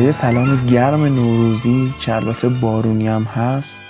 یه سلام گرم نوروزی که البته بارونی هم هست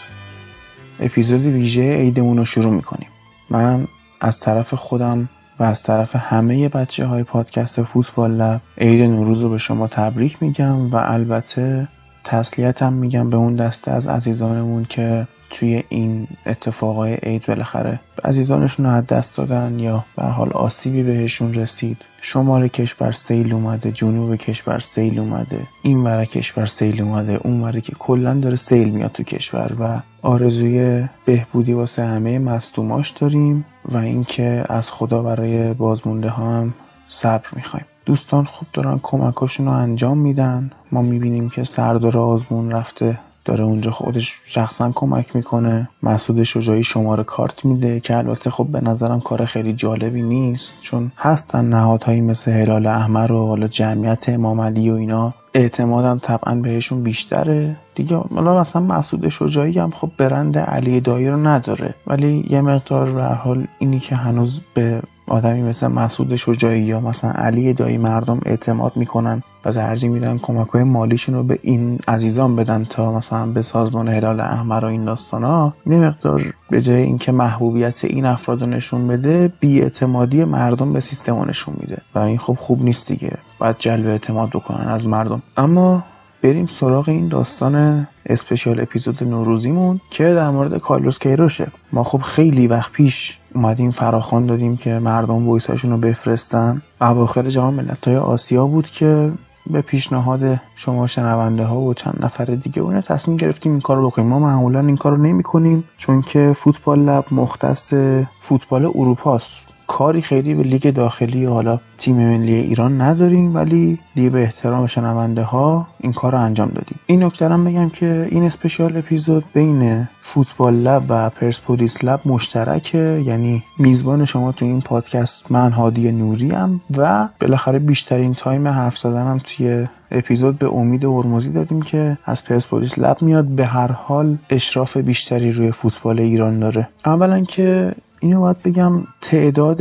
اپیزود ویژه عیدمون رو شروع می‌کنیم. من از طرف خودم و از طرف همه بچه های پادکست فوتبال لب عید نوروز رو به شما تبریک میگم و البته تسلیتم میگم به اون دسته از عزیزانمون که توی این اتفاقای عید بالاخره عزیزانشون رو از دست دادن یا به حال آسیبی بهشون رسید. شمال کشور سیل اومده جنوب کشور سیل اومده این ور کشور سیل اومده اون ور که کلا داره سیل میاد تو کشور و آرزوی بهبودی واسه همه مصدوماش داریم و اینکه از خدا برای بازمونده ها هم صبر می‌خوایم. دوستان خوب دارن کمکاشون رو انجام میدن. ما می‌بینیم که سردار آزمون رفته. داره اونجا خودش شخصا کمک می‌کنه. مسعود شجاعی شماره کارت میده که البته خب به نظرم کار خیلی جالبی نیست چون هستن نهادهایی مثل هلال احمر و حالا جمعیت امام علی و اینا. اعتمادم طبعا بهشون بیشتره. دیگه حالا مثلا مسعود شجاعی هم خب برند علی دایی رو نداره. ولی یه مقدار به حال اینی که هنوز به آدمی مثل مسعود شجاعی یا مثلا علی دایی مردم اعتماد می‌کنن و ترجیح میدن کمک های مالیشون رو به این عزیزان بدن تا مثلا به سازمان هلال احمر و این داستان ها یه مقدار به جای اینکه محبوبیت این افراد رو نشون بده اعتمادی مردم به سیستم نشون میده و این خب خوب نیست دیگه. باید جلب اعتماد بکنن از مردم. اما بریم سراغ این داستان اسپشیال اپیزود نوروزیمون که در مورد کارلوس کیروشه ما خب خیلی وقت پیش اومدیم فراخوان دادیم که مردم ویساشون رو بفرستن. اواخر جام ملت‌های آسیا بود که به پیشنهاد شما شنونده ها و چند نفر دیگه اون تصمیم گرفتیم این کار رو بکنیم. ما معمولا این کار رو نمی کنیم چون که فوتبال لب مختص فوتبال اروپاست. کار خیلی به لیگ داخلی حالا تیم ملی ایران نداریم ولی دیگه به احترام شنونده ها این کار رو انجام دادیم. این نکته بگم که این special اپیزود بین فوتبال لب و پرسپولیس لب مشترکه یعنی میزبان شما تو این پادکست من هادی نوری هم و بالاخره بیشترین time حرف زدنم توی اپیزود به امید هرمزی دادیم که از پرسپولیس لب میاد. به هر حال اشراف بیشتری روی فوتبال ایران داره. اولا که اینو باید بگم تعداد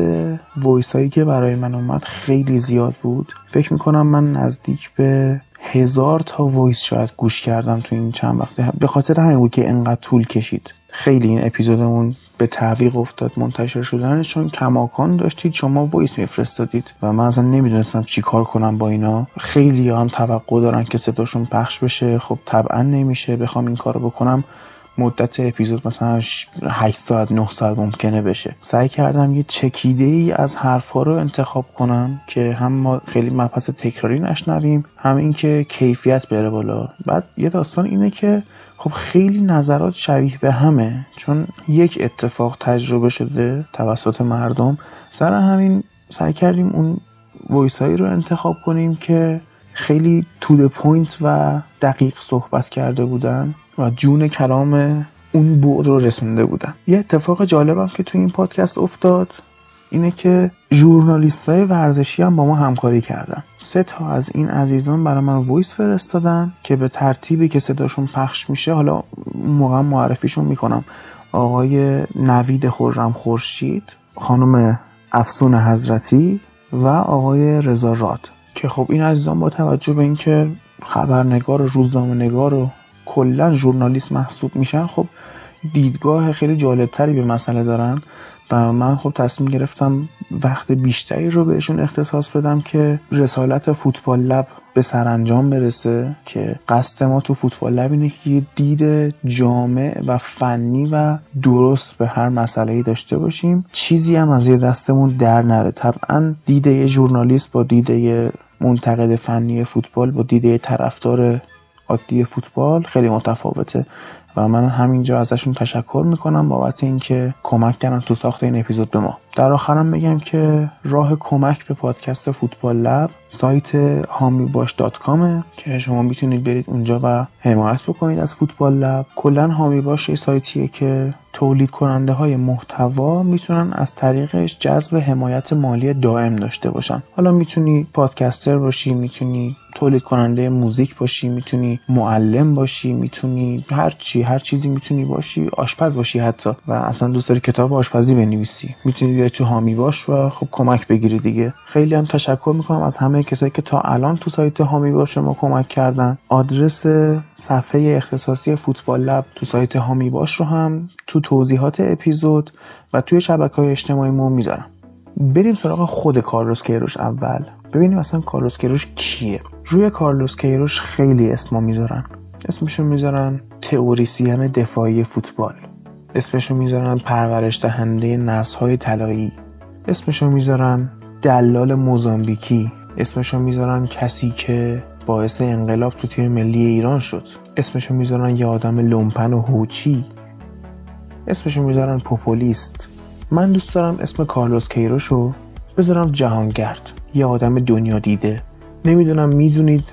voice هایی که برای من اومد خیلی زیاد بود. فکر می‌کنم من نزدیک به هزار تا voice شاید گوش کردم تو این چند وقته. به خاطر همین بود که انقدر طول کشید. خیلی این اپیزودمون به تعویق افتاد منتشر شدن چون کماکان داشتید شما voice میفرستادید و من اصلا نمی‌دونستم چی کار کنم با اینا. خیلی هم توقع دارن که صداشون پخش بشه. خب طبعا نمیشه بخوام این کارو بکنم. مدت اپیزود مثلا 8 ساعت 9 ساعت ممکنه بشه. سعی کردم یه چکیده ای از حرفها رو انتخاب کنم که هم ما خیلی مبحث تکراری نشنویم هم اینکه کیفیت بره بالا. بعد یه داستان اینه که خب خیلی نظرات شبیه به همه چون یک اتفاق تجربه شده توسط مردم. سر همین سعی کردیم اون voice هایی رو انتخاب کنیم که خیلی to point و دقیق صحبت کرده بودن. و جون کلام اون بعد رو رسونده بودن. یه اتفاق جالبم که تو این پادکست افتاد اینه که ژورنالیست های ورزشی هم با ما همکاری کردن. سه تا از این عزیزان برای من وایس فرستادن که به ترتیبی که صداشون پخش میشه حالا موقع معرفیشون می‌کنم. آقای نوید خورم خورشید خانم افسون حضرتی و آقای رضا که خب این عزیزان با توجه به اینکه خبرنگار و روزنامه نگار و کلا ژورنالیست محسوب میشن. خب دیدگاه خیلی جالبتری به مسئله دارن و من خب تصمیم گرفتم وقت بیشتری رو بهشون اختصاص بدم که رسالت فوتبال لب به سرانجام برسه که قصد ما تو فوتبال لب اینه که یه دید جامع و فنی و درست به هر مسئله داشته باشیم. چیزی هم از زیر دستمون در نره. طبعا دید یه ژورنالیست با دید یه منتقد فنی فوتبال با دید طرفدار عادی فوتبال خیلی متفاوته و من همینجا ازشون تشکر می‌کنم بابت اینکه کمک کردن تو ساخت این اپیزود به ما. در آخرم بگم که راه کمک به پادکست فوتبال لب سایت هامی باش دات کامه که شما می‌تونید برید اونجا و حمایت بکنید از فوتبال لب. کلا هامی باش یه سایتیه که تولید کننده های محتوا می‌تونن از طریقش جذب حمایت مالی دائم داشته باشن. حالا می‌تونی پادکستر باشی می‌تونی تولید کننده موزیک باشی می‌تونی معلم باشی می‌تونی هر چی هر چیزی می‌تونی باشی آشپز باشی حتی. و اصلا دوست داری کتاب آشپزی بنویسی. می‌تونی بیای تو هامی باش و خب کمک بگیری دیگه. خیلی هم تشکر می‌کنم از همه کسایی که تا الان تو سایت هامی باش ما کمک کردن. آدرس صفحه اختصاصی فوتبال لب تو سایت هامی باش رو هم تو توضیحات اپیزود و توی شبکه های اجتماعی ما می‌ذارم. بریم سراغ خود کارلوس کیروش اول. ببینیم اصلا کارلوس کیروش کیه. روی کارلوس کیروش خیلی اسما می‌ذارن. اسمشو می‌ذارن تئوریسین دفاعی فوتبال. اسمشو می‌ذارن پرورش دهنده نسل‌های طلایی. اسمشو می‌ذارن دلال موزامبیکی. اسمشو می‌ذارن کسی که باعث انقلاب تو تیم ملی ایران شد. اسمشو می‌ذارن یه آدم لومپن و هوچی. اسمشو می‌ذارن پوپولیست. من دوست دارم اسم کارلوس کیروش رو بذارم جهانگرد. یه آدم دنیا دیده. نمی‌دونم می‌دونید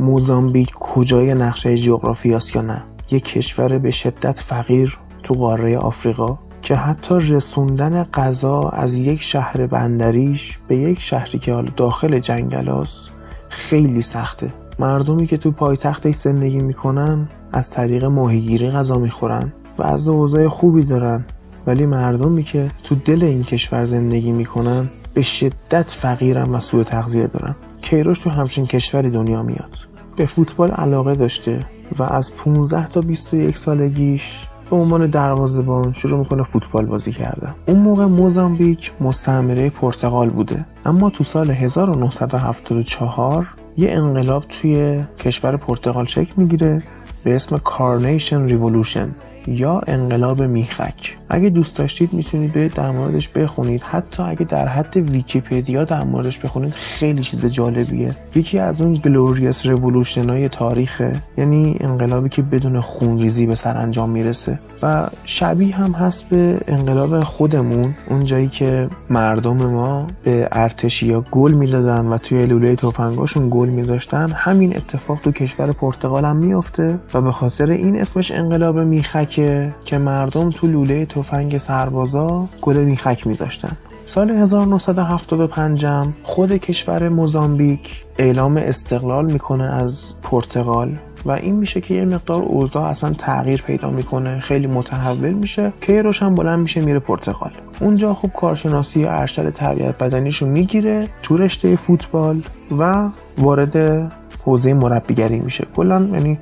موزامبیک کجای نقشه جغرافی یا نه. یه کشور به شدت فقیر. تو قاره آفریقا که حتی رسوندن غذا از یک شهر بندریش به یک شهری که حالا داخل جنگلاست خیلی سخته. مردمی که تو پایتختش زندگی می‌کنن از طریق ماهیگیری غذا می‌خورن و از اوضاع خوبی دارن. ولی مردمی که تو دل این کشور زندگی می‌کنن به شدت فقیرن و سوء تغذیه دارن. کیروش تو همچین کشوری دنیا میاد. به فوتبال علاقه داشته و از 15 تا 21 سالگیش به عنوان دروازه‌بان شروع می‌کنه فوتبال بازی کردن. اون موقع موزامبیک مستعمره پرتغال بوده. اما تو سال 1974 یه انقلاب توی کشور پرتغال شکل می‌گیره به اسم Carnation Revolution یا انقلاب میخک. اگه دوست داشتید می‌تونید برید در موردش بخونید. حتی اگه در حد ویکیپدیا در موردش بخونید خیلی چیز جالبیه. یکی از اون glorious revolution های تاریخه. یعنی انقلابی که بدون خونریزی به سرانجام می‌رسه. و شبیه هم هست به انقلاب خودمون. اون جایی که مردم ما به ارتشیا گل می‌دادن و توی لوله تفنگاشون گل میذاشتن همین اتفاق تو کشور پرتغال هم میفته و به خاطر این اسمش انقلاب میخکه که مردم تو لوله تفنگ سربازا گل میخک میذاشتن. سال 1975 خود کشور موزامبیک اعلام استقلال می‌کنه از پرتغال و این میشه که یه مقدار اوضاع اصلا تغییر پیدا می‌کنه خیلی متحول میشه کیروش هم بلند میشه میره پرتغال. اونجا خوب کارشناسی ارشد تربیت بدنیشو می‌گیره تو رشته فوتبال و وارد حوزه مربیگری میشه. کلا یعنی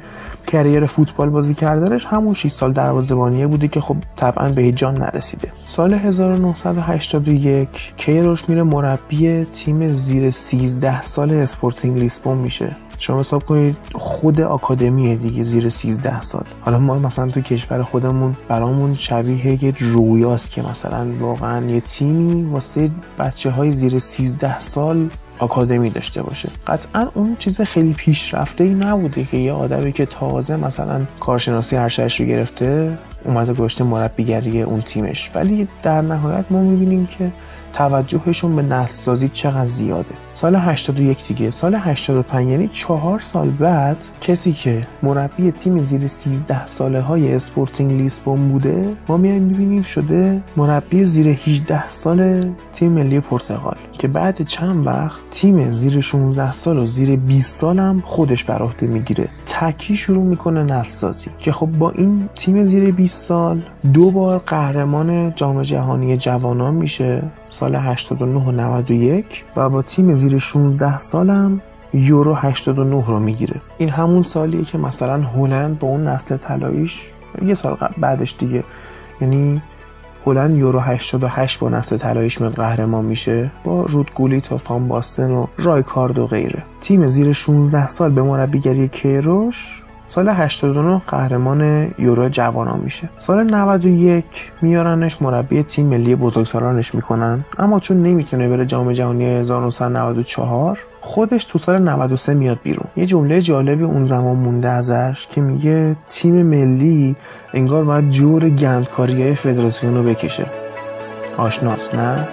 career فوتبال بازی کردنش همون 6 سال دروازه‌بانیه بوده که خب طبعا به جایی نرسیده. سال 1981 کیروش میره مربی تیم زیر 13 سال اسپورتینگ لیسبون میشه. شما حساب کنید خود آکادمیه دیگه زیر 13 سال. حالا ما مثلا تو کشور خودمون برامون شبیه یه رویاست که مثلا واقعا یه تیمی واسه بچه های زیر 13 سال آکادمی داشته باشه. قطعا اون چیز خیلی پیشرفته ای نبوده که یه آدمی که تازه مثلا کارشناسی ارشدش رو گرفته اومده گشته مربی‌گری اون تیمش. ولی در نهایت ما می‌بینیم که توجهشون به نسل‌سازی چقدر زیاده. سال 81 دیگه. سال 85 یعنی چهار سال بعد کسی که مربی تیم زیر 13 ساله های اسپورتینگ لیسبون بوده ما میایم می‌بینیم شده مربی زیر 18 سال تیم ملی پرتغال که بعد چند وقت تیم زیر 16 سال و زیر 20 سال هم خودش بر عهده می‌گیره. تکی شروع می‌کنه نسل‌سازی که خب با این تیم زیر 20 سال دو بار قهرمان جام جهانی جوانان میشه. سال 89 و 91 و با تیم زیر 16 سالم یورو 89 رو می‌گیره. این همون سالیه که مثلا هلند با اون نسل طلاییش یه سال بعدش دیگه. یعنی هلند یورو 88 با نسل طلاییش میاد قهرمان میشه با رود گولیت و فان باستن و رایکارد و غیره. تیم زیر 16 سال به مربیگری کیروش سال 89 قهرمان یورو جوانان میشه. سال 91 میارنش مربی تیم ملی بزرگسالانش می‌کنن. اما چون نمی‌تونه بره جام جهانی 1994 خودش تو سال 93 میاد بیرون. یه جمله جالبی اون زمان مونده ازش که میگه تیم ملی انگار باید جور گندکاری فدراسیون رو بکشه. آشناس نه؟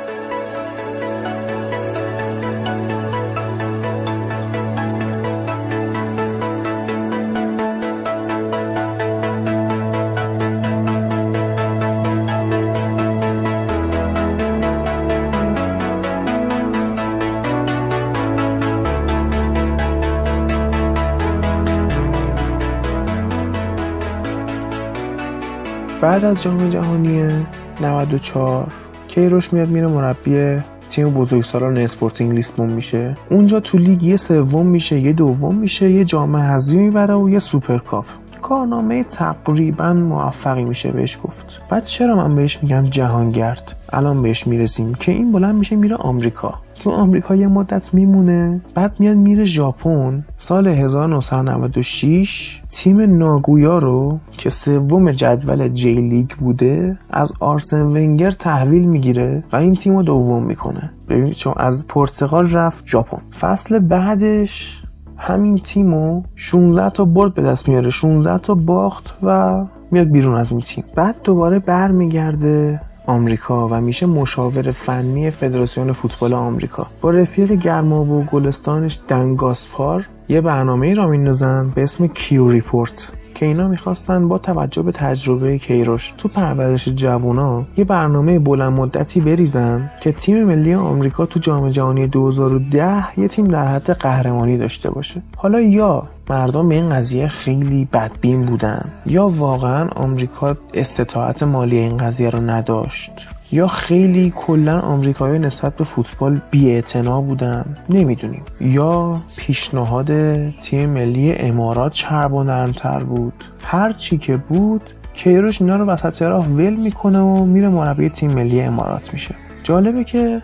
از جام جهانی 94 کیروش میاد میره مربی تیم بزرگسالان اسپورتینگ لیسبون میشه. اونجا تو لیگ یه سوم میشه یه دوم میشه یه جام حذفی می‌بره و یه سوپرکاپ کارنامه تقریبا موفقی میشه بهش گفت. بعد چرا من بهش میگم جهانگرد؟ الان بهش می‌رسیم که این بلند میشه میره آمریکا. تو آمریکا یه مدت میمونه بعد میاد میره ژاپن. سال 1996 تیم ناگویا رو که سوم جدول J League بوده از آرسن ونگر تحویل می‌گیره و این تیم رو دوم می‌کنه. ببینید چون از پرتغال رفت ژاپن. فصل بعدش همین تیمو 16 تا برد به دست میاره. 16 تا باخت و میاد بیرون از این تیم. بعد دوباره برمیگرده آمریکا و میشه مشاور فنی فدراسیون فوتبال آمریکا. با رفیق گرمابه و گلستانش دن گاسپار یه برنامه راه میندازن به اسم Q Report. که اینا می‌خواستن با توجه به تجربه کیروش تو پرورش جوونا یه برنامه بلند مدتی بریزن که تیم ملی آمریکا تو جام جهانی 2010 یه تیم در حد قهرمانی داشته باشه. حالا یا مردم به این قضیه خیلی بدبین بودن یا واقعا آمریکا استطاعت مالی این قضیه رو نداشت. یا خیلی کلا آمریکایی نسبت به فوتبال بی‌اعتنا بودن؟ نمی‌دونیم. یا پیشنهاد تیم ملی امارات چرب و نرمتر بود؟ هر چی که بود کیروش اینا رو وسط راه ول می‌کنه و میره مربی تیم ملی امارات میشه. جالبه که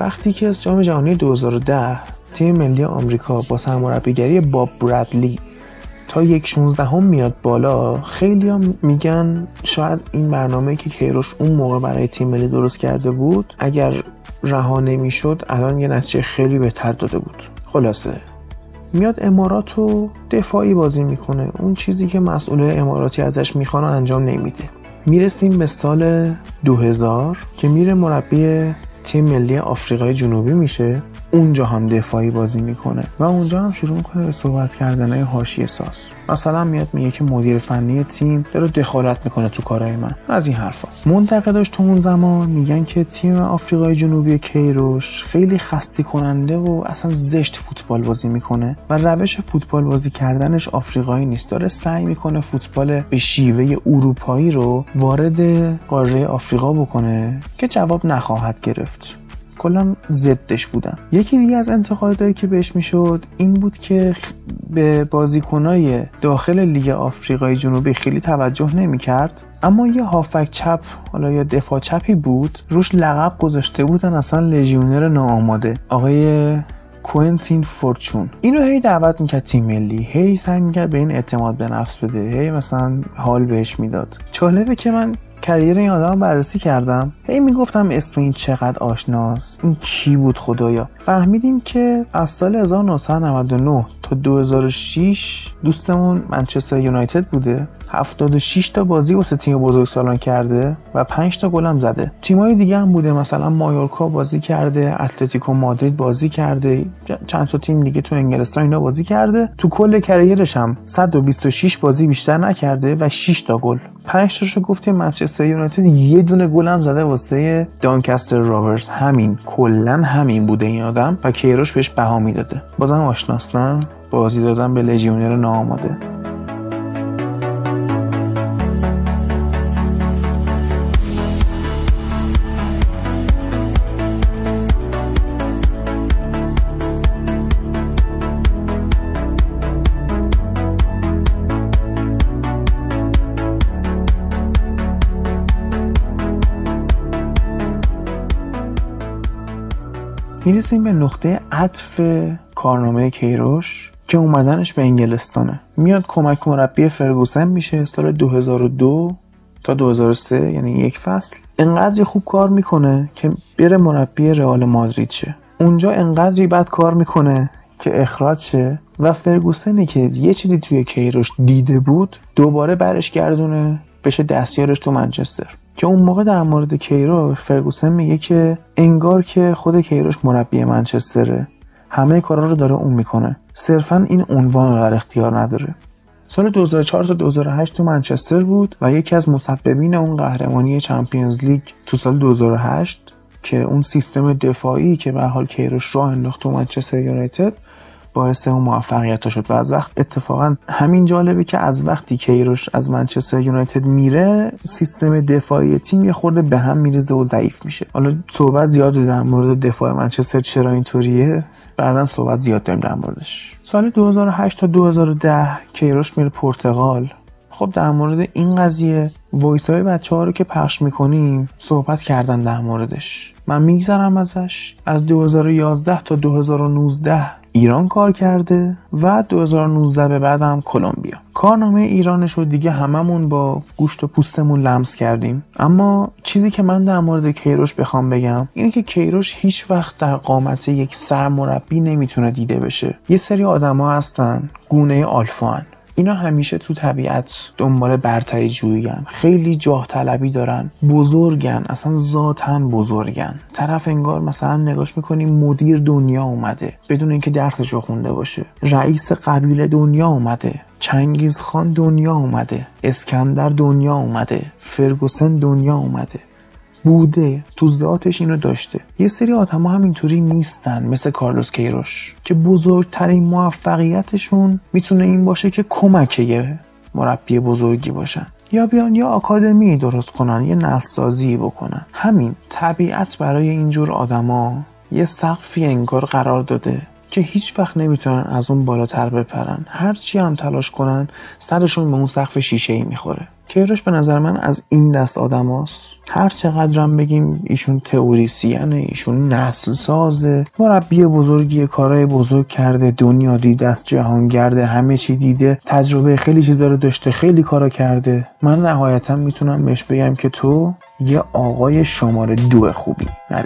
وقتی که از جام جهانی 2010 تیم ملی آمریکا با سرمربیگری باب برادلی تا یک 16 هم میاد بالا خیلی هم میگن شاید این برنامه که کیروش اون موقع برای تیم ملی درست کرده بود اگر رها نمی‌شد الان یه نتیجه خیلی بهتر داده بود. خلاصه. میاد امارات رو دفاعی بازی می‌کنه. اون چیزی که مسئول اماراتی ازش می‌خوان انجام نمیده. می‌رسیم به سال 2000 که میره مربی تیم ملی آفریقای جنوبی میشه. اونجا هم دفاعی بازی می‌کنه. و اونجا هم شروع می‌کنه به صحبت کردن های حاشیه ساز. مثلا میاد میگه که مدیر فنی تیم داره دخالت می‌کنه تو کارهای من. از این حرفا. منتقداش تو اون زمان میگن که تیم آفریقای جنوبی کیروش خیلی خسته کننده و اصلا زشت فوتبال بازی می‌کنه و روش فوتبال بازی کردنش آفریقایی نیست. داره سعی می‌کنه فوتبال به شیوه اروپایی رو وارد قاره آفریقا بکنه که جواب نخواهد گرفت. کلا ضدش بودن. یکی دیگه از انتقادایی که بهش می‌شد این بود که به بازیکنای داخل لیگ آفریقای جنوبی خیلی توجه نمی‌کرد. اما یه هافک چپ حالا یا دفاع چپی بود روش لقب گذاشته بودن اصلا لژیونر ناآماده. آقای کوینتین فورچون. اینو هی دعوت می‌کرد تیم ملی. هی سعی می‌کرد به این اعتماد به نفس بده. هی مثلا حال بهش می‌داد. جالبه که من کریر این آدم بررسی کردم. هی می‌گفتم اسم این چقدر آشناست این کی بود خدایا؟ فهمیدیم که از سال 1999 تا 2006 دوستمون منچستر یونایتد بوده. 76 تا بازی واسه تیم بزرگسالان کرده و 5 تا گل هم زده. تیمای دیگه هم بوده. مثلا مایورکا بازی کرده اتلتیکو مادرید بازی کرده. چند تا تیم دیگه تو انگلستان اینا بازی کرده. تو کل کریرش هم 126 بازی بیشتر نکرده و 6 تا گل. 5 تاشو گفتیم منچستر یونایتد یه دونه گل هم زده واسه دانکستر راورز همین کلا همین بوده این آدم و کیروش بهش بها می‌داده. بازم آشناست بازی دادن به لژیونر ناآماده. می‌رسیم به نقطه عطف کارنامه کیروش که اومدنش به انگلستانه. میاد کمک مربی فرگوسن میشه سال 2002 تا 2003 یعنی یک فصل. انقدری خوب کار می‌کنه که بره مربی رئال مادرید شه. اونجا انقدری بد کار می‌کنه که اخراج شه و فرگوسنی که یه چیزی توی کیروش دیده بود دوباره برش گردونه بشه دستیارش تو منچستر. که اون موقع در مورد کیروش فرگوسن میگه که انگار که خود کیروش مربی منچستره. همه کارا رو داره اون می‌کنه. صرفا این عنوان رو در اختیار نداره. سال 2004 تا 2008 تو منچستر بود و یکی از مسببین اون قهرمانی چمپیونز لیگ تو سال 2008 که اون سیستم دفاعی که به حال کیروش راه انداخت تو منچستر یونایتد باعث اون موفقیت شد و از وقت اتفاقا همین جالبه که از وقتی کیروش از منچستر یونایتد میره سیستم دفاعی تیم یه خورده به هم میریزه و ضعیف میشه. حالا صحبت زیاد در مورد دفاع منچستر چرا اینطوریه؟ بعدا صحبت زیاد داریم در موردش. سال 2008 تا 2010 کیروش میره پرتغال. خب در مورد این قضیه voice های بچه ها رو که پخش می‌کنیم صحبت کردن در موردش. من میگذرم ازش. از 2011 تا 2019 ایران کار کرده و 2019 به بعد هم کلمبیا. کارنامه ایرانش رو دیگه هممون با گوشت و پوستمون لمس کردیم. اما چیزی که من در مورد کیروش بخوام بگم اینه که کیروش هیچ وقت در قامت یک سرمربی نمی‌تونه دیده بشه. یه سری آدما هستن گونه آلفان اینا همیشه تو طبیعت دنبال برتری جویین خیلی جاه طلبی دارن. بزرگن. اصلا ذاتا بزرگن. طرف انگار مثلا نگاش می‌کنی مدیر دنیا اومده. بدون اینکه درسشو خونده باشه. رئیس قبیله دنیا اومده. چنگیز خان دنیا اومده. اسکندر دنیا اومده. فرگوسن دنیا اومده. بوده تو ذاتش اینو داشته. یه سری آدم همینطوری نیستن مثل کارلوس کیروش که بزرگترین موفقیتشون می‌تونه این باشه که کمکه مربی بزرگی باشن. یا بیان یا آکادمی درست کنن یه نسازی بکنن. همین طبیعت برای اینجور آدما یه سقفی انگار قرار داده. که هیچ وقت نمی‌تونن از اون بالاتر بپرن. هرچی هم تلاش کنن سرشون به اون سقف شیشه ای می‌خوره. کیروش به نظر من از این دست آدماست. هر چقدرم بگیم ایشون تئوریسیانه ایشون نسل سازه مربی بزرگی کارهای بزرگ کرده دنیا دیده است جهان گرده همه چی دیده. تجربه خیلی چیزا رو داشته خیلی کارا کرده. من نهایتا می‌تونم بهش بگم که تو یه آقای شماره دو خوبی نه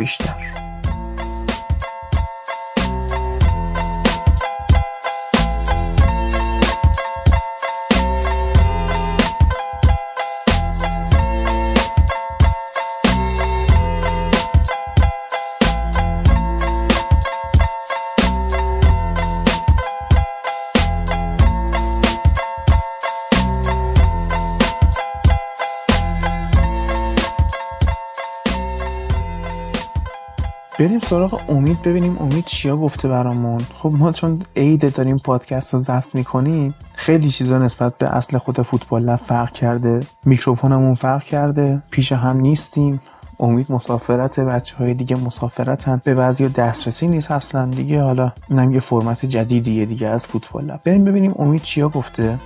سراغ امید ببینیم امید چیا گفته برامون. خب ما چون عید داریم پادکست رو ضبط می‌کنیم خیلی چیزا نسبت به اصل خود فوتبال لب فرق کرده. میکروفونمون فرق کرده پیش هم نیستیم. امید مسافرت بچه های دیگه مسافرتن. به بعضی دسترسی نیست اصلا دیگه. حالا اینم یه فرمت جدیدیه دیگه از فوتبال. لب بریم ببینیم امید چیا گفته.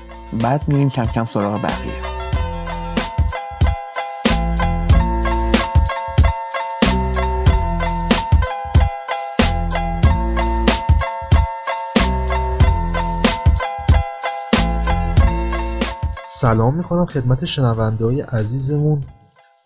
بعد میریم کم کم سراغ بقیه. سلام می‌کنم خدمت شنونده های عزیزمون.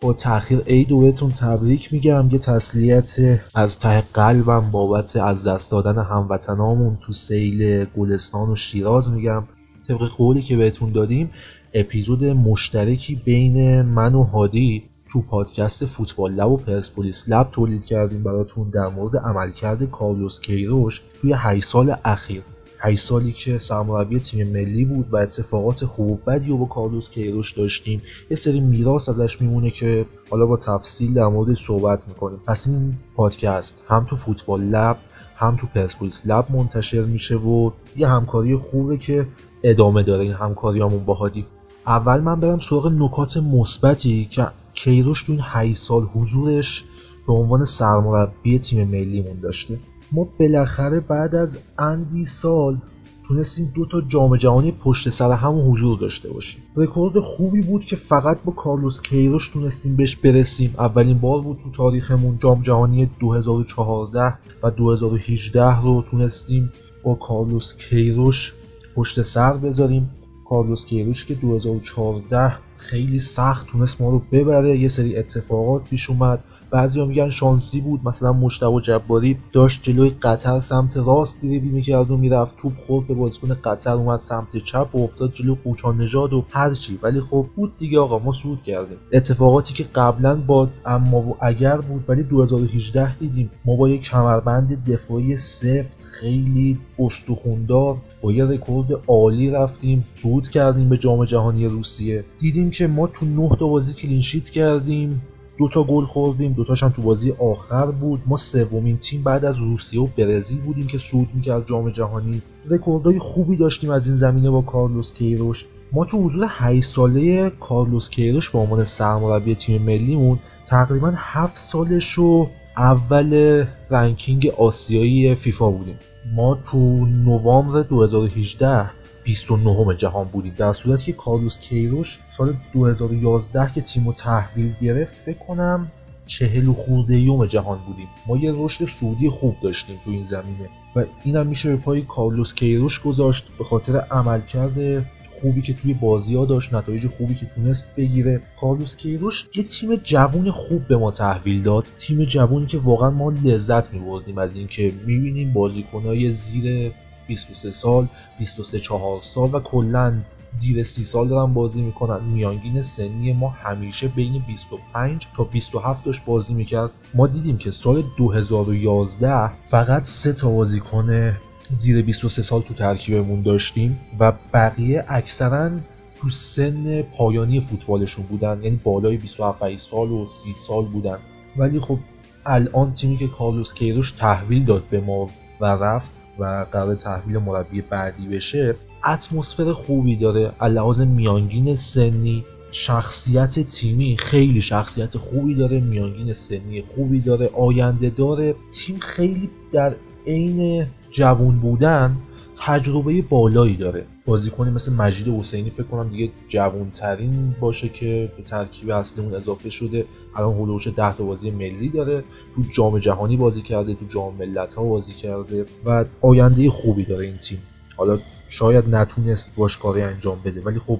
با تاخیر عید و تبریک میگم. یه تسلیت از ته قلبم بابت از دست دادن هموطنامون تو سیل گلستان و شیراز میگم. طبق قولی که بهتون دادیم اپیزود مشترکی بین من و هادی تو پادکست فوتبال لب و پرسپولیس لب تولید کردیم براتون در مورد عملکرد کارلوس کیروش توی 8 سال اخیر. 8 سالی که سرمربی تیم ملی بود و اتفاقات خوب و بدی و با کارلوس کیروش داشتیم. یه سری میراث ازش میمونه که حالا با تفصیل در مورد صحبت می‌کنیم. پس این پادکست هم تو فوتبال لب هم تو پرسپولیس لب منتشر میشه و یه همکاری خوبه که ادامه داره این همکاریامون با هادی. اول من برم سراغ نکات مثبتی که کیروش تو این 8 سال حضورش به عنوان سرمربی تیم ملیمون داشته. ما بالاخره بعد از اندی سال تونستیم دو تا جام جهانی پشت سر هم حضور داشته باشیم. رکورد خوبی بود که فقط با کارلوس کیروش تونستیم بهش برسیم. اولین بار بود تو تاریخمون جام جهانی 2014 و 2018 رو تونستیم با کارلوس کیروش پشت سر بذاریم. کارلوس کیروش که 2014 خیلی سخت تونست ما رو ببره. یه سری اتفاقات پیش اومد. بعضیا میگن شانسی بود مثلا مجتبی جباری داشت جلوی قطر سمت راست دریبل می‌کرد و می‌رفت توپ خورد به بازیکن قطر اومد سمت چپ و افتاد جلو قوچان نژاد و هرچی ولی خب بود دیگه آقا ما صعود کردیم. اتفاقاتی که قبلا با اما و اگر بود ولی 2018 دیدیم. ما با یک کمربند دفاعی سفت خیلی استخوندار با یه رکورد عالی رفتیم. صعود کردیم به جام جهانی روسیه. دیدیم که ما تو نه تا بازی clean sheet کردیم. دوتا گل خوردیم دوتاش هم تو بازی آخر بود. ما سومین تیم بعد از روسیه و برزیل بودیم که صعود می‌کرد جام جهانی. رکوردهای خوبی داشتیم از این زمینه با کارلوس کیروش. ما تو حدود 8 ساله کارلوس کیروش به عنوان سرمربی تیم ملیمون تقریبا 7 سالش رو اول ranking آسیایی فیفا بودیم. ما تو نوامبر 2018 29 جهان بودیم. در صورتی که کارلوس کیروش سال 2011 که تیمو تحویل گرفت فکر کنم چهل و خورده یوم جهان بودیم. ما یه رشد سعودی خوب داشتیم تو این زمینه و اینم میشه به پای کارلوس کیروش گذاشت به خاطر عملکرد خوبی که توی بازی ها داشت نتایج خوبی که تونست بگیره. کارلوس کیروش یه تیم جوون خوب به ما تحویل داد. تیم جوونی که واقعا ما لذت میبردیم از اینکه می‌بینیم بازیکنهای زیر 23 سال 23 4 سال و کلا زیر 30 سال دارن بازی می‌کنن. میانگین سنی ما همیشه بین 25 تا 27 داشت بازی می‌کرد. ما دیدیم که سال 2011 فقط سه تا بازیکن زیر 23 سال تو ترکیبمون داشتیم و بقیه اکثرا تو سن پایانی فوتبالشون بودن. یعنی بالای 27 سال و 30 سال بودن. ولی خب الان تیمی که کارلوس کیروش تحویل داد به ما و رفت و قرار تحویل مربی بعدی بشه اتمسفر خوبی داره. لحاظ میانگین سنی شخصیت تیمی خیلی شخصیت خوبی داره میانگین سنی خوبی داره آینده داره. تیم خیلی در عین جوون بودن تجربه بالایی داره. بازیکنی مثل مجید حسینی فکر کنم دیگه جوون ترین باشه که به ترکیب اصلیمون اضافه شده. الان هلوش ده تا بازی ملی داره. تو جام جهانی بازی کرده تو جام ملت ها بازی کرده و آینده خوبی داره این تیم. حالا شاید نتونست باش کاری انجام بده ولی خب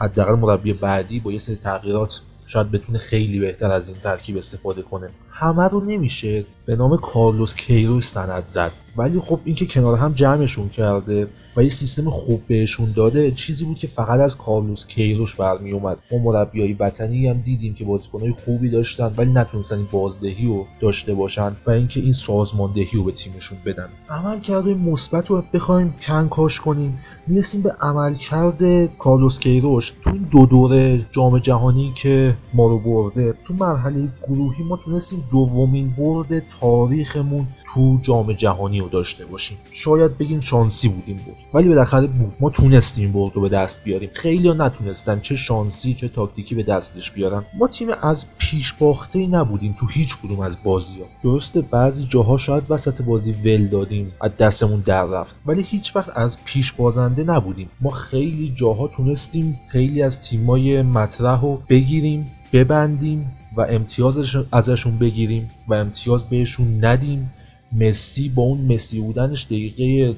حداقل مربی بعدی با یه سری تغییرات شاید بتونه خیلی بهتر از این ترکیب استفاده کنه. همه رو نمیشه به نام کارلوس کیروش سند زد. ولی خب اینکه کنار هم جمعشون کرده و یه سیستم خوب بهشون داده چیزی بود که فقط از کارلوس کیروش برمی اومد ما مربیای وطنی هم دیدیم که بازیکنهای خوبی داشتن ولی نتونستن این بازدهی رو داشته باشن و اینکه این سازماندهی رو به تیمشون بدن. عمل کرده مثبت رو بخوایم کنکاش کنیم. می‌رسیم به عملکرد کارلوس کیروش تو دو دوره جام جهانی که ما رو برده تو مرحله گروهی ما تونستیم دومین برد تاریخمون تو جام جهانی رو داشته باشیم. شاید بگین شانسی بودیم بود ولی بالاخره بود ما تونستیم برد رو به دست بیاریم. خیلی ها نتونستن. چه شانسی چه تاکتیکی به دستش بیارن. ما تیم از پیش باخته نبودیم تو هیچ کدوم از بازی ها درسته بعضی جاها شاید وسط بازی ول دادیم از دستمون در رفت. ولی هیچ وقت از پیش بازنده نبودیم. ما خیلی جاها تونستیم خیلی از تیمای مطرح رو بگیریم ببندیم و امتیاز ازشون بگیریم و امتیاز بهشون ندیم. مسی با اون مسی بودنش دقیقه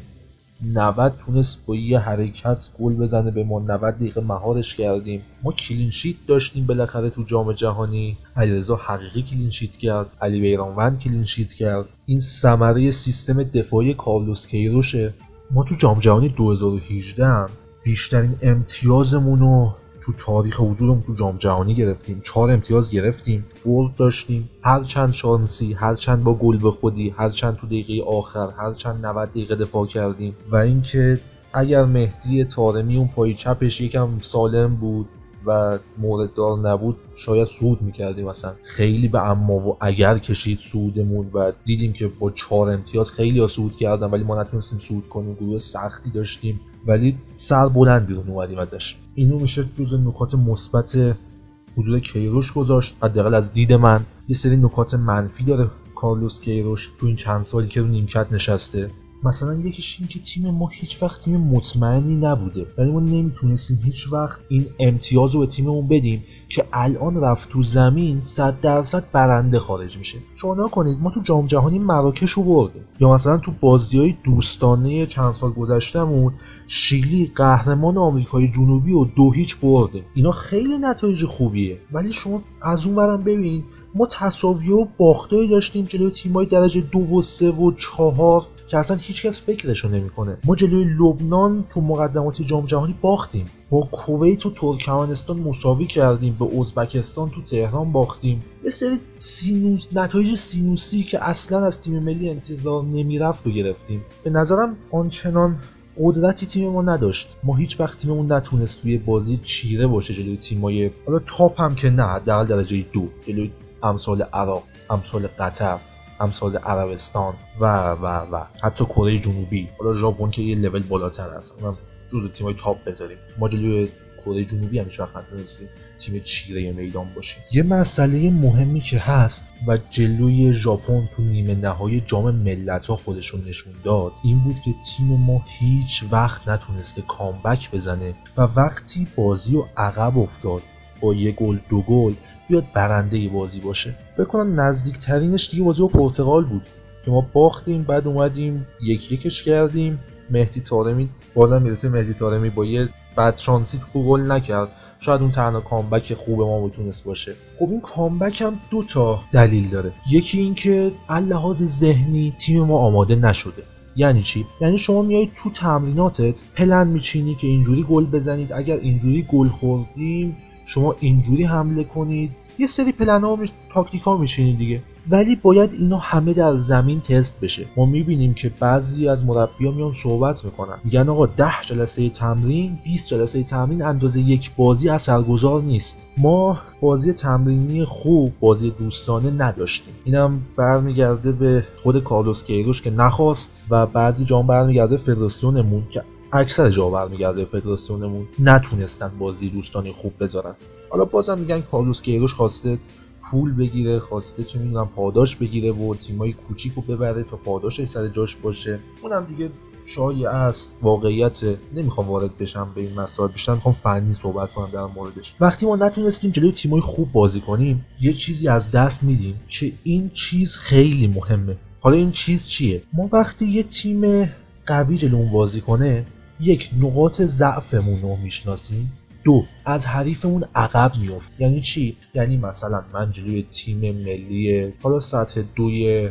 90 تونست با یه حرکت گل بزنه به ما. 90 دقیقه مهارش کردیم. ما کلین شیت داشتیم بالاخره تو جام جهانی. علیرضا حقیقی کلین شیت کرد. علی بیرانوند کلین شیت کرد. این ثمره سیستم دفاعی کارلوس کیروشه. ما تو جام جهانی 2018 بیشترین امتیازمون رو تو تاریخ حضورمون تو جام جهانی گرفتیم. چهار امتیاز گرفتیم. برد داشتیم. هر چند شانسی هر چند با گل به خودی هر چند تو دقیقه آخر هر چند 90 دقیقه دفاع کردیم. و اینکه اگر مهدی تارمی اون پای چپش یکم سالم بود و مورد دار نبود شاید سود می‌کردیم مثلا خیلی به اما و اگر کشید سودمون و دیدیم که با چهار امتیاز خیلی ها سود کردن ولی ما نتونستیم سود کنیم. گروه سختی داشتیم. ولی سر بلند بیرون اومدیم ازش. اینو میشه جز نکات مثبت حضور کیروش گذاشت. حداقل از دید من. یه سری نکات منفی داره کارلوس کیروش تو این چند سالی که رو نیمکت نشسته. مثلا یکیش این که تیم ما هیچ وقت تیم مطمئنی نبوده. یعنی ما نمی‌تونستیم هیچ وقت این امتیاز رو به تیممون بدیم که الان رفت تو زمین صد درصد برنده خارج میشه. شما کنید ما تو جام جهانی مراکش رو برده یا مثلا تو بازی های دوستانه چند سال گذشتهمون شیلی قهرمان آمریکای جنوبی و دو هیچ برده. اینا خیلی نتایج خوبیه. ولی شما از اون برم ببین ما تصاوی و باخته داشتیم جلوی تیمای درجه دو و سه و چهار که اصلا هیچکس فکرشو نمی‌کنه. ما جلوی لبنان تو مقدمات جام جهانی باختیم. با کویت و ترکمنستان مساوی کردیم. به ازبکستان تو تهران باختیم. یه سری سینوس نتایج سینوسی که اصلا از تیم ملی انتظار نمی‌رفت رو گرفتیم. به نظرم آنچنان قدرتی ما نداشت. ما هیچ وقت تیممون نتونست توی بازی چیره باشه جلوی تیمای حالا top هم که نه حداقل درجه دو. جلوی امثال عراق امثال قطر امثال عربستان و و و حتی کره جنوبی. حالا ژاپن که یه لول بالاتر هست اونم جزو تیمای تاپ بذاریم. ما جلوی کره جنوبی هم هیچ نتونستیم. تیم چیره میدان باشیم یه مسئله مهمی که هست و جلوی ژاپن تو نیمه نهایی جام ملت ها خودشون نشون داد این بود که تیم ما هیچ وقت نتونسته کامبک بزنه و وقتی بازی و عقب افتاد با یه گل دو گل بیاد برنده بازی باشه. بکنم نزدیکترینش دیگه بازی با پرتغال بود که ما باختیم بعد اومدیم یک یکش کردیم. مهدی تارمی بازم می‌رسه مهدی تارمی با یه بدشانسی تو گل نکرد. شاید اون تنها comeback خوب ما می‌تونست باشه. خب این comeback هم دو تا دلیل داره. یکی اینکه لحاظ ذهنی تیم ما آماده نشده. یعنی چی؟ یعنی شما میایید تو تمریناتت پلن میچینی که اینجوری گل بزنید. اگر اینجوری گل خوردیم شما اینجوری حمله کنید. یه سری پلن ها تاکتیک ها میچینید دیگه. ولی باید اینا همه در زمین تست بشه. ما می‌بینیم که بعضی از مربیا میان صحبت می‌کنن. میگن آقا 10 جلسه تمرین 20 جلسه تمرین اندازه یک بازی اثرگذار نیست. ما بازی تمرینی خوب بازی دوستانه نداشتیم. اینم برمیگرده به خود کارلوس کیروش که نخواست و بعضی جام برمیگرده فدراسیونمون که اکثر جا برمیگرده فدراسیونمون. نتونستن بازی دوستانی خوب بذارن. حالا بازم میگن کارلوس کیروش خواسته پول بگیره خواسته چه می‌دونم پاداش بگیره و تیمای کوچیک رو ببره تا پاداش سر جاش باشه. اونم دیگه شایع است واقعیت. نمی‌خوام وارد بشم به این مسائل. بیشتر می‌خوام فنی صحبت کنم در موردش. وقتی ما نتونستیم جلوی تیمای خوب بازی کنیم یه چیزی از دست میدیم که این چیز خیلی مهمه. حالا این چیز چیه؟ ما وقتی یه تیم قوی جلومون بازی کنه یک نقاط ضعفمون رو می‌شناسیم. دو. از حریفمون عقب میفت یعنی چی؟ یعنی مثلا من جلوی تیم ملی حالا سطح دوی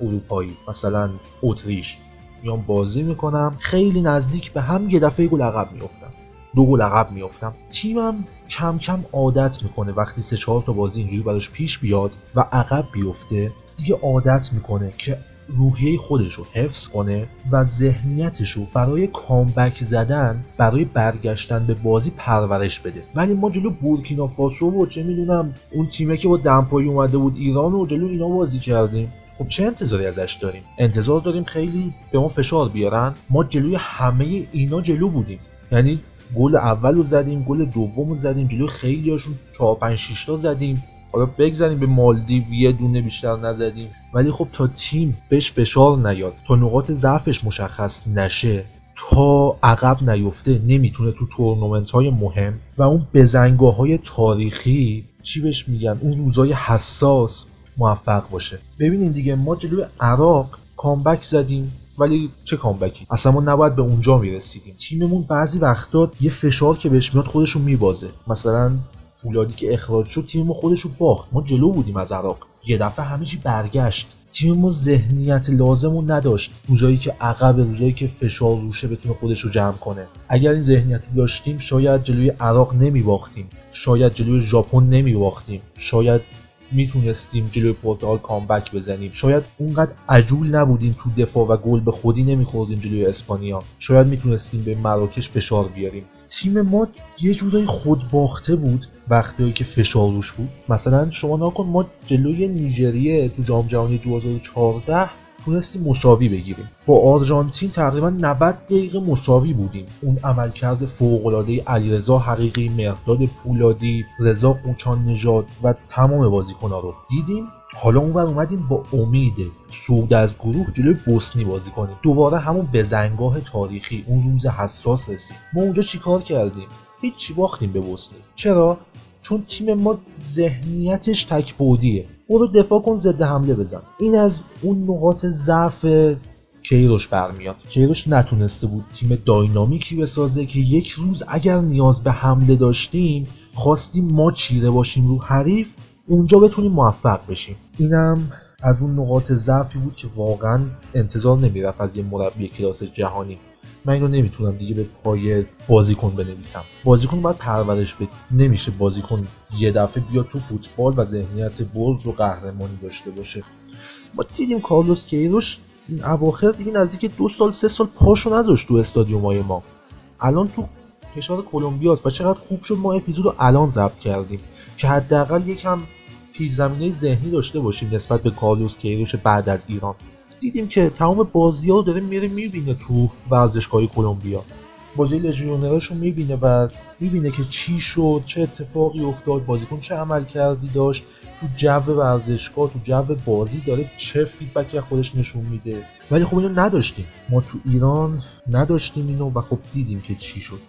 اروپایی مثلا اتریش. میام بازی می‌کنم خیلی نزدیک به هم یه دفعه گل عقب میفتم دو گل عقب میفتم تیمم کم کم عادت می‌کنه وقتی سه چهار تا بازی اینجوری براش پیش بیاد و عقب بیفته. دیگه عادت می‌کنه که روحیه خودش رو حفظ کنه و ذهنیتش رو برای کامبک زدن برای برگشتن به بازی پرورش بده. ولی ما جلو بورکینافاسو و چه می‌دونم اون تیمه که با دمپایی اومده بود ایران و جلو اینا بازی کردیم. خب چه انتظاری ازش داریم؟ انتظار داریم خیلی به ما فشار بیارن. ما جلوی همه اینا جلو بودیم. یعنی گل اول رو زدیم گل دوم رو زدیم جلوی خیلی هاشون 4 5 6 تا زدیم. حالا بگذاریم به مالدیو یه دونه بیشتر نزدیم. ولی خب تا تیم بهش فشار نیاد. تا نقاط ضعفش مشخص نشه تا عقب نیفته نمی‌تونه تو تورنمنت های مهم و اون بزنگاه های تاریخی چی بهش میگن؟ اون روزای حساس موفق باشه. ببینین دیگه ما جلوی عراق کامبک زدیم. ولی چه کامبکی؟ اصلا ما نباید به اونجا می‌رسیدیم. تیممون بعضی وقتا یه فشار که بهش میاد خودشون میبازه. مثلا فولادی که اخراج شد تیم ما خودش رو باخت. ما جلو بودیم از عراق. یه دفعه همه چی برگشت. تیم ما ذهنیت لازم رو نداشت. روزایی که عقب روزایی که فشار روشه بتونه خودش رو جمع کنه. اگر این ذهنیت داشتیم شاید جلوی عراق نمی باختیم شاید جلوی ژاپن نمی باختیم شاید می‌تونستیم جلوی پرتغال کامبک بزنیم. شاید اونقدر عجول نبودیم تو دفاع و گل به خودی نمیخوردیم جلوی اسپانیا. شاید می‌تونستیم به مراکش فشار بیاریم. تیم ما یه جورایی خود باخته بود وقتی که فشار روش بود. مثلا شما نکن ما جلوی نیجریه تو جام جهانی 2014 تونستیم مساوی بگیریم. با آرژانتین تقریبا 90 دقیقه مساوی بودیم. اون عملکرد فوقالعاده علیرضا حقیقی مرداد پولادی رضا قوچان نژاد و تمام بازیکنها رو دیدیم. حالا اونور اومدیم با امید سود از گروه جلوی بوسنی بازی کنیم. دوباره همون بزنگاه تاریخی اون روز حساس رسید. ما اونجا چیکار کردیم؟ هیچی باختیم به بوسنی. چرا؟ چون تیم ما ذهنیتش تکبودیه برو دفاع کن ضد حمله بزن. این از اون نقاط ضعف کیروش برمیاد. کیروش نتونسته بود تیم داینامیکی بسازه که یک روز اگر نیاز به حمله داشتیم خواستیم ما چیره باشیم رو حریف اونجا بتونیم موفق بشیم. اینم از اون نقاط ضعفی بود که واقعا انتظار نمی‌رفت از یه مربی کلاس جهانی. من اینو نمی‌تونم دیگه به پای بازیکن بنویسم. بازیکن باید پرورش بده. نمیشه بازیکن یه دفعه بیاد تو فوتبال و ذهنیت برد و قهرمانی داشته باشه. ما دیدیم کارلوس کیروش این اواخر دیگه نزدیک دو سال سه سال پاشو نذاشت تو استادیومای ما. الان تو کشور کلمبیاست و چقدر خوب شد ما اپیزودو الان ضبط کردیم. که حداقل یکم پیش زمینه ذهنی داشته باشیم نسبت به کارلوس کیروش بعد از ایران. دیدیم که تمام بازی ها داره میره می‌بینه تو ورزشگاه کلمبیا. بازی لژیونراش رو می‌بینه و می‌بینه که چی شد چه اتفاقی افتاد بازیکن چه عمل کردی داشت تو جو ورزشگاه تو جو بازی داره چه فیدبکی خودش نشون میده. ولی خب اینو نداشتیم. ما تو ایران نداشتیم اینو و خب دیدیم که چی شد.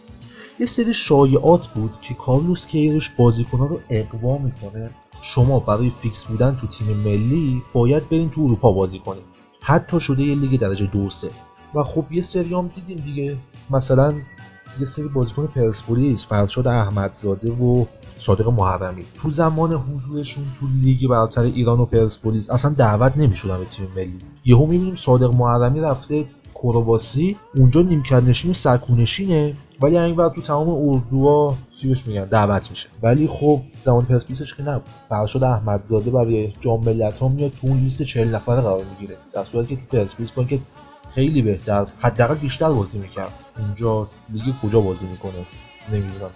یه سری شایعات بود که کارلوس کیروش بازیکنها رو اقوا می‌کنه. شما برای فیکس بودن تو تیم ملی باید برین تو اروپا بازی کنید حتی شده یه لیگ درجه دو سه. و خب یه سریام دیدیم دیگه. مثلا یه سری بازیکن پرسپولیس فرشاد احمدزاده و صادق محرمی. تو زمان حضورشون تو لیگ برتر ایران و پرسپولیس اصلا دعوت نمی‌شدن به تیم ملی. یهو می‌بینیم صادق محرمی رفته کرواسی اونجا نیمکت نشین و سکونشینه. ولی این تو تمام اردوها چی میگن دعوت میشه. ولی خب زمان پرسپولیسش که نبود. فرشاد احمدزاده برای جام ملت‌ها میاد تو اون لیست 40 نفره قرار می‌گیره. در صورتی که تو پرسپولیس با که خیلی بهتر حداقل بیشتر بازی می‌کرد. اونجا لیگ کجا بازی می‌کنه؟ نمی‌دونم.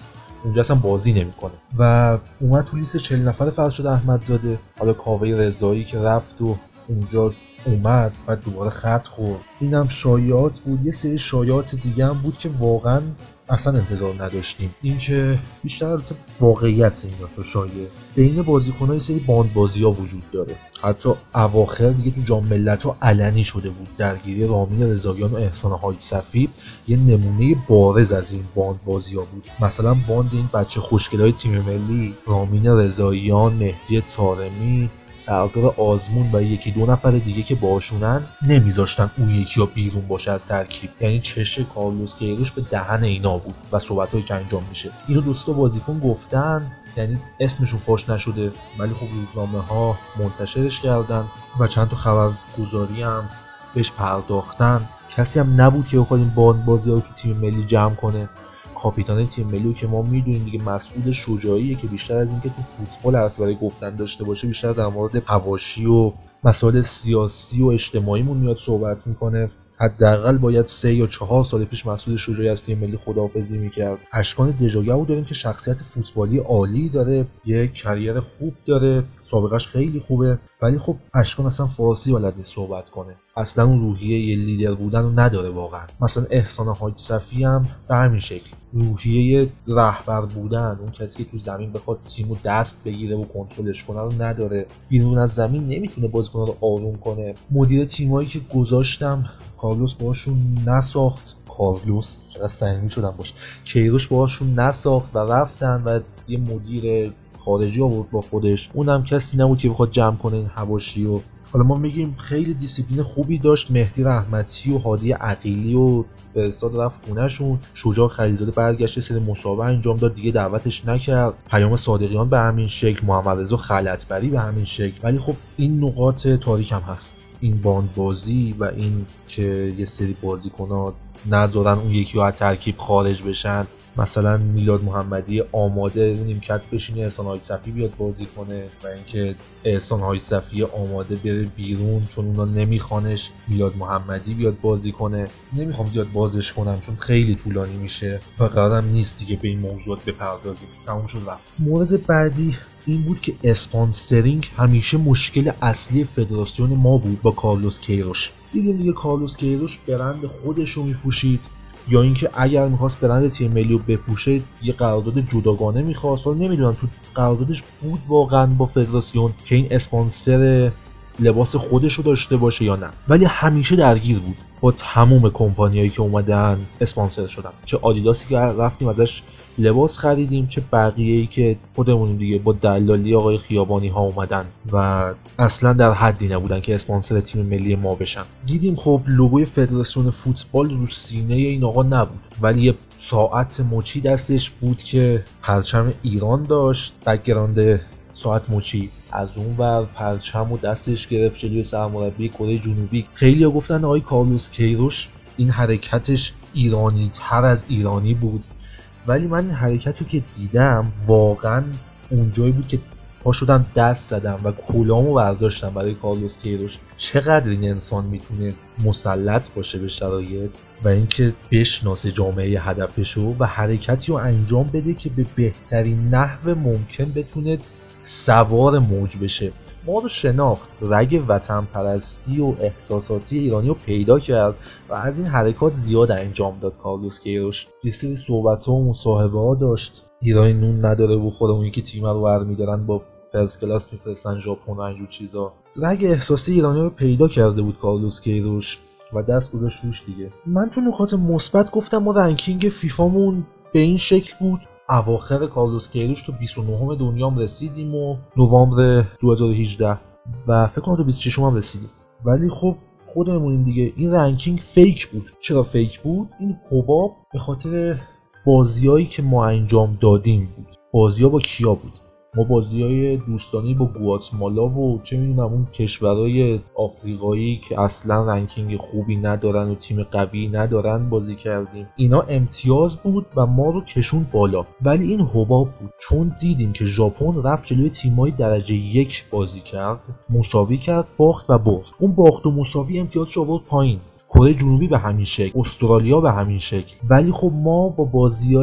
اونجا اصلا بازی نمی‌کنه. و اومد تو لیست 40 نفره فرشاد احمدزاده. حالا کاوه رضایی که رفت و اونجا اومد و دوباره خط خورد. اینم شایعات بود. یه سری شایعات دیگه هم بود که واقعا اصلا انتظار نداشتیم. اینکه بیشتر واقعیت این تو شایعه. بین بازیکن‌ها سری باند بازی ها وجود داره. حتی اواخر دیگه تو جام ملت ها علنی شده بود. درگیری رامین رضاییان و احسان حاج صفی یه نمونه بارز از این باند بازی ها بود. مثلا باند این بچه خوشگلای تیم ملی رامین رضاییان مهدی تارمی سردار آزمون و یکی دو نفر دیگه که باهاشونن نمیذاشتن اون یکی ها بیرون باشه از ترکیب. یعنی چش کارلوس کیروش به دهن اینا بود و صحبت که انجام میشه. اینو دوستا بازیکن گفتن یعنی اسمشون فاش نشده ولی خب روزنامه ها منتشرش کردن و چند تا خبرگزاری هم بهش پرداختن. کسی هم نبود که بخواد این باند بازی تو تیم ملی جمع کنه. کاپیتان تیم ملی که ما می‌دونیم دیگه مسئول شجاعیه که بیشتر از اینکه تو فوتبال حرف برای گفتن داشته باشه بیشتر در مورد هواشی و مسائل سیاسی و اجتماعیمون میاد صحبت می‌کنه. حداقل باید سه یا چهار سال پیش مسئول شجاعی از تیم ملی خداحافظی می‌کرد. اشکان دژاگو داریم که شخصیت فوتبالی عالی داره یه کریر خوب داره سابقش خیلی خوبه. ولی خب اشکان اصلا فارسی بلد نیست صحبت کنه. اصلا اون روحیه یه لیدر بودن رو نداره واقعا. مثلا احسان حاج صفی هم به همین شکل. روحیه رهبر بودن اون کسی که تو زمین بخواد تیمو دست بگیره و کنترلش کنه رو نداره. بیرون از زمین نمی‌تونه بازیکن‌ها رو آروم کنه. مدیر تیمایی که گذاشتم کارلوس باشون نساخت. کارلوس چقدر سنگین شدن باش. کیروش باشون نساخت و رفتن و یه مدیر خارجی آورد با خودش. اونم کسی نبود که بخواد جمع کنه این حواشی و حالا ما میگیم خیلی دیسیپلین خوبی داشت. مهدی رحمتی و هادی عقیلی و فرستاد رفت خونهشون. شجاع خلیزاده برگشت سری مسابقه انجام داد. دیگه دعوتش نکرد. پیام صادقیان به همین شکل محمد رضا خلعتبری به همین شکل. ولی خب این نقاط تاریک هم هست. این باند بازی و این که یه سری بازیکنات نذارن اون یکی رو ترکیب خارج بشن. مثلا میلاد محمدی آماده نیمکت بشینه احسان های صفی بیاد بازی کنه و اینکه احسان های صفی آماده بره بیرون چون اونا نمیخوانش. میلاد محمدی بیاد بازی کنه. نمی‌خوام زیاد بازش کنم چون خیلی طولانی میشه. و قرارم نیست دیگه به این موضوعات بپردازیم. تموم شد رفت. مورد بعدی این بود که اسپانسرینگ همیشه مشکل اصلی فدراسیون ما بود با کارلوس کیروش. دیدیم دیگه کارلوس کیروش برند خودش رو میپوشید یا اینکه اگر می‌خواست برند تیم ملی رو بپوشه یه قرارداد جداگانه می‌خواست. ولی نمی‌دونم تو قراردادش بود واقعا با فدراسیون که این اسپانسر لباس خودش رو داشته باشه یا نه. ولی همیشه درگیر بود با تمام کمپانیایی که اومدن اسپانسر شدن. چه آدیداسی که رفتیم ازش لباس خریدیم چه بقیه ای که خودمون دیگه با دلالی آقای خیابانی ها اومدن و اصلا در حدی نبودن که اسپانسر تیم ملی ما بشن. دیدیم خب لوگوی فدراسیون فوتبال رو سینه این آقا نبود ولی یه ساعت مچی دستش بود که پرچم ایران داشت. background ساعت مچی از اون ور پرچم و دستش گرفت جلوی سرمربی کره جنوبی. خیلی ها گفتن آقای کارلوس کیروش این حرکتش ایرانی تر از ایرانی بود. ولی من این حرکت رو که دیدم واقعا اونجایی بود که پا شدم دست زدم و کلامو برداشتم برای کارلوس کیروش. چقدر این انسان می‌تونه مسلط باشه به شرایط و اینکه بشناسه جامعه هدفشو و حرکتی رو انجام بده که به بهترین نحو ممکن بتونه سوار موج بشه. ما رو شناخت رگ وطن پرستی و احساساتی ایرانی رو پیدا کرد و از این حرکات زیاد انجام داد کارلوس کیروش. یه سری صحبت ها و مصاحبه ها داشت. ایرانی نون نداره بخوره اون که تیم رو برمیدارن با first class میفرستن ژاپن و اینجور چیزا. رگ احساسی ایرانی رو پیدا کرده بود کارلوس کیروش و دست گذاشت روش دیگه. من تو نکات مثبت گفتم ما رنکینگ فیفامون به این شکل بود. اواخر کارلوس کیروش تو 29 دنیام رسیدیم و نوامبر 2018 و فکر کنم تو 26 هم رسیدیم. ولی خب خودمونیم دیگه. این رنکینگ fake بود. چرا fake بود؟ این حباب به خاطر بازیایی که ما انجام دادیم بود. بازی با کیا بود؟ ما بازی های دوستانه با گواتمالا و چه می‌دونم اون کشورهای آفریقایی که اصلا رنکینگ خوبی ندارن و تیم قوی ندارن بازی کردیم. اینا امتیاز بود و ما رو کشون بالا. ولی این حباب بود. چون دیدیم که ژاپن رفت جلوی تیمای درجه یک بازی کرد مساوی کرد باخت و برد. اون باخت و مساوی امتیازش آورد پایین. کره جنوبی به همین شکل استرالیا به همین شکل. ولی خب ما با بازی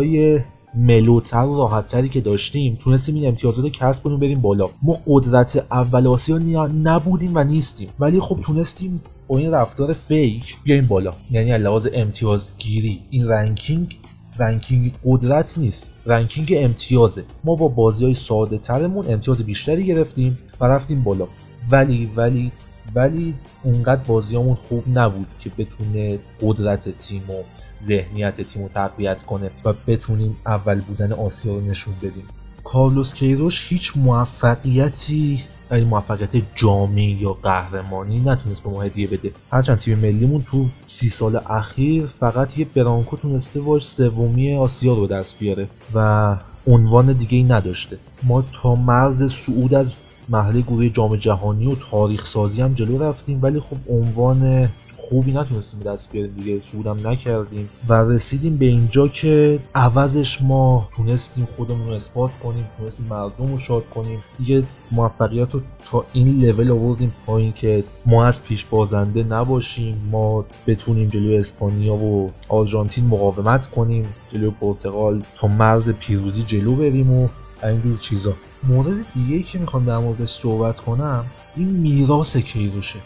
mellow تر و راحتتری که داشتیم. تونستیم این امتیازات کسب کنیم بریم بالا. ما قدرت اول آسیا نبودیم و نیستیم. ولی خب تونستیم با این رفتار fake بیایم بالا. یعنی لحاظ امتیازگیری. این رنکینگ رنکینگ قدرت نیست. رنکینگ امتیازه. ما با بازی های ساده ترمون امتیاز بیشتری گرفتیم و رفتیم بالا. ولی ولی ولی اونقدر بازیامون خوب نبود که بتونه قدرت تیم و ذهنیت تیم رو تقویت کنه و بتونیم اول بودن آسیا رو نشون بدیم. کارلوس کیروش هیچ موفقیتی این موفقیت جامعی یا قهرمانی نتونست به ما هدیه بده. هرچند تیم ملیمون تو سی سال اخیر فقط یه برانکو تونسته باش سومی آسیا رو دست بیاره و عنوان دیگه ای نداشته. ما تا مرز صعود از محله گروه جام جهانی و تاریخ سازی هم جلو رفتیم ولی خب عنوان خوبی نتونستیم دست بیاریم دیگه سودم نکردیم. و رسیدیم به اینجا که عوضش ما تونستیم خودمون رو اثبات کنیم تونستیم مردم رو شاد کنیم. دیگه موفقیت رو تا این لول آوردیم پایین که ما از پیش بازنده نباشیم ما بتونیم جلوی اسپانیا و آرژانتین مقاومت کنیم جلوی پرتغال تا مرز پیروزی جلو بریم و اینجور چیزا. مورد دیگه ای که می‌خوام در موردش صحبت کنم این میراث کیروشه.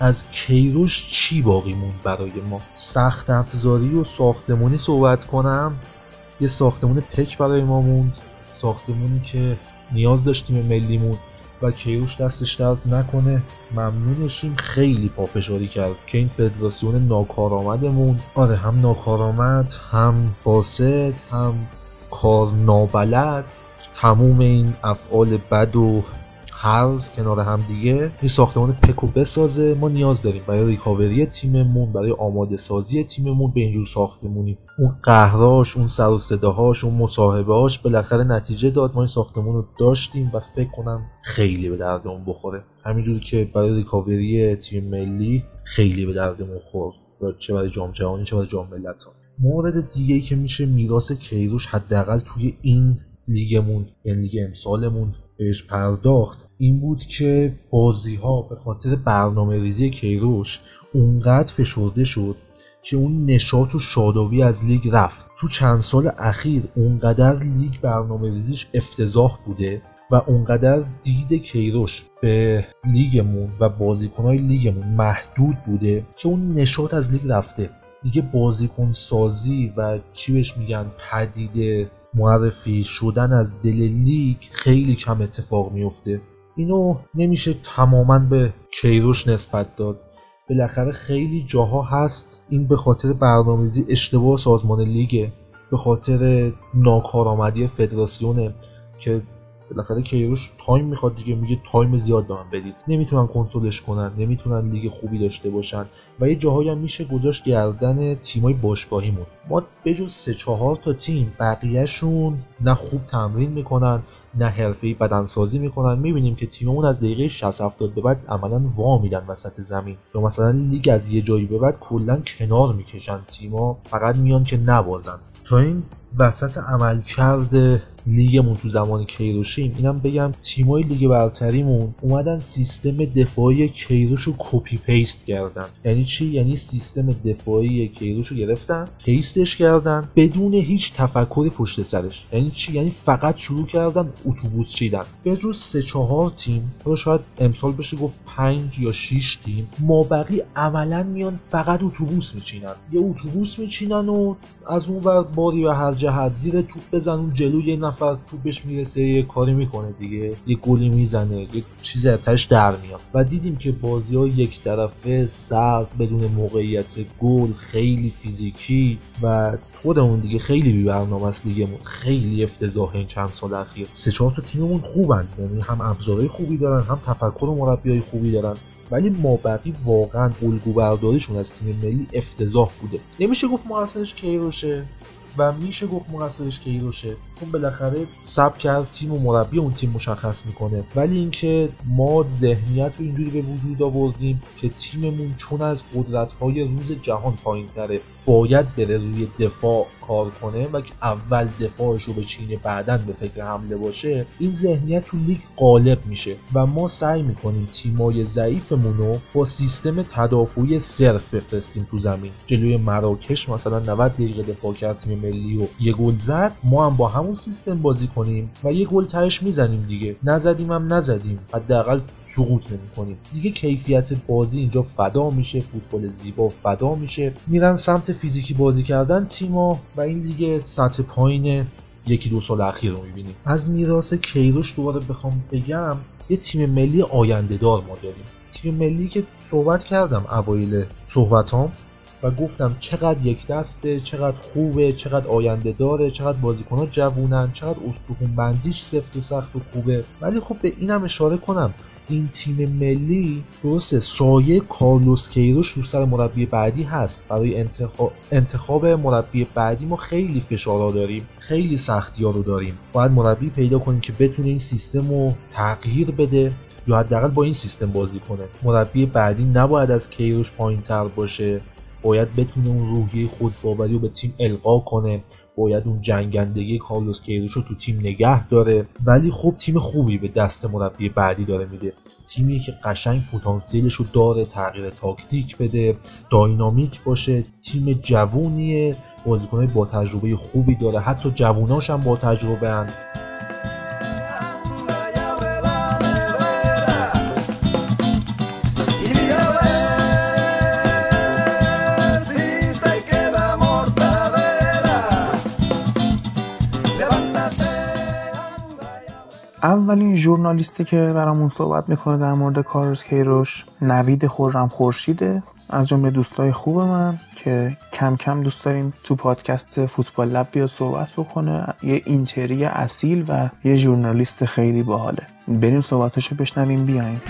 از کیروش چی باقی موند برای ما؟ سخت افزاری و ساختمونی صحبت کنم. یه ساختمون پک برای ما موند. ساختمونی که نیاز داشتیم ملیمون و کیروش دستش درد نکنه. ممنونشیم. خیلی پافشاری کرد که این فدراسیون ناکارآمدمون. آره هم ناکارآمد هم فاسد هم کار نابلد تموم این افعال بد و هرز کنار هم دیگه. این ساختمان پکو بسازه. ما نیاز داریم برای ریکاوری تیممون برای آماده سازی تیممون به اینجور ساختمونی اون قهراش اون سر و صداهاش اون مصاحبه هاش بالاخره نتیجه داد. ما این ساختمون رو داشتیم و فکر کنم خیلی به دردمون بخوره. همینجوری که برای ریکاوری تیم ملی خیلی به دردمون خورد. چه برای جام جهانی چه برای جام ملت‌ها. مورد دیگه ای که میشه میراث کیروش حداقل توی این لیگمون یعنی لیگ امسالمون بهش پرداخت. این بود که بازی ها به خاطر برنامه ریزی کیروش اونقدر فشرده شد که اون نشاط و شادابی از لیگ رفت. تو چند سال اخیر اونقدر لیگ برنامه ریزیش افتضاح بوده و اونقدر دید کیروش به لیگمون و بازیکنهای لیگمون محدود بوده که اون نشاط از لیگ رفته. دیگه بازیکن سازی و چی بهش میگن پدیده معرفی شدن از دل لیگ خیلی کم اتفاق میفته اینو نمیشه تماما به کیروش نسبت داد. بالاخره خیلی جاها هست این به خاطر برنامه‌ریزی اشتباه سازمان لیگه به خاطر ناکارآمدی فدراسیونه که بالاخره کیروش time می‌خواد دیگه میگه time زیاد به من بدید. نمی‌تونن کنترلش کنن نمی‌تونن لیگ خوبی داشته باشن و یه جاهایی هم میشه گذاشت گردن تیمای باشگاهیمون. ما بجز سه چهار تا تیم بقیهشون نه خوب تمرین می‌کنن نه حرفه‌ای بدنسازی می‌کنن. می‌بینیم که تیممون از دقیقه 60 70 به بعد عملا وا میدن وسط زمین. یا مثلا لیگ از یه جایی به بعد کلا کنار می‌کشن تیما فقط میان که نبازن. تا این وسط عملکرد لیگمون تو زمان کیروشیم. اینم بگم تیمای لیگ برتریمون اومدن سیستم دفاعی کیروش رو copy paste کردن. یعنی چی؟ یعنی سیستم دفاعی کیروش رو گرفتن paste ش کردن بدون هیچ تفکری پشت سرش. یعنی چی؟ یعنی فقط شروع کردن اتوبوس چیدن. به جز سه چهار تیم حالا شاید امسال بشه گفت پنج یا 6 تیم مابقی عملا میان فقط اتوبوس میچینن. یه اتوبوس میچینن و از اون ور باری و هر جهت زیر توپ بزن جلوی نفر توپش می‌رسه یه کاری می‌کنه دیگه یه گلی می‌زنه یه چیز ازش در میاد. و دیدیم که بازی ها یک طرفه سرد بدون موقعیت گل خیلی فیزیکی و خودمون دیگه خیلی بی برنامه است لیگمون. خیلی افتضاح این چند سال اخیر. سه چهار تا تیممون خوبن یعنی هم ابزارهای خوبی دارن هم تفکر مربیای خوبی دارن. ولی مابقی واقعا الگو برداریشون از تیم ملی افتضاح بوده. نمیشه گفت مقصرش کیروشه و میشه گفت مقصرش کیروشه. چون بالاخره سب کرد تیم و مربی اون تیم مشخص می‌کنه. ولی اینکه ما ذهنیت رو اینجوری به وجود آوردیم که تیممون چون از قدرت های روز جهان پایین تره باید بره روی دفاع کار کنه و اول دفاعش رو به چینه بعدا به فکر حمله باشه این ذهنیت تو لیگ غالب میشه. و ما سعی می‌کنیم تیمای ضعیفمون رو با سیستم تدافعی صرف بفرستیم تو زمین. جلوی مراکش مثلا 90 دقیقه دفاع کرد تیم ملی و یه گل زد. ما هم با همون سیستم بازی کنیم و یه گل تهش می‌زنیم دیگه. نزدیم هم نزدیم. حداقل سقوط کنیم دیگه کیفیت بازی اینجا فدا میشه فوتبال زیبا فدا میشه. میرن سمت فیزیکی بازی کردن تیما و این دیگه سطح پایین یکی دو سال اخیر رو می‌بینیم. از میراث کیروش دوباره بخوام بگم یه تیم ملی آینده دار ما داریم. تیم ملی که صحبت کردم اوایل صحبتام. و گفتم چقدر یک دسته چقدر خوبه چقدر آینده داره چقدر بازیکنها جوونن چقدر استخون بندیش سفت و سخت و خوبه. ولی خب به اینم اشاره کنم. این تیم ملی درسته سایه کارلوس کیروش رو سر مربی بعدی هست. برای انتخاب, انتخاب مربی بعدی ما خیلی فشارا داریم خیلی سختی ها رو داریم. باید مربی پیدا کنیم که بتونه این سیستم رو تغییر بده یا حداقل با این سیستم بازی کنه. مربی بعدی نباید از کیروش پایین تر باشه. باید بتونه اون روحیه خودباوری رو به تیم القا کنه. باید اون جنگندگی کارلوس کیروش رو تو تیم نگه داره. ولی خب تیم خوبی به دست مربی بعدی داره میده. تیمی که قشنگ پتانسیلش رو داره تغییر تاکتیک بده داینامیک باشه. تیم جوونیه. بازیکنهای با تجربه خوبی داره. حتی جووناش هم با تجربه هن. اولین ژورنالیستی که برامون صحبت می‌کنه در مورد کارلوس کیروش نوید خورم خورشیده. از جمله دوستای خوب من که کم کم دوست داریم تو پادکست فوتبال لب بیاد صحبت بکنه. یه اینتری اصیل و یه ژورنالیست خیلی باحاله. بریم صحبتاشو بشنویم بیایم.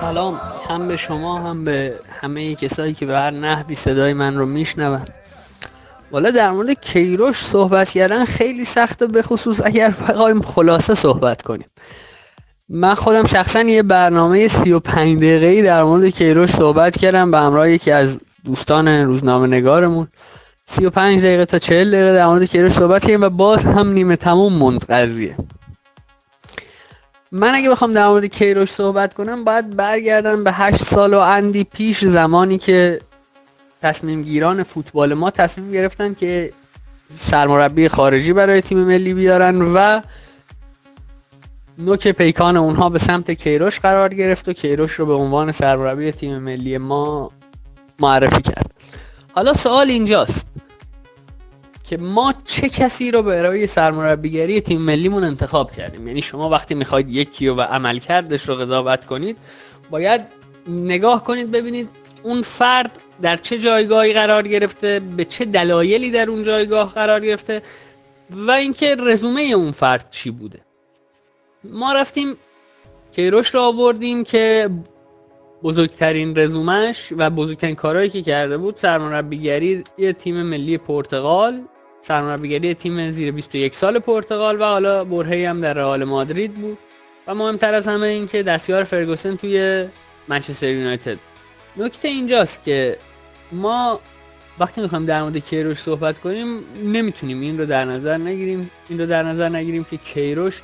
سلام. هم به شما هم به همه کسایی که به هر نحوی صدای من رو میشنون. والا در مورد کیروش صحبت کردن خیلی سخته به خصوص اگر بخوایم خلاصه صحبت کنیم. من خودم شخصا یه برنامه 35 دقیقه‌ای در مورد کیروش صحبت کردم به همراه یکی از دوستان روزنامه نگارمون 35 دقیقه تا 40 دقیقه در مورد کیروش صحبت کردیم و باز هم نیمه تموم موند قضیه من اگه بخوام در مورد کیروش صحبت کنم باید برگردم به 8 سال و اندی پیش زمانی که تصمیم گیران فوتبال ما تصمیم گرفتن که سرمربی خارجی برای تیم ملی بیارن و نوک پیکان اونها به سمت کیروش قرار گرفت و کیروش رو به عنوان سرمربی تیم ملی ما معرفی کرد. حالا سوال اینجاست که ما چه کسی رو برای سرمربیگری تیم ملیمون انتخاب کردیم؟ یعنی شما وقتی می‌خواید یکی رو و عملکردش رو قضاوت کنید باید نگاه کنید ببینید اون فرد در چه جایگاهی قرار گرفته به چه دلایلی در اون جایگاه قرار گرفته و اینکه رزومه اون فرد چی بوده. ما رفتیم کیروش رو آوردیم که بزرگترین رزومش و بزرگترین کارهایی که کرده بود سرمربیگری یه تیم ملی پرتغال سرمربیگری تیم زیر 21 سال پرتغال و حالا برهی هم در رئال مادرید بود. و مهمتر از همه این که دستیار فرگوسن توی منچستر یونایتد. نکته اینجاست که ما وقتی می‌خوایم در مورد کیروش صحبت کنیم نمی‌تونیم این رو در نظر نگیریم. این رو در نظر نگیریم که کیروش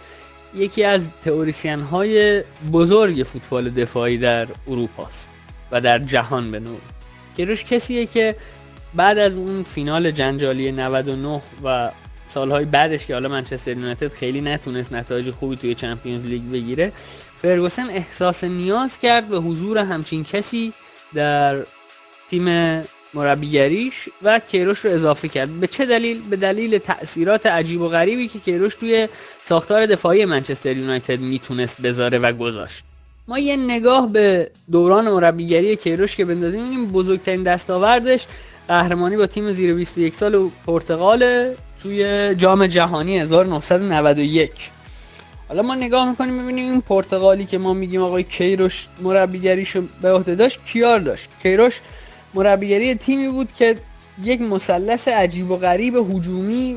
یکی از تئوریسین های بزرگ فوتبال دفاعی در اروپا است و در جهان به نور کیروش کسیه که بعد از اون فینال جنجالی 99 و سالهای بعدش که حالا منچستر یونایتد خیلی نتونست نتایج خوبی توی چمپیونز لیگ بگیره فرگوسن احساس نیاز کرد به حضور همچین کسی در تیم مربیگریش و کیروش رو اضافه کرد. به چه دلیل؟ به دلیل تاثیرات عجیب و غریبی که کیروش توی ساختار دفاعی منچستر یونایتد می‌تونست بذاره و گذاشت. ما یه نگاه به دوران مربیگری کیروش که بندازیم این بزرگترین دستاوردش قهرمانی با تیم زیر 21 سال پرتغال توی جام جهانی 1991 حالا ما نگاه می‌کنیم ببینیم این پرتغالی که ما میگیم آقای کیروش مربیگریشو به عهده داشت کیار داشت؟ کیروش مربیگری تیمی بود که یک مثلث عجیب و غریب هجومی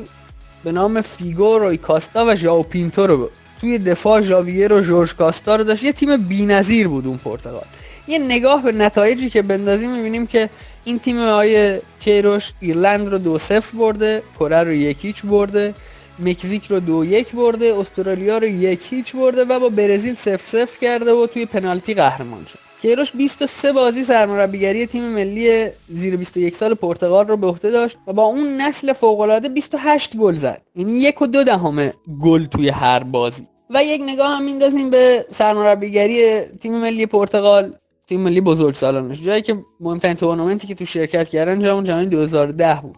به نام فیگو روی کاستا و ژائو پینتو رو توی دفاع ژاویر و جورج کاستا رو داشت. یه تیم بی‌نظیر بود اون پرتغال. یه نگاه به نتایجی که بندازیم می‌بینیم که این تیم های کیروش ایرلند رو دو صفر برده کره رو یک هیچ برده مکزیک رو دو یک برده استرالیا رو یک هیچ برده و با برزیل سف سف کرده و توی پنالتی قهرمان شد. کیروش 23 بازی سرمربیگری تیم ملی زیر 21 سال پرتغال رو به عهده داشت و با اون نسل فوق العاده 28 گل زد. یعنی یک و دو دهم گل توی هر بازی. و یک نگاه هم میندازیم به سرمربیگری تیم ملی پرتغال. تیم ملی بزرگ سالانش. جایی که مهمترین تورنمنتی که تو شرکت کردن جام جهانی 2010 بود.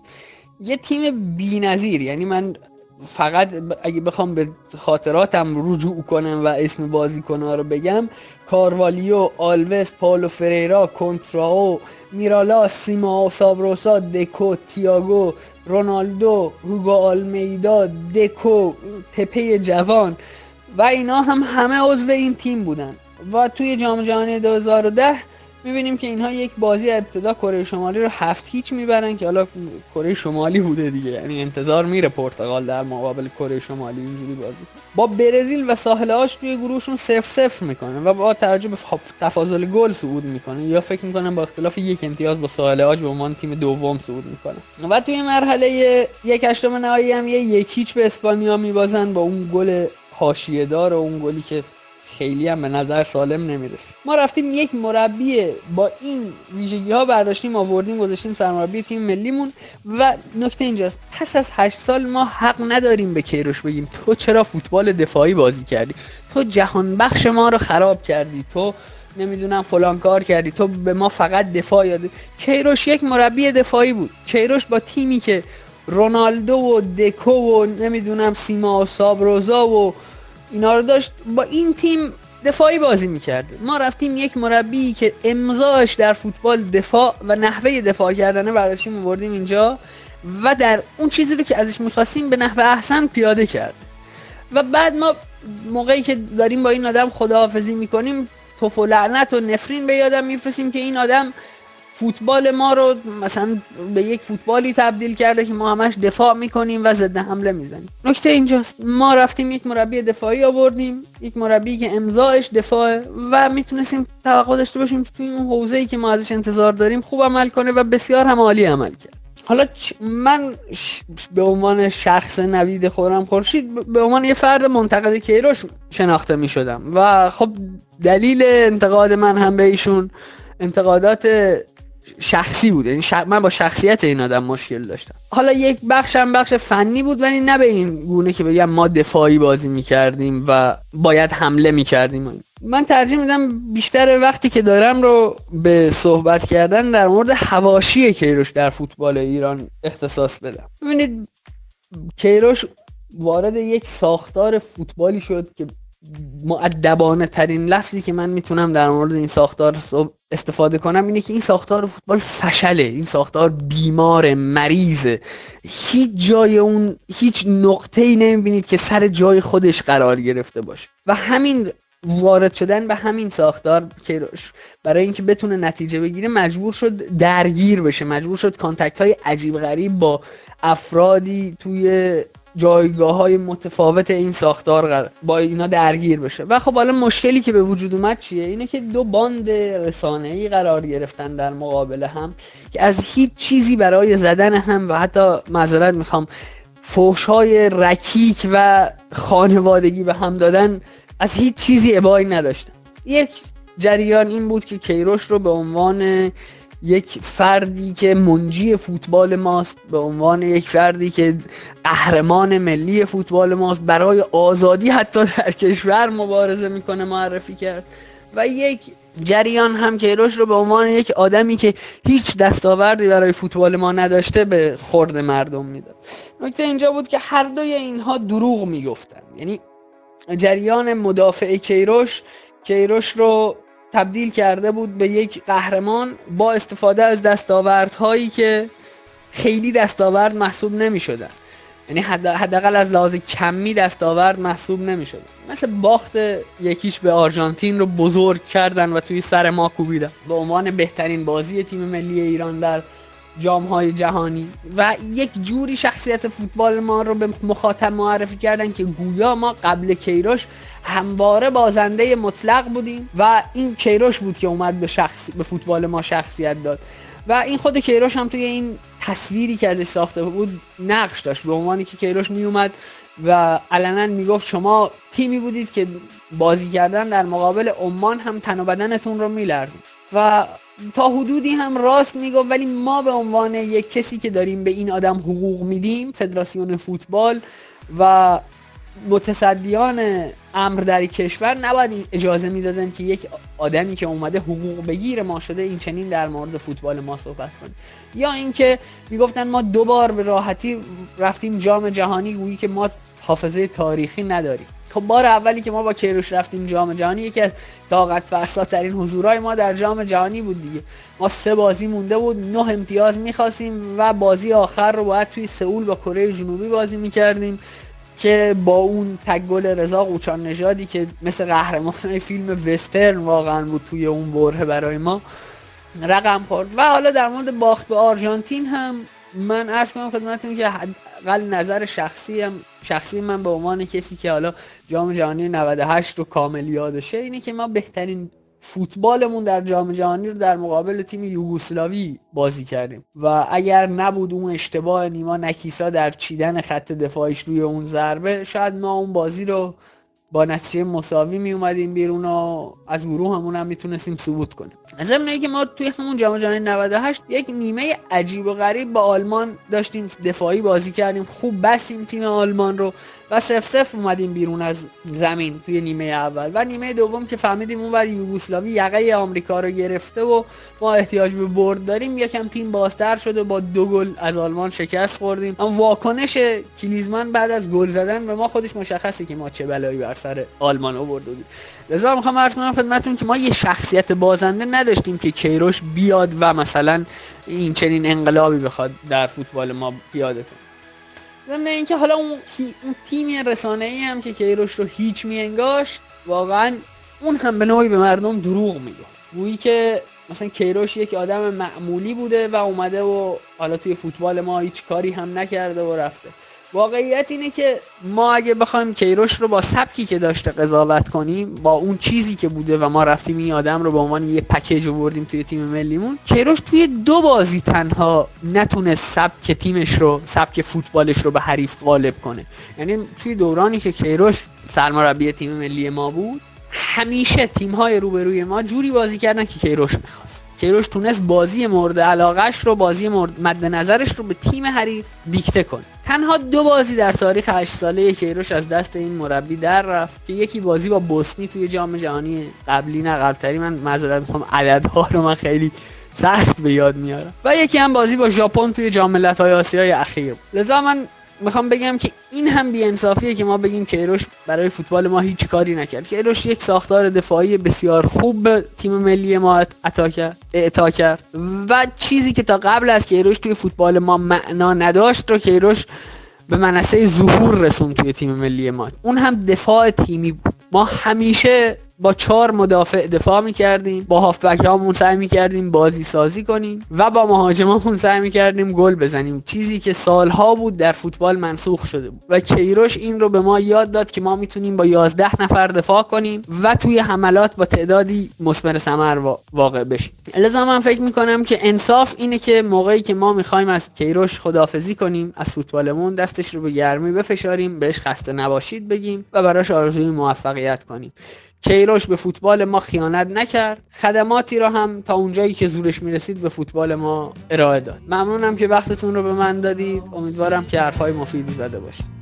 یه تیم بی‌نظیر. یعنی من فقط اگه بخوام به خاطراتم رجوع کنم و اسم بازیکنها رو بگم کاروالیو آلوس پالو فریرا کنتراو میرالا سیما سابروسا دکو تیاگو رونالدو هوگو آلمیدا دکو پپه جوان و اینا هم همه عضو این تیم بودن. و توی جام جهانی 2010 می‌بینیم که اینها یک بازی ابتدا کره شمالی رو هفت هیچ می‌برن که حالا کره شمالی بوده دیگه. یعنی انتظار میره پرتغال در مقابل کره شمالی اینجوری بازی. با برزیل و ساحل هاش توی گروهشون صفر صفر می‌کنن و با توجه به تفاضل گل صعود می‌کنن یا فکر می‌کنن با اختلاف یک امتیاز با ساحل هاش به عنوان تیم دوم صعود می‌کنن و توی مرحله یک هشتم نهایی هم یک هیچ به اسپانیا میبازن با اون گل حاشیه دار و اون گلی که خیلی هم به نظر سالم نمی‌رسه. ما رفتیم یک مربی با این ویژگی ها برداشتیم آوردیم گذاشتیم سرمربی تیم ملیمون و نکته اینجاست پس از هشت سال ما حق نداریم به کیروش بگیم تو چرا فوتبال دفاعی بازی کردی؟ تو جهان بخش ما رو خراب کردی تو نمی‌دونم فلان کار کردی تو به ما فقط دفاع یاده کیروش یک مربی دفاعی بود. کیروش با تیمی که رونالدو و دکو و نمی‌دونم سیما و سابروزا و اینا رو داشت با این تیم دفاعی بازی می‌کرد. ما رفتیم یک مربی که امضاش در فوتبال دفاع و نحوه دفاع کردنه برداشتیم آوردیم اینجا و در اون چیزی رو که ازش می‌خواستیم به نحوه احسن پیاده کرد. و بعد ما موقعی که داریم با این آدم خداحافظی می‌کنیم توف و لعنت و نفرین به یادم میفرستیم که این آدم فوتبال ما رو مثلا به یک فوتبالی تبدیل کرده که ما همش دفاع می‌کنیم و ضد حمله می‌زنیم. نکته اینجاست. ما رفتیم یک مربی دفاعی آوردیم یک مربی که امضاش دفاع و می‌تونستیم توقع داشته باشیم توی اون حوزه ای که ما ازش انتظار داریم خوب عمل کنه و بسیار هم عالی عمل کرد. حالا من به عنوان شخص نوید خورم خورشید به عنوان یه فرد منتقد کیروش شناخته می شدم و خب دلیل انتقاد من هم به ایشون انتقادات شخصی بود. یعنی من با شخصیت این آدم مشکل داشتم. حالا یک بخشم بخش فنی بود ولی نه به این گونه که بگم ما دفاعی بازی می‌کردیم و باید حمله می‌کردیم. من ترجیح میدم بیشتر وقتی که دارم رو به صحبت کردن در مورد هواشی کیروش در فوتبال ایران اختصاص بدم. ببینید کیروش وارد یک ساختار فوتبالی شد که معدبانه ترین لفظی که من می‌تونم در مورد این ساختار استفاده کنم اینه که این ساختار فوتبال فشله. این ساختار بیمار مریضه هیچ جای اون هیچ نقطه ای نمی‌بینید که سر جای خودش قرار گرفته باشه. و همین وارد شدن به همین ساختار کیروش برای اینکه بتونه نتیجه بگیره مجبور شد درگیر بشه. مجبور شد کانتکت های عجیب غریب با افرادی توی جایگاه های متفاوت این ساختار با اینا درگیر بشه. و خب حالا مشکلی که به وجود اومد چیه؟ اینه که دو باند رسانه ای قرار گرفتن در مقابل هم که از هیچ چیزی برای زدن هم و حتی معذرت می‌خوام فوش های رکیک و خانوادگی به هم دادن از هیچ چیزی ابایی نداشتن. یک جریان این بود که کیروش رو به عنوان یک فردی که منجی فوتبال ماست به عنوان یک فردی که قهرمان ملی فوتبال ماست برای آزادی حتی در کشور مبارزه می‌کنه معرفی کرد. و یک جریان هم کیروش رو به عنوان یک آدمی که هیچ دستاوردی برای فوتبال ما نداشته به خورد مردم می‌داد. نکته اینجا بود که هر دوی اینها دروغ می‌گفتن. یعنی جریان مدافع کیروش کیروش رو تبدیل کرده بود به یک قهرمان با استفاده از دستاوردهایی که خیلی دستاورد محسوب نمی شدن یعنی حداقل از لحاظ کمی دستاورد محسوب نمی شدن مثل باخت یکیش به آرژانتین رو بزرگ کردن و توی سر ما کوبیدن. به عنوان بهترین بازی تیم ملی ایران در جام های جهانی. و یک جوری شخصیت فوتبال ما رو به مخاطب معرفی کردن که گویا ما قبل کیروش همواره بازنده مطلق بودیم و این کیروش بود که اومد به, شخص... به فوتبال ما شخصیت داد. و این خود کیروش هم توی این تصویری که ازش ساخته بود نقش داشت به عنوانی که کیروش می اومد و علنا می‌گفت شما تیمی بودید که بازی کردن در مقابل عمان هم تن و بدنتون رو میلرزید. و تا حدودی هم راست می‌گفت ولی ما به عنوان یک کسی که داریم به این آدم حقوق میدیم فدراسیون فوتبال و متصدیان امر در کشور نباید اجازه می‌دادن که یک آدمی که اومده حقوق بگیر ما شده این چنین در مورد فوتبال ما صحبت کنه. یا اینکه می‌گفتن ما دو بار به راحتی رفتیم جام جهانی گویی که ما حافظه تاریخی نداریم. خب بار اولی که ما با کیروش رفتیم جام جهانی یکی از طاقت فرساترین حضورهای ما در جام جهانی بود دیگه. ما سه بازی مونده بود نه امتیاز می‌خواستیم و بازی آخر رو باید توی سئول با کره جنوبی بازی می‌کردیم. که با اون تگل رضا قوچان نژادی که مثل قهرمان فیلم وسترن واقعا بود توی اون بره برای ما رقم خورد. و حالا در مورد باخت به آرژانتین هم من عرض کنم خدمتتون که حداقل نظر شخصی هم شخصی من به عنوان کسی که حالا جام جهانی 98 رو کامل یادشه اینه که ما بهترین فوتبالمون در جام جهانی رو در مقابل تیم یوگسلاوی بازی کردیم. و اگر نبود اون اشتباه نیما نکیسا در چیدن خط دفاعیش روی اون ضربه شاید ما اون بازی رو با نتیجه مساوی می اومدیم بیرون و از گروه همون هم می‌تونستیم ثبوت کنیم. ضمن که ما توی همون جام جهانی 98 یک نیمه عجیب و غریب با آلمان داشتیم دفاعی بازی کردیم. خوب بستیم تیم آلمان رو و سف سف اومدیم بیرون از زمین توی نیمه اول. و نیمه دوم که فهمیدیم اون بر یوگسلاوی یقه آمریکا رو گرفته و ما احتیاج به برد داریم یکم تیم بازتر شده با دو گل از آلمان شکست خوردیم. اما واکنش کلیزمان بعد از گل زدن به ما خودش مشخصه که ما چه بلایی بر سر آلمان آورده لذا می‌خوام عرض کنم خدمتتون که ما یه شخصیت بازنده نداشتیم که کیروش بیاد و مثلا این چنین انقلابی بخواد در فوتبال ما پیاده کنه ضمن اینکه حالا اون, تیم رسانه ای هم که کیروش رو هیچ میانگاشت واقعا اون هم به نوعی به مردم دروغ میگه گویی که مثلا کیروش یک آدم معمولی بوده و اومده و حالا توی فوتبال ما هیچ کاری هم نکرده و رفته. واقعیت اینه که ما اگه بخوایم کیروش رو با سبکی که داشته قضاوت کنیم با اون چیزی که بوده و ما رفتیم این آدم رو به عنوان یه پکیج آوردیم توی تیم ملیمون کیروش توی دو بازی تنها نتونه سبک تیمش رو سبک فوتبالش رو به حریف غالب کنه. یعنی توی دورانی که کیروش سرمربی تیم ملی ما بود همیشه تیم های روبروی ما جوری بازی کردن که کیروش می‌خواد کیروش تونست بازی مورد علاقش رو بازی مورد مد نظرش رو به تیم حریف دیکته کنه. تنها دو بازی در تاریخ 8 ساله کیروش از دست این مربی در رفت که یکی بازی با بوسنی توی جام جهانی قبلی نه قبلتری. من معذرت می‌خوام عددها رو من خیلی سخت به یاد میارم. و یکی هم بازی با ژاپن توی جام ملت‌های آسیای اخیر. لذا من می‌خوام بگم که این هم بیانصافیه که ما بگیم کیروش برای فوتبال ما هیچ کاری نکرد. کیروش یک ساختار دفاعی بسیار خوب به تیم ملی ما عطا کرد اعطا کرد. و چیزی که تا قبل از کیروش توی فوتبال ما معنا نداشت رو کیروش به منصه ظهور رسون توی تیم ملی ما. اون هم دفاع تیمی بود. ما همیشه با چهار مدافع دفاع می‌کردیم با هافبک هامون سعی می‌کردیم بازی سازی کنیم و با مهاجمامون سعی می‌کردیم گل بزنیم. چیزی که سالها بود در فوتبال منسوخ شده بود و کیروش این رو به ما یاد داد که ما می‌تونیم با 11 نفر دفاع کنیم و توی حملات با تعدادی مثمر ثمر واقع بشیم. لذا من فکر می‌کنم که انصاف اینه که موقعی که ما می‌خوایم از کیروش خدافزی کنیم از فوتبالمون دستش رو به گرمی بفشاریم بهش خسته نباشید بگیم و براش آرزوی موفقیت کنیم. کیروش به فوتبال ما خیانت نکرد. خدماتی را هم تا اونجایی که زورش می‌رسید به فوتبال ما ارائه داد. ممنونم که وقتتون رو به من دادید. امیدوارم که حرفهای مفیدی زده باشید.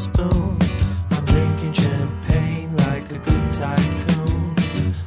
spoon. I'm drinking champagne like a good tycoon.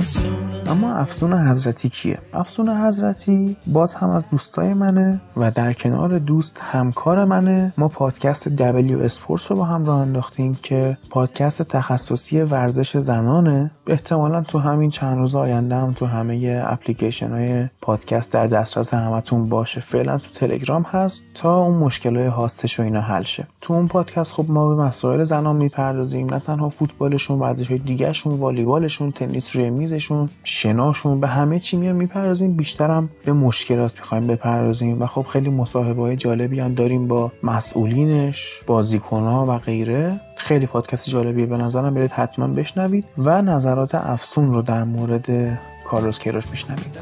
Soon افسون حضرتی کیه؟ افسون حضرتی باز هم از دوستای منه و در کنار دوست همکار منه. ما پادکست دبلیو اسپورت رو با هم راه انداختیم که پادکست تخصصی ورزش زنانه. احتمالا تو همین چند روز آینده هم تو همه اپلیکیشن های پادکست در دسترس همتون باشه. فعلا تو تلگرام هست تا اون مشکل های هاستش و اینا حل شه. تو اون پادکست خب ما به مسائل زنان می‌پردازیم. نه تنها فوتبالشون ورزش های دیگهشون والیبالشون تنیس روی میزشون شناشون به همه چی میان می‌پردازیم بیشترم به مشکلات می‌خوایم بپردازیم. و خب خیلی مصاحبه های جالبی هم داریم با مسئولینش بازیکنها و غیره. خیلی پادکست جالبیه به نظرم برید حتما بشنوید و نظرات افسون رو در مورد کارلوس کیروش بشنوید.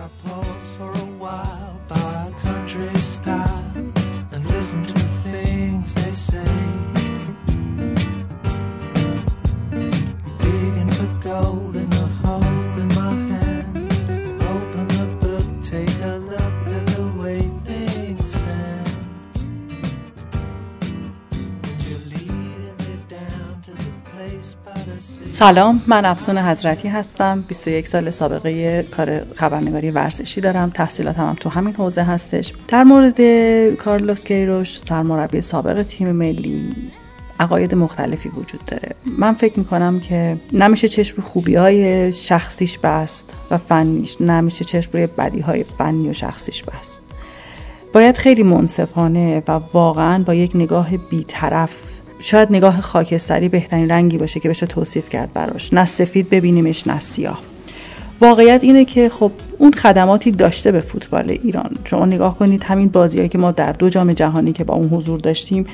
سلام من افسون حضرتی هستم. 21 سال سابقه کار خبرنگاری ورزشی دارم. تحصیلاتم هم تو همین حوزه هستش. در مورد کارلوس کیروش سرمربی سابق تیم ملی عقاید مختلفی وجود داره. من فکر می‌کنم که نمیشه چشم رو خوبی های شخصیش بست و فنیش نمیشه چشم روی بدی های فنی و شخصیش بست. باید خیلی منصفانه و واقعا با یک نگاه بیطرف شاید نگاه خاکستری بهترین رنگی باشه که بشه توصیف کرد براش. نه سفید ببینیمش نه سیاه. واقعیت اینه که خب اون خدماتی داشته به فوتبال ایران. شما نگاه کنید همین بازیهایی که ما در دو جام جهانی که با اون حضور داشتیم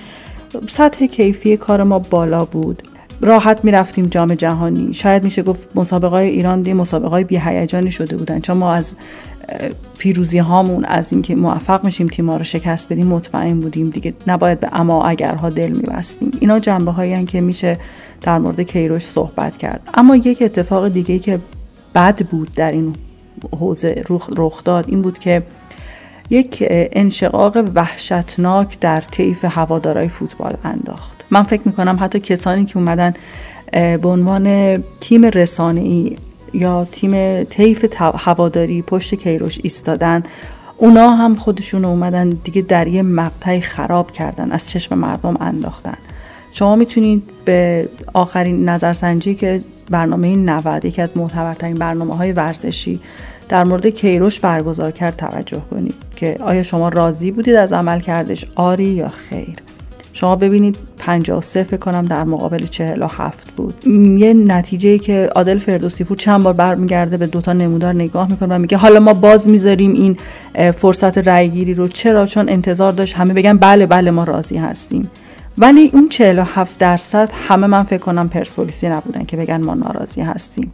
سطح کیفی کار ما بالا بود. راحت می‌رفتیم جام جهانی. شاید میشه گفت مسابقه های ایران دی مسابقه های بیهیجانی شده بودن. چون ما از پیروزی هامون از اینکه موفق میشیم تیم‌ها رو شکست بدیم مطمئن بودیم. دیگه نباید به اما اگرها دل میبستیم. اینا جنبه هایی که میشه در مورد کیروش صحبت کرد. اما یک اتفاق دیگه که بد بود در این حوزه رخ داد این بود که یک انشقاق وحشتناک در طیف هوادارای فوتبال انداخت. من فکر می‌کنم حتی کسانی که اومدن به عنوان تیم رسانه‌ای یا تیم طیف هواداری پشت کیروش ایستادن اونا هم خودشون اومدن دیگه در یه مقطعی خراب کردن از چشم مردم انداختن. شما می‌تونید به آخرین نظرسنجی که برنامه 90 یکی از معتبرترین برنامه های ورزشی در مورد کیروش برگزار کرد توجه کنید که آیا شما راضی بودید از عمل کردش آری یا خیر؟ شما ببینید 53 فکر کنم در مقابل 47 بود. یه نتیجه که عادل فردوسی پور چند بار برمیگرده به دوتا نمودار نگاه می‌کنه و میگه حالا ما باز می‌ذاریم این فرصت رأیگیری رو. چرا؟ چون انتظار داشت همه بگن بله بله ما راضی هستیم. ولی اون 47 درصد همه من فکر کنم پرسپولیسی نبودن که بگن ما ناراضی هستیم.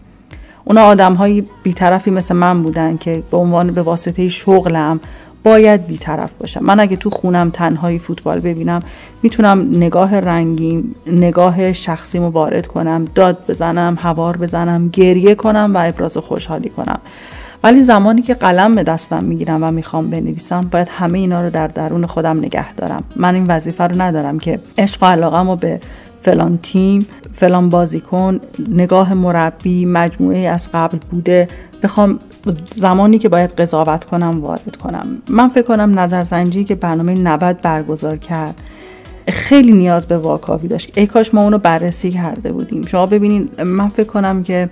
اونا آدم های بیطرفی مثل من بودن که به عنوان به واسطه شغلم باید بیطرف باشم. من اگه تو خونم تنهایی فوتبال ببینم می‌تونم نگاه رنگی نگاه شخصیمو وارد کنم داد بزنم هوار بزنم گریه کنم و ابراز خوشحالی کنم. ولی زمانی که قلم به دستم می‌گیرم و می‌خوام بنویسم باید همه اینا رو در درون خودم نگه دارم. من این وظیفه رو ندارم که عشق و علاقم رو به فلان تیم فلان بازیکن نگاه مربی مجموعه از قبل بوده بخوام زمانی که باید قضاوت کنم وارد کنم. من فکر کنم نظرسنجی که برنامه 90 برگزار کرد خیلی نیاز به واکاوی داشت. ای کاش ما اونو بررسی کرده بودیم. شما ببینین من فکر کنم که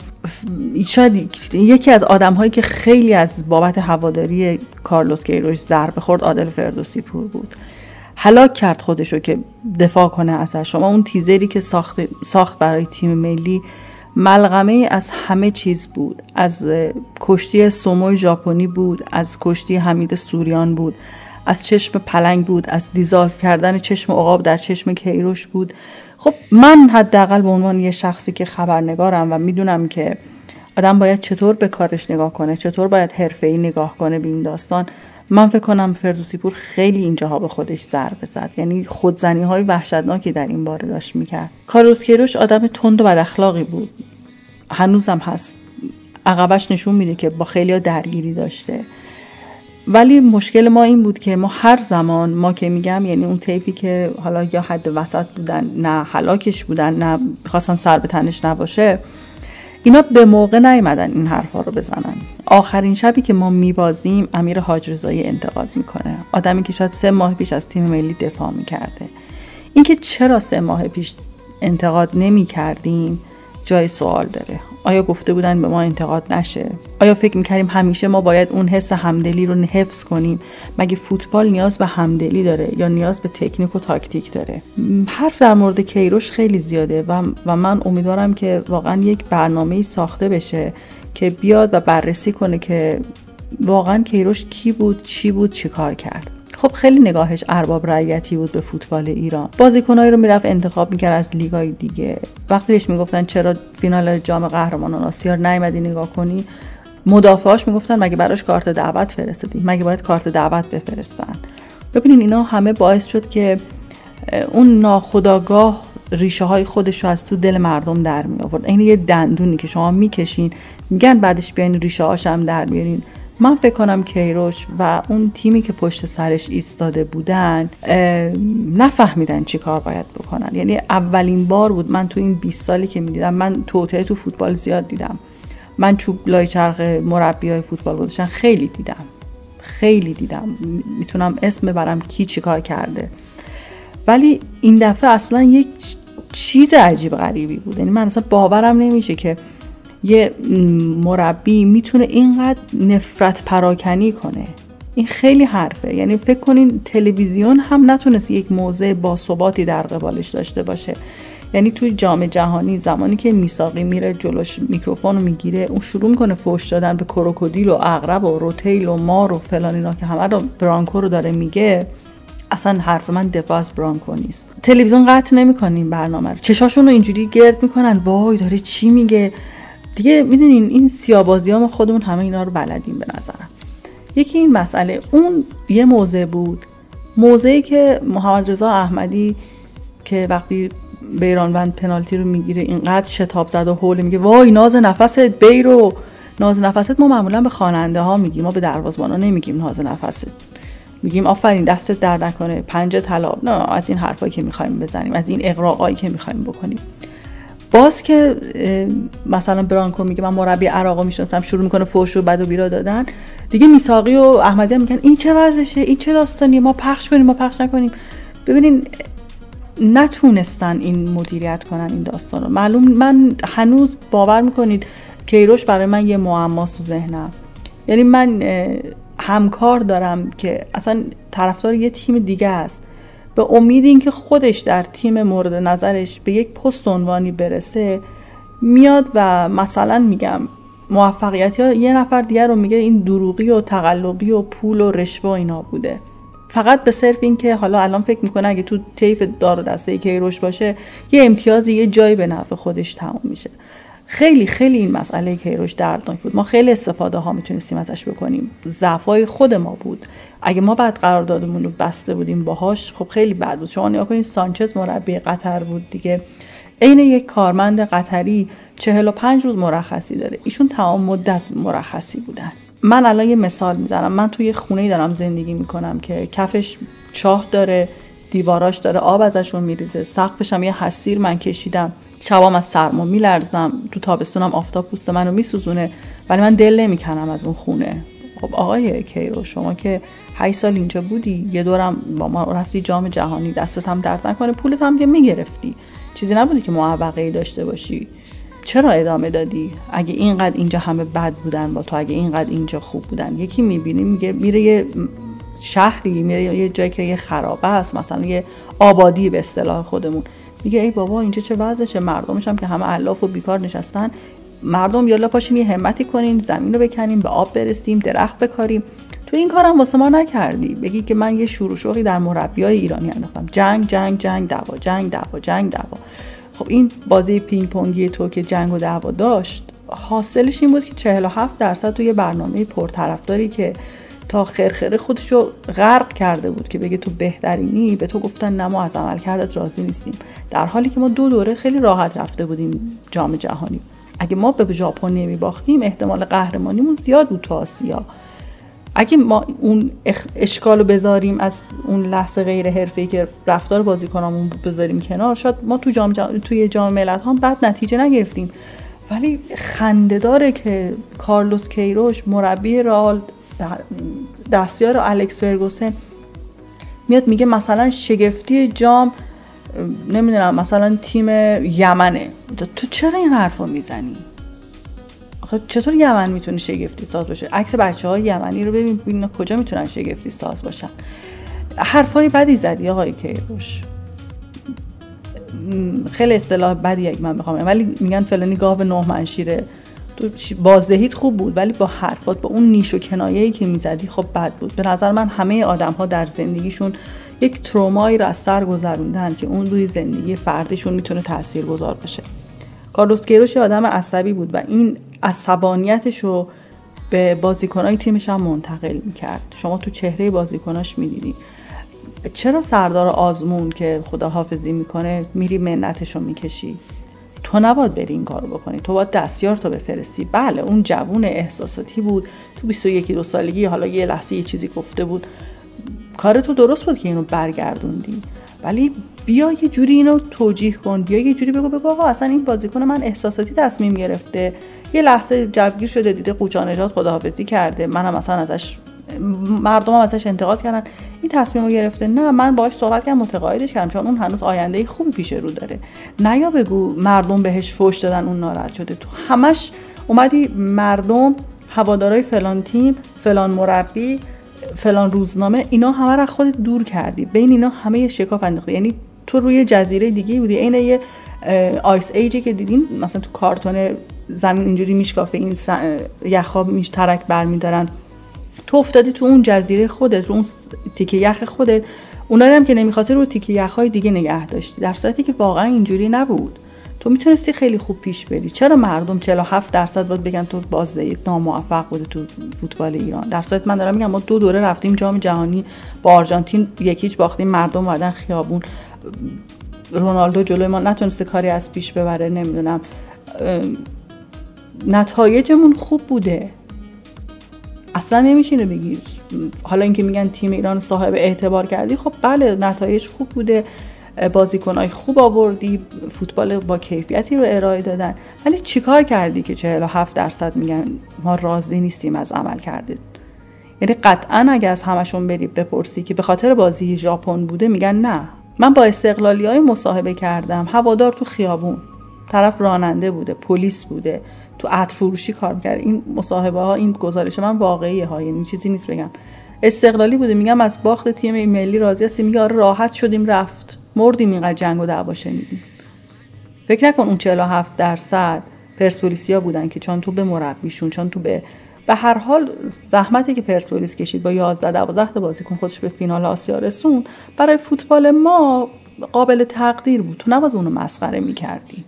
شاید یکی از آدم هایی که خیلی از بابت هواداری کارلوس کیروش ضربه خورد عادل فردوسی پور بود. هلاک کرد خودشو که دفاع کنه ازش. شما اون تیزری که ساخت, ساخت برای تیم ملی ملغمه از همه چیز بود. از کشتی سومو ژاپنی بود از کشتی حمید سوریان بود از چشم پلنگ بود از دیزالف کردن چشم عقاب در چشم کیروش بود. خب من حداقل به عنوان یه شخصی که خبرنگارم و می‌دونم که آدم باید چطور به کارش نگاه کنه چطور باید حرفه‌ای نگاه کنه به این داستان. من فکر کنم فردوسی پور خیلی اینجاها به خودش ضربه زد. یعنی خودزنی های وحشتناکی در این باره داشت می‌کرد. کاروس کیروش آدم تند و بد اخلاقی بود. هنوزم هست. عقبش نشون میده که با خیلی درگیری داشته. ولی مشکل ما این بود که ما هر زمان ما که میگم یعنی اون طیفی که حالا یا حد وسط بودن نه حلاکش بودن نه خواستن سر به تنش نباشه اینا به موقع نیومدن این حرفها رو بزنن. آخرین شبی که ما میبازیم امیر حاج رضایی انتقاد می‌کنه. آدمی که شاید سه ماه پیش از تیم ملی دفاع می‌کرده. اینکه چرا سه ماه پیش انتقاد نمی‌کردیم جای سوال داره. آیا گفته بودن به ما انتقاد نشه؟ آیا فکر می‌کردیم همیشه ما باید اون حس همدلی رو حفظ کنیم؟ مگه فوتبال نیاز به همدلی داره یا نیاز به تکنیک و تاکتیک داره؟ حرف در مورد کیروش خیلی زیاده و, و من امیدوارم که واقعا یک برنامه ساخته بشه که بیاد و بررسی کنه که واقعا کیروش کی بود چی بود چی کار کرد. خب خیلی نگاهش ارباب رعیتی بود به فوتبال ایران. بازیکنایی رو می‌رفت انتخاب می‌کرد از لیگای دیگه. وقتی بهش می‌گفتن چرا فینال جام قهرمانان آسیا نیومدی نگاه کنی مدافعاش می‌گفتن مگه براش کارت دعوت فرستادی؟ مگه باید کارت دعوت بفرستن؟ ببینین اینا همه باعث شد که اون ناخداگاه ریشه های خودش رو از تو دل مردم در می آورد این یه دندونی که شما می‌کشین میگن بعدش بیاین ریشه هاش هم در بیارین من فکر کنم کیروش و اون تیمی که پشت سرش ایستاده بودن نفهمیدن چی کار باید بکنن. یعنی اولین بار بود من تو این 20 سالی که می‌دیدم من توطعه تو فوتبال زیاد دیدم. من چوب لای چرخ مربی های فوتبال گذاشتن خیلی دیدم. خیلی دیدم. می‌تونم اسم ببرم کی چی کار کرده. ولی این دفعه اصلا یک چیز عجیب غریبی بود. یعنی من اصلا باورم نمیشه که یه مربی می‌تونه اینقدر نفرت پراکنی کنه. این خیلی حرفه. یعنی فکر کنین تلویزیون هم نتونست یک موضع با ثباتی در قبالش داشته باشه. یعنی توی جام جهانی زمانی که میساقی میره جلوش میکروفون رو می‌گیره اون شروع می‌کنه فوش دادن به کروکودیل و اغرب و روتیل و مار و فلان اینا که همه رو برانکو رو داره میگه اصلا حرف من دفاع از برانکو نیست. تلویزیون قطع نمی‌کنین برنامه رو. چشاشون رو اینجوری گرد می‌کنن. وای داره چی میگه؟ دیگه می‌دونین این سیابازی ها ما خودمون همه اینا رو بلدیم به نظرم. یکی این مسئله اون یه موضع بود. موضعی که محمد رضا احمدی که وقتی بیرانوند پنالتی رو می‌گیره اینقدر شتاب زد و حول میگه وای ناز نفست بیرو ناز نفست ما معمولا به خواننده ها میگیم ما به دروازبان ها نمیگیم ناز نفست. میگیم آفرین دستت در نکنه پنجه طلا. نه از این حرفایی که می‌خوایم بزنیم از این اقراقایی که می‌خوایم بکنیم. باز که مثلا برانکو میگه من مربی عراق می‌شناسم شروع می‌کنه فوش و بد و بیرا دادن. دیگه میساقی و احمدی هم میگن این چه وضعشه؟ این چه داستانیه؟ ما پخش کنیم ما پخش نکنیم. ببینین نتونستن این مدیریت کنن این داستان رو معلوم من هنوز باور می‌کنید کیروش برای من یه معماست تو ذهنم. یعنی من همکار دارم که اصلا طرفدار یه تیم دیگه است. به امید اینکه خودش در تیم مورد نظرش به یک پست عنوانی برسه میاد و مثلا میگم موفقیت ها یه نفر دیگر رو میگه این دروغی و تقلبی و پول و رشوه اینا بوده. فقط به صرف اینکه حالا الان فکر می‌کنه اگه تو طیف دار و دسته کیروش باشه یه امتیازی یه جایی به نفع خودش تموم میشه. خیلی خیلی این مسئله کیروش دردناک بود. ما خیلی استفاده ها می‌تونستیم ازش بکنیم. ضعفای خود ما بود. اگه ما بعد قراردادمون رو بسته بودیم باهاش خب خیلی بد بود. شما نگاه کنید سانچز مربی قطر بود دیگه. عین یک کارمند قطری چهل و پنج روز مرخصی داره. ایشون تمام مدت مرخصی بودن. من الان یه مثال می‌زنم. من توی خونه دارم زندگی می‌کنم که کفش چاه داره دیواراش داره آب ازشون میریزه سقفش هم یه حسیر من کشیدم. شبام از سرما میلرزم تو تابستونم آفتاب پوست منو میسوزونه ولی من دل نمی‌کنم از اون خونه. خب آقای کیرو شما که 8 سال اینجا بودی یه دورم با ما رفتی جام جهانی دستت هم درد نکنه پولت هم که می‌گرفتی. چیزی نبودی که معوقه داشته باشی. چرا ادامه دادی؟ اگه اینقدر اینجا همه بد بودن با تو اگه اینقدر اینجا خوب بودن. یکی می‌بینی میگه میره یه شهری میره یه جایی که یه خرابه است مثلا یه آبادی به اصطلاح خودمون. میگه ای بابا اینجا چه وضعشه؟ مردمش هم که همه علاف و بیکار نشستن. مردم یالا پاشیم یه همتی کنیم زمین رو بکنیم به آب برسیم درخت بکاریم. تو این کارم واسه ما نکردی. بگی که من یه شروع شوقی در مربی های ایرانی انداختم. جنگ جنگ جنگ دعوا جنگ دعوا جنگ دعوا خب این بازی پینگ پونگی تو که جنگ و دعوا داشت حاصلش این بود که 47 درصد توی برنامه پرطرفداری که تا خرخره خودشو غرق کرده بود که بگه تو بهترینی به تو گفتن نه ما از عمل کردت راضی نیستیم. در حالی که ما دو دوره خیلی راحت رفته بودیم جام جهانی. اگه ما به ژاپن نمی باختیم احتمال قهرمانیمون زیاد بود تو آسیا. اگه ما اون اشکال رو بذاریم از اون لحظه غیر حرفه‌ای که رفتار بازیکنامون بذاریم کنار شاید ما تو جام توی جام ملت هم بد نتیجه نگرفتیم. ولی خنده داره که کارلوس کیروش مربی رال دستیار الکس فرگوسن میاد میگه مثلا شگفتی جام نمی‌دونم مثلا تیم یمنه. تو چرا این حرف رو می‌زنی؟ آخه چطور یمن می‌تونه شگفتی ساز باشه؟ عکس بچه های یمنی رو ببین ببین کجا می‌تونن شگفتی ساز باشن. حرفای بدی زدی آقای کیروش. خیلی اصطلاح بدی اگه من بخوام ولی میگن فلانی گاو نه منشیره. بازدهیت خوب بود ولی با حرفات با اون نیش و کنایه‌ای که می‌زدی خب بد بود. به نظر من همه آدم ها در زندگیشون یک ترومایی رو از سر گذروندن که اون روی زندگی فردشون می‌تونه تاثیر گذار باشه. کارلوس کیروش آدم عصبی بود و این عصبانیتش رو به بازیکنهای تیمش هم منتقل می‌کرد. شما تو چهره بازیکناش می‌دیدی. چرا سردار آزمون که خداحافظی می‌کنه میری منتش رو می‌کشی؟ تو نباید بری این کارو بکنی. تو باید دستیار تو بفرستی. بله اون جوون احساساتی بود. تو 21 دو سالگی حالا یه لحظه یه چیزی گفته بود. کار تو درست بود که اینو برگردوندی. ولی بیا یه جوری اینو توجیه کن. بیا یه جوری بگو بگو آقا اصلا این بازیکن من احساساتی تصمیم گرفته. یه لحظه جوگیر شده دیده قوچا نجات خداحافظی کرده. منم اصلا ازش مردم هم ازش انتقاد کردن. این تصمیم رو گرفته. نه من باهاش صحبت کردم متقاعدش کردم. چون اون هنوز آینده خوبی پیش رو داره. نه یا بگو مردم بهش فوش دادن اون ناراحت شده. تو همش اومدی مردم هوادارای فلان تیم فلان مربی فلان روزنامه اینا همه رو خود دور کردی. بین اینا همه شکاف انداختی. یعنی تو روی جزیره دیگه بودی. عین یه آیس ایجی که دیدین مثلا تو کارتون زمین اینجوری میشکافه این یخا میش ترک برمیدارن. تو افتادی تو اون جزیره خودت رو اون تیکه یخ خودت. اونا هم که نمی‌خواستی رو تیکه یخهای دیگه نگه داشتی. در صورتی که واقعا اینجوری نبود. تو می‌تونستی خیلی خوب پیش بری. چرا مردم 47 درصد باید بگن تو بازدهی ناموفق بوده تو فوتبال ایران؟ در صورت من دارم میگم ما دو دوره رفتیم جام جهانی با آرژانتین یکیچ باختیم مردم اومدن خیابون. رونالدو جلوی ما نتونسته کاری از پیش ببره نمی‌دونم. نتایجمون خوب بوده. اصلا نمیشینه بگیر حالا اینکه میگن تیم ایران صاحب اعتبار کردی خب بله نتایج خوب بوده. بازیکنهای خوب آوردی فوتبال با کیفیتی رو ارائه دادن. ولی چیکار کردی که 47 درصد میگن ما راضی نیستیم از عمل کردید یعنی قطعا اگه از همشون بری بپرسی که به خاطر بازی ژاپن بوده میگن نه. من با استقلالی های مصاحبه کردم. هوادار تو خیابون. طرف راننده بوده پلیس بوده. تو عطر فروشی کار می‌کرد. این مصاحبه ها این گزارش من واقعیه ها یعنی چیزی نیست بگم. استقلالی بوده. میگم از باخت تیم ملی راضی هستیم. میگه آره راحت شدیم رفت. مردیم اینقدر جنگ و دعوا شنیدیم. فکر نکن اون 47 درصد پرسپولیسیا بودن که چون تو به مربیشون چون تو به به هر حال زحمتی که پرسپولیس کشید با 11 12 تا بازیکن خودش به فینال آسیا رسوند برای فوتبال ما قابل تقدیر بود. تو نباید اونو مسخره می‌کردی.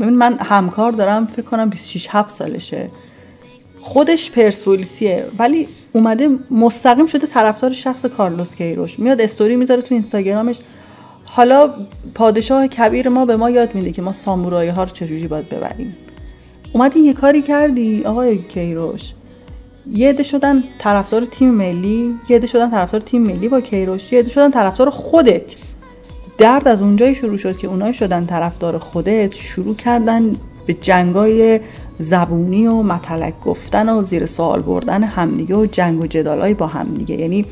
ببین من همکار دارم فکر کنم 26 7 سالشه. خودش پرسپولیسیه ولی اومده مستقیم شده طرفدار شخص کارلوس کیروش. میاد استوری می‌ذاره تو اینستاگرامش. حالا پادشاه کبیر ما به ما یاد میده که ما سامورایی ها رو چجوری باید ببریم. اومدی یه کاری کردی آقای کیروش؟ یه عده شدن طرفدار تیم ملی یه عده شدن طرفدار تیم ملی با کیروش یه عده شدن طرفدار خودت. درد از اونجایی شروع شد که اونایی شدن طرفدار خودت شروع کردن به جنگای زبونی و مطلق گفتن و زیر سوال بردن همدیگه و جنگ و جدالای با همدیگه. یعنی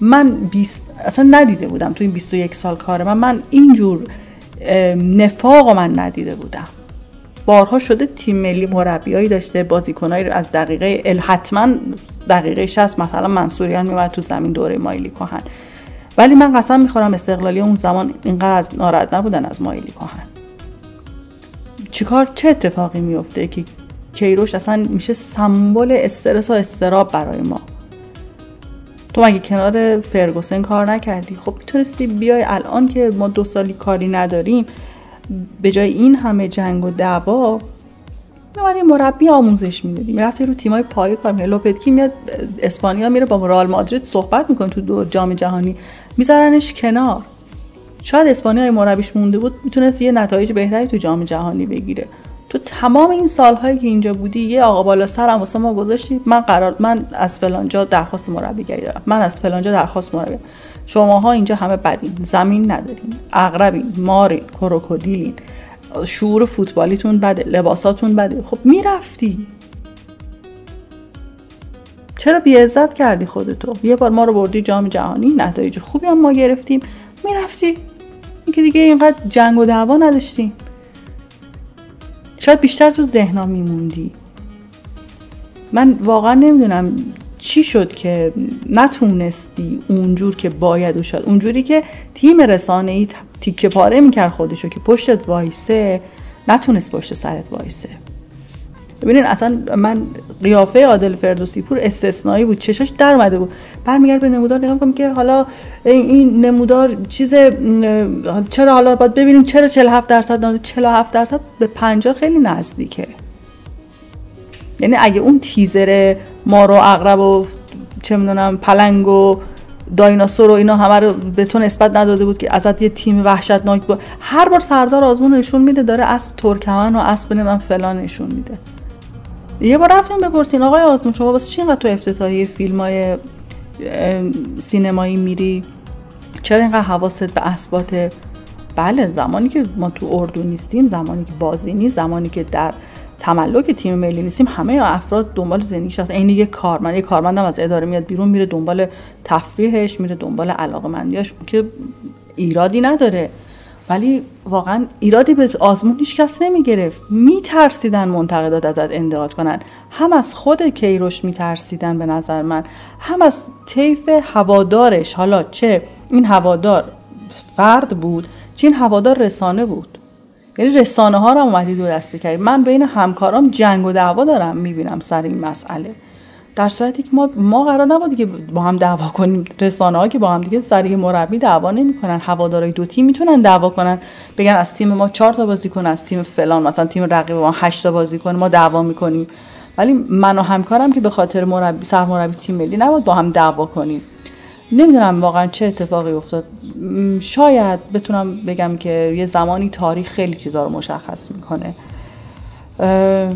من بیست... اصلا ندیده بودم تو این 21 سال کار من من اینجور نفاق من ندیده بودم. بارها شده تیم ملی مربیایی داشته بازیکنایی از دقیقه ال حتما دقیقه 60 مثلا منصوریان میومد تو زمین دوره مایلی کهن. ولی من قسم می‌خورم استقلالی اون زمان اینقدر ناراحت نبودن از مایلی کهن. چیکار چه اتفاقی میفته که کیروش اصلا میشه سمبل استرس و استراب برای ما؟ تو مگه کنار فرگوسن کار نکردی؟ خب می‌تونستی بیای الان که ما دو سالی کاری نداریم به جای این همه جنگ و دعوا میومدی مربی آموزش می‌دادی می‌رفتی رو تیمای پای کار. می‌کنی لوپتکی میاد اسپانیا میره با رئال مادرید صحبت می‌کنه تو دو جام جهانی. میذارنش کنار. شاید اسپانیا مربیش مونده بود می‌تونست یه نتایج بهتری تو جام جهانی بگیره. تو تمام این سالهایی که اینجا بودی یه آقا بالا سرم واسه ما گذاشتی. من قرار من از فلانجا درخواست مربیگری دارم. من از فلانجا درخواست مربی. شماها اینجا همه بدین. زمین ندارین. اغربین مارین کروکودیلین. شعور فوتبالیتون بده لباساتون بده. خب می‌رفتی. چرا بیعزت کردی خودتو؟ یه بار ما رو بردی جام جهانی نتایج خوبی هم ما گرفتیم. می‌رفتی. اینکه دیگه اینقدر جنگ و دعوا نداشتیم شاید بیشتر تو ذهنم میموندی. من واقعا نمی‌دونم چی شد که نتونستی اونجور که باید و شد اونجوری که تیم رسانه ای تیکه پاره می‌کرد خودشو که پشتت وایسه نتونست پشت سرت وایسه. ببینین اصلا من قیافه عادل فردوسی پور استثنایی بود چشاش در اومده بود. برمیگرد به نمودار نگاه کنم که حالا این نمودار چیز چرا حالا باید ببینیم چرا 47 درصد 47 درصد به 50 خیلی نزدیکه. یعنی اگه اون تیزر ما رو اقرب و چه می‌دونم پلنگ و دایناسور و اینا همه رو به تو نسبت نداده بود که ازت یه تیم وحشتناک بود هر بار سردار آزمون نشون میده داره اسب ترکمن و اسب من فلان نشون میده. یه بار رفتیم بپرسین آقای آزمون شما واسه چی اینقدر تو افتتاحیه فیلم های سینمایی میری؟ چرا اینقدر حواست به اسبات؟ بله زمانی که ما تو اردو نیستیم زمانی که بازی نیست زمانی که در تملک تیم ملی نیستیم همه افراد دنبال زندگیش هست این یه کارمند یه کارمندم از اداره میاد بیرون میره دنبال تفریحش میره دنبال علاقه که ایرادی نداره. ولی واقعا ایرادی به آزمون هیچ کس نمی‌گرفت. میترسیدن منتقدات ازت انتقاد کنن. هم از خود کیروش میترسیدن به نظر من. هم از طیف هوادارش. حالا چه؟ این هوادار فرد بود چه؟ این هوادار رسانه بود. یعنی رسانه ها رو اومدی دو دسته کردی. من بین همکارام جنگ و دعوا دارم می‌بینم سر این مسئله. در صورتی که ما ما قرار نبود که با هم دعوا کنیم. رسانه ها که با هم دیگه سری مربی دعوا نمی‌کنن. هوادارای دو تیم می‌تونن دعوا کنن. بگن از تیم ما چهار تا بازیکن از تیم فلان مثلا تیم رقیب ما 8 تا بازیکن ما دعوا می‌کنیم. ولی من و همکارم که به خاطر مربی مربی تیم ملی نبود با هم دعوا کنیم. نمی‌دونم واقعا چه اتفاقی افتاد. شاید بتونم بگم که یه زمانی تاریخ خیلی چیزها رو مشخص می‌کنه.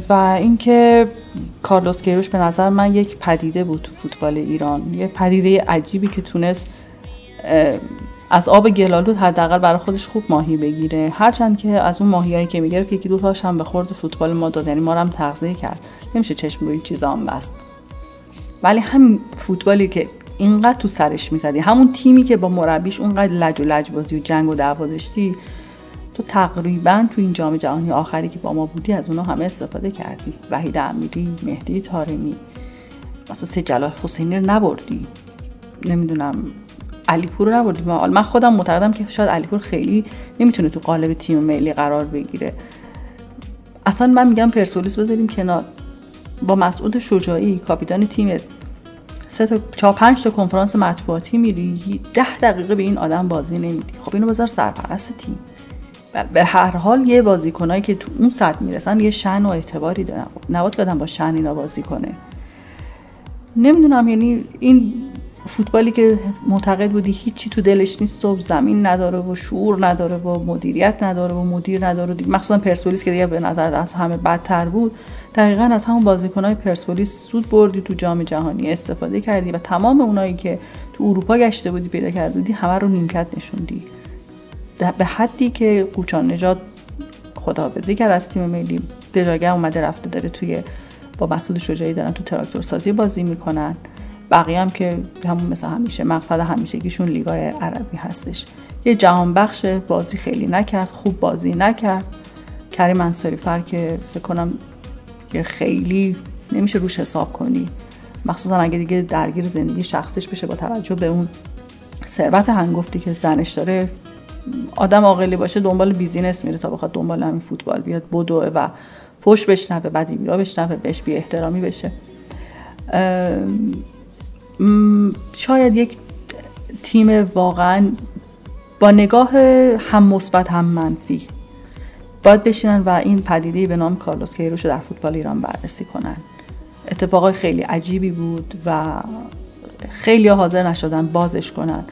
و اینکه کارلوس کیروش به نظر من یک پدیده بود تو فوتبال ایران. یه پدیده عجیبی که تونست از آب گلالود حداقل برای خودش خوب ماهی بگیره. هرچند که از اون ماهیایی که می‌گرفت یکی دو تاش هم به خورد فوتبال ما داد یعنی ما هم تغذیه کرد. نمیشه چشم روی چیزا هم بست. ولی همین فوتبالی که اینقدر تو سرش می‌زدی. همون تیمی که با مربیش اونقدر لج و لج بازی و جنگ و دعوا داشتی تو تقریبا تو این جام جهانی آخری که با ما بودی از اونا همه استفاده کردی. وحید امیری مهدی تارمی مثلا سه جلال حسینی رو نبردی. نمی‌دونم علیپور رو نبردی. من خودم معتقدم که شاید علیپور خیلی نمی‌تونه تو قالب تیم ملی قرار بگیره. اصلا من میگم پرسولیس بذاریم کنار. با مسعود شجاعی کاپیتان تیم سه تا چهار پنج تا کنفرانس مطبوعاتی میری ده دقیقه به این آدم بازی نمیدی. خب اینو بذار سرپرست تیم. به هر حال یه بازیکنایی که تو اون سطح می‌رسن یه شن و اعتباری دارن. نباید که با شن اینا بازی کنه. نمی‌دونم یعنی این فوتبالی که معتقد بودی هیچی تو دلش نیست و زمین نداره و شعور نداره و مدیریت نداره و مدیر نداره. مخصوصا پرسپولیس که دیگه به نظر از همه بدتر بود دقیقا از همون بازیکنهای پرسپولیس سود بردی تو جام جهانی استفاده کردی و تمام اونایی که تو اروپا گشته بودی پیدا کرده بودی همه رو نیمکت نشوندی. به حدی که قوچان نجات خداحافظی کرد از تیم ملی. دژاگه اومده رفته داره توی با مسعود شجاعی دارن تو تراکتور سازی بازی می‌کنن. بقیه هم که همون مثل همیشه مقصد همیشگیشون لیگای عربی هستش. یه جهان بخش بازی خیلی نکرد خوب بازی نکرد. کریم انصاری فر که فکر کنم که خیلی نمیشه روش حساب کنی. مخصوصا اگه دیگه درگیر زندگی شخصیش بشه با توجه به اون ثروت هنگفتی که زنش داره آدم عاقلی باشه دنبال بیزینس میره تا بخواد دنبال همین فوتبال بیاد بدوه و فوش بشنوه بعد ایمیرا بشنوه بهش بی احترامی بشه. شاید یک تیم واقعا با نگاه هم مثبت هم منفی باید بشینن و این پدیده به نام کارلوس کیروش در فوتبال ایران بررسی کنن. اتفاقای خیلی عجیبی بود و خیلی حاضر نشدن بازش کنن.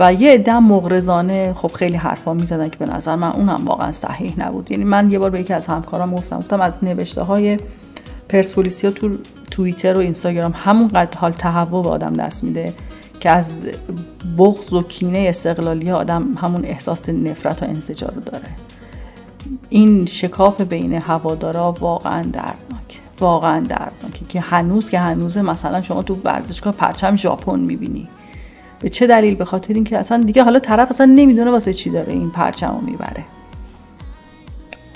و یه عده مغرضانه خب خیلی حرفا می‌زدن که به نظر من اونم واقعا صحیح نبود. یعنی من یه بار به یکی از همکارام گفتم گفتم از نوشته های پرسپولیسیا تو توییتر و اینستاگرام همونقدر حال تهوع به آدم دست میده که از بغض و کینه استقلالی آدم همون احساس نفرت و انزجار رو داره. این شکاف بین هوادارا واقعا دردناک واقعا دردناکه که هنوز که هنوزه مثلا شما تو ورزشگاه پرچم ژاپن می‌بینی. به چه دلیل؟ به خاطر اینکه اصلا دیگه حالا طرف اصلا نمی‌دونه واسه چی داره این پرچم رو می‌بره.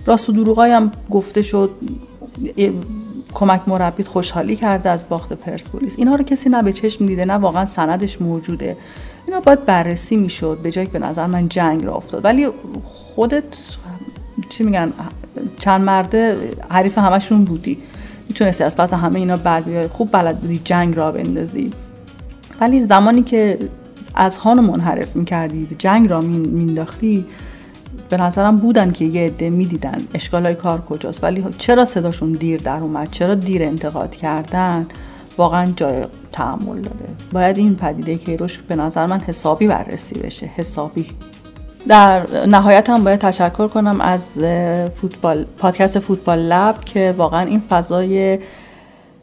راست و دروغای هم گفته شد. کمک مربیت خوشحالی کرده از باخت پرسپولیس. اینا رو کسی نه به چشم دیده نه واقعا سندش موجوده. اینا باید بررسی می‌شد به جایی به نظر من جنگ را افتاد. ولی خودت چی میگن چند مرده حریف همشون بودی. می‌تونستی از پس همه اینا بر بیای خوب بلد بودی جنگ را بندازی. ولی زمانی که از هان منحرف می‌کردی جنگ را مینداختی به نظرم بودن که یه عده می‌دیدن اشکال های کار کجاست. ولی چرا صداشون دیر در اومد؟ چرا دیر انتقاد کردن؟ واقعا جای تحمل داره. باید این پدیده کیروش به نظر من حسابی بررسی بشه. حسابی. در نهایت هم باید تشکر کنم از فوتبال پادکست فوتبال لب که واقعا این فضای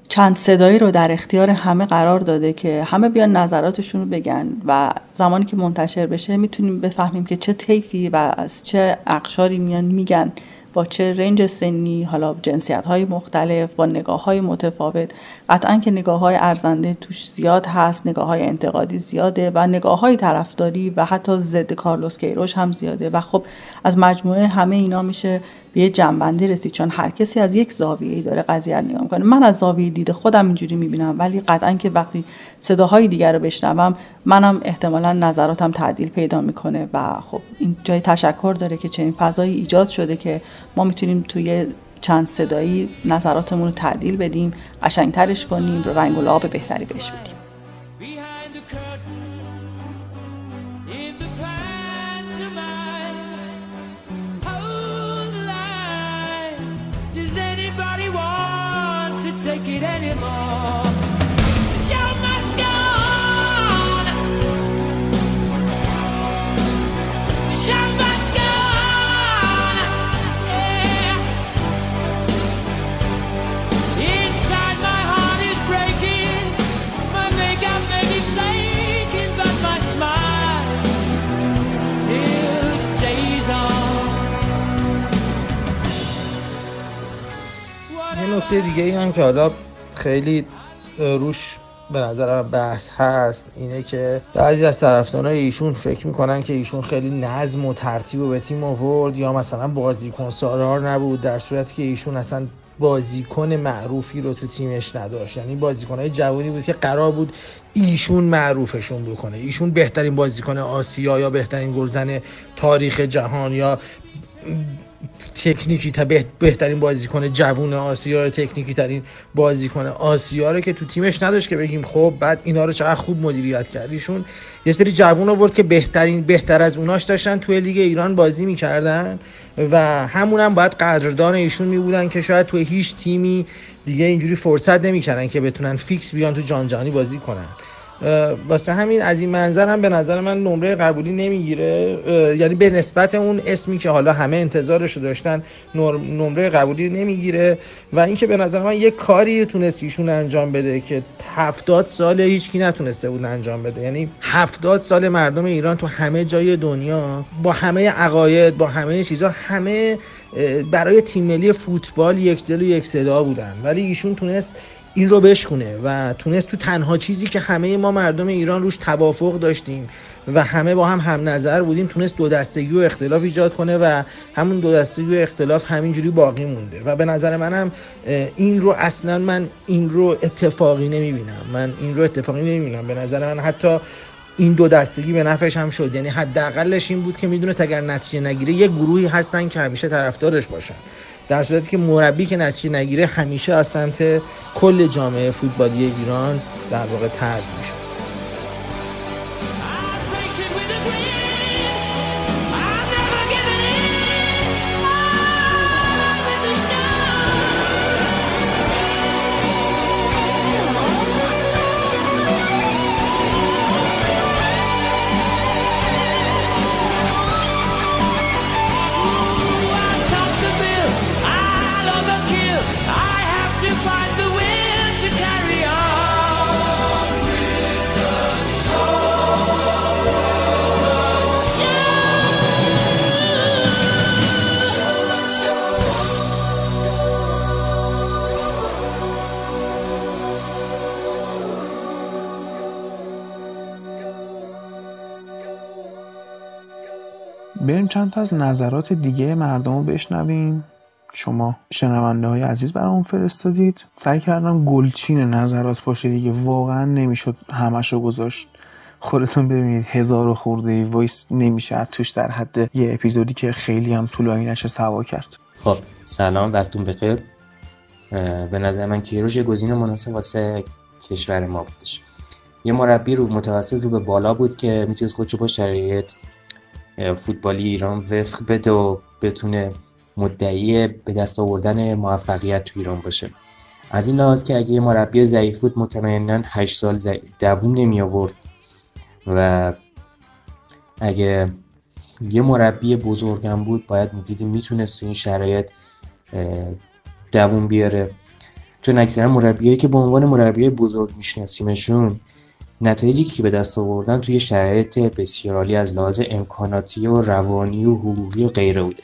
چند صدایی رو در اختیار همه قرار داده که همه بیان نظراتشون رو بگن و زمانی که منتشر بشه می‌تونیم بفهمیم که چه طیفی و از چه اقشاری میان میگن با چه رنج سنی حالا جنسیت های مختلف با نگاه های متفاوت. قطعا که نگاه های ارزنده توش زیاد هست نگاه های انتقادی زیاده و نگاه های طرفداری و حتی ضد کارلوس کیروش هم زیاده. و خب از مجموعه همه اینا میشه به یه جنبندی رسید چون هر کسی از یک زاویه داره قضیه رو نگاه می‌کنه. من از زاویه دید خودم اینجوری می‌بینم ولی قطعا که وقتی صداهای دیگر رو بشنوم منم احتمالا نظراتم تعدیل پیدا می‌کنه و خب این جای تشکر داره که چنین فضایی ایجاد شده که ما می‌تونیم توی چند صدایی نظراتمون رو تعدیل بدیم قشنگترش کنیم رنگ و لعاب بهتری بهش بدیم. نکته دیگه ای هم که حالا خیلی روش به نظرم بحث هست اینه که بعضی از طرفدارای ایشون فکر می‌کنن که ایشون خیلی نظم و ترتیب و به تیم آورد یا مثلا بازیکن سالار نبود در صورتی که ایشون اصلا بازیکن معروفی رو تو تیمش نداشت. یعنی بازیکنهای جوانی بود که قرار بود ایشون معروفشون بکنه. ایشون بهترین بازیکن آسیا یا بهترین گلزن تاریخ جهان یا تکنیکی تا بهترین بازیکن جوون آسیا تکنیکی ترین بازیکن آسیا رو که تو تیمش نداشت که بگیم خب بعد اینا رو چقدر خوب مدیریت کرد ایشون یه سری جوون آورد که بهترین بهتر از اوناش داشتن توی لیگ ایران بازی می‌کردن و همون هم باید قدردان ایشون می بودن که شاید توی هیچ تیمی دیگه اینجوری فرصت نمی‌کردن که بتونن فیکس بیان تو جام جهانی بازی کنن. واسه همین از این منظر هم به نظر من نمره قبولی نمی‌گیره. یعنی به نسبت اون اسمی که حالا همه انتظارش رو داشتن نمره قبولی نمی‌گیره. و اینکه به نظر من یه کاری تونست ایشون انجام بده که هفتاد سال هیچکی نتونسته بود انجام بده. یعنی هفتاد سال مردم ایران تو همه جای دنیا با همه عقاید با همه چیزها همه برای تیم ملی فوتبال یک دل و یک صدا بودن. ولی ایشون تونست این رو بشکونه و تونست تو تنها چیزی که همه ما مردم ایران روش توافق داشتیم و همه با هم هم نظر بودیم تونست دو دستگی و اختلاف ایجاد کنه و همون دو دستگی و اختلاف همینجوری باقی مونده. و به نظر منم این رو اصلا من این رو اتفاقی نمی‌بینم. من این رو اتفاقی نمی‌بینم. به نظر من حتی این دو دستگی به نفعش هم شد. یعنی حداقلش این بود که می‌دونه اگر نتیجه نگیره یه گروهی هستن که همیشه طرفدارش باشن. در صورتی که مربی که نتیجه نگیره همیشه از سمت کل جامعه فوتبالی ایران در واقع ترد میشه. چند تا از نظرات دیگه مردم رو بشنویم. شما شنونده های عزیز برامون فرستادید. سعی کردم گلچین نظرات باشه دیگه. واقعا نمی‌شد همش رو گذاشت. خودتون ببینید هزار و خورده وایس نمیشه. توش در حد یه اپیزودی که خیلی هم طولانی نشست هوا کرد. خب سلام. وقتون بخیر. به نظر من کیروش گزینه مناسب واسه کشور ما بودش. یه مربی رو متوسط رو به بالا بود که می‌تونست خودشو با شرایط فوتبالی ایران وفق بده و بتونه مدعی به دست آوردن موفقیت تو ایران باشه. از این لحاظ که اگه مربی ضعیف بود مطمئنا 8 سال دووم نمی آورد. و اگه یه مربی بزرگم بود باید می‌دیدیم می‌تونست تو این شرایط دووم بیاره. چون اکثرا مربیایی که به عنوان مربی بزرگ میشناسیمشون نتایجی که به دست آوردن توی شرایط بسیار از لحاظ امکاناتی و روانی و حقوقی و غیره بوده.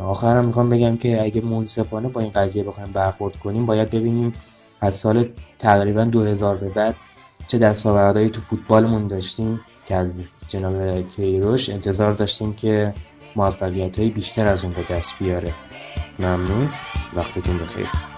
آخرم می‌خوام بگم که اگه منصفانه با این قضیه بخوایم برخورد کنیم باید ببینیم از سال تقریبا 2000 به بعد چه دستاوردهایی تو فوتبالمون داشتیم که از جناب کیروش انتظار داشتیم که موفقیت بیشتر از اون به دست بیاره. ممنون. وقتتون بخیر.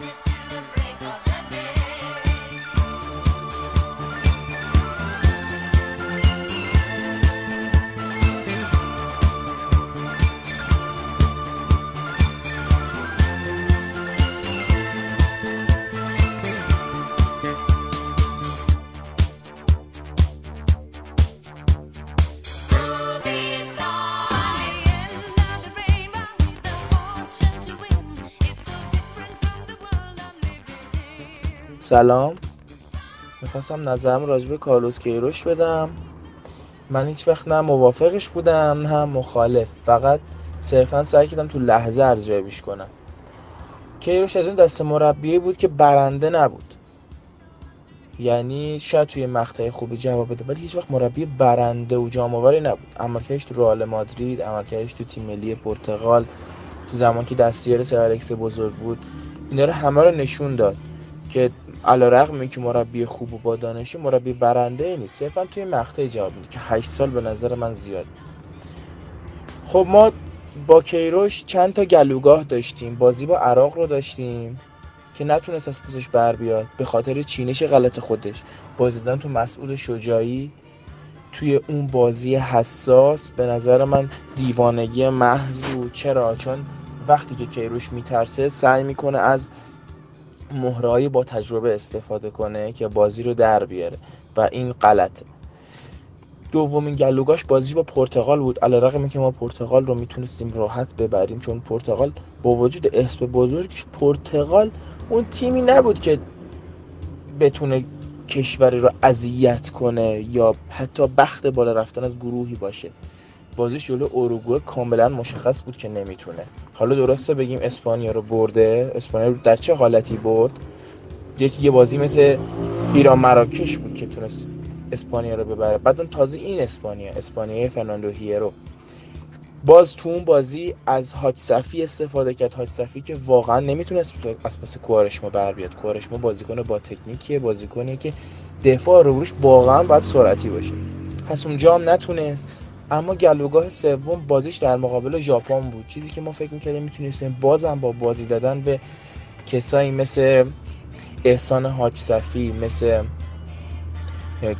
سلام. می‌خواستم نظرم راجب کارلوس کیروش بدم. من هیچ وقت نه موافقش بودم نه مخالف. فقط صرفا سعی کردم تو لحظه ارزیابیش کنم. کیروش از اون دست مربیه بود که برنده نبود. یعنی شاید توی مقطع خوبی جواب بده ولی هیچ وقت مربی برنده و جاموری نبود. عملکردش تو رئال مادرید عملکردش تو تیم ملی پرتغال تو زمان که دستیار سر الکس بزرگ بود. اینا رو همه رو نشون داد که علا رقم که مربی خوب و با دانشی مربی برنده نیست. صرفا توی مقطع جواب میده که 8 سال به نظر من زیاد. خب ما با کیروش چند تا گلوگاه داشتیم. بازی با عراق رو داشتیم که نتونست از پوزش بر بیاد به خاطر چینش غلط خودش. بازی دادن تو مسئول شجاعی توی اون بازی حساس به نظر من دیوانگی محض بود. چرا؟ چون وقتی که کیروش میترسه سعی می‌کنه از مهرهایی با تجربه استفاده کنه که بازی رو در بیاره. و این غلطه. دومین گلوگاش بازی با پرتغال بود. علیرغم که ما پرتغال رو می‌تونستیم راحت ببریم چون پرتغال با وجود اسم بزرگش پرتغال اون تیمی نبود که بتونه کشوری رو اذیت کنه یا حتی بخت بالا رفتن از گروهی باشه. بازیش جلو اروگوئه کاملا مشخص بود که نمی‌تونه. حالا درسته بگیم اسپانیا رو برده؟ اسپانیا رو در چه حالتی برد؟ یکی یه بازی مثل ایران مراکش بود که تونست اسپانیا رو ببره. بعد تازه این اسپانیا اسپانیای فرناندو هیرو. باز تو اون بازی از حاج صفی استفاده کرد. حاج صفی که واقعا نمی‌تونست از پس کوارشما بر بیاد. کوارشما بازیکن با تکنیکیه بازیکنی که دفاع رو روش واقعا باید سرعتی باشه. پس اونجا هم نتونست. اما گلوگاه سوم بازیش در مقابل ژاپن بود. چیزی که ما فکر می‌کردیم می‌تونستیم بازم با بازی دادن به کسایی مثل احسان حاج صفی مثل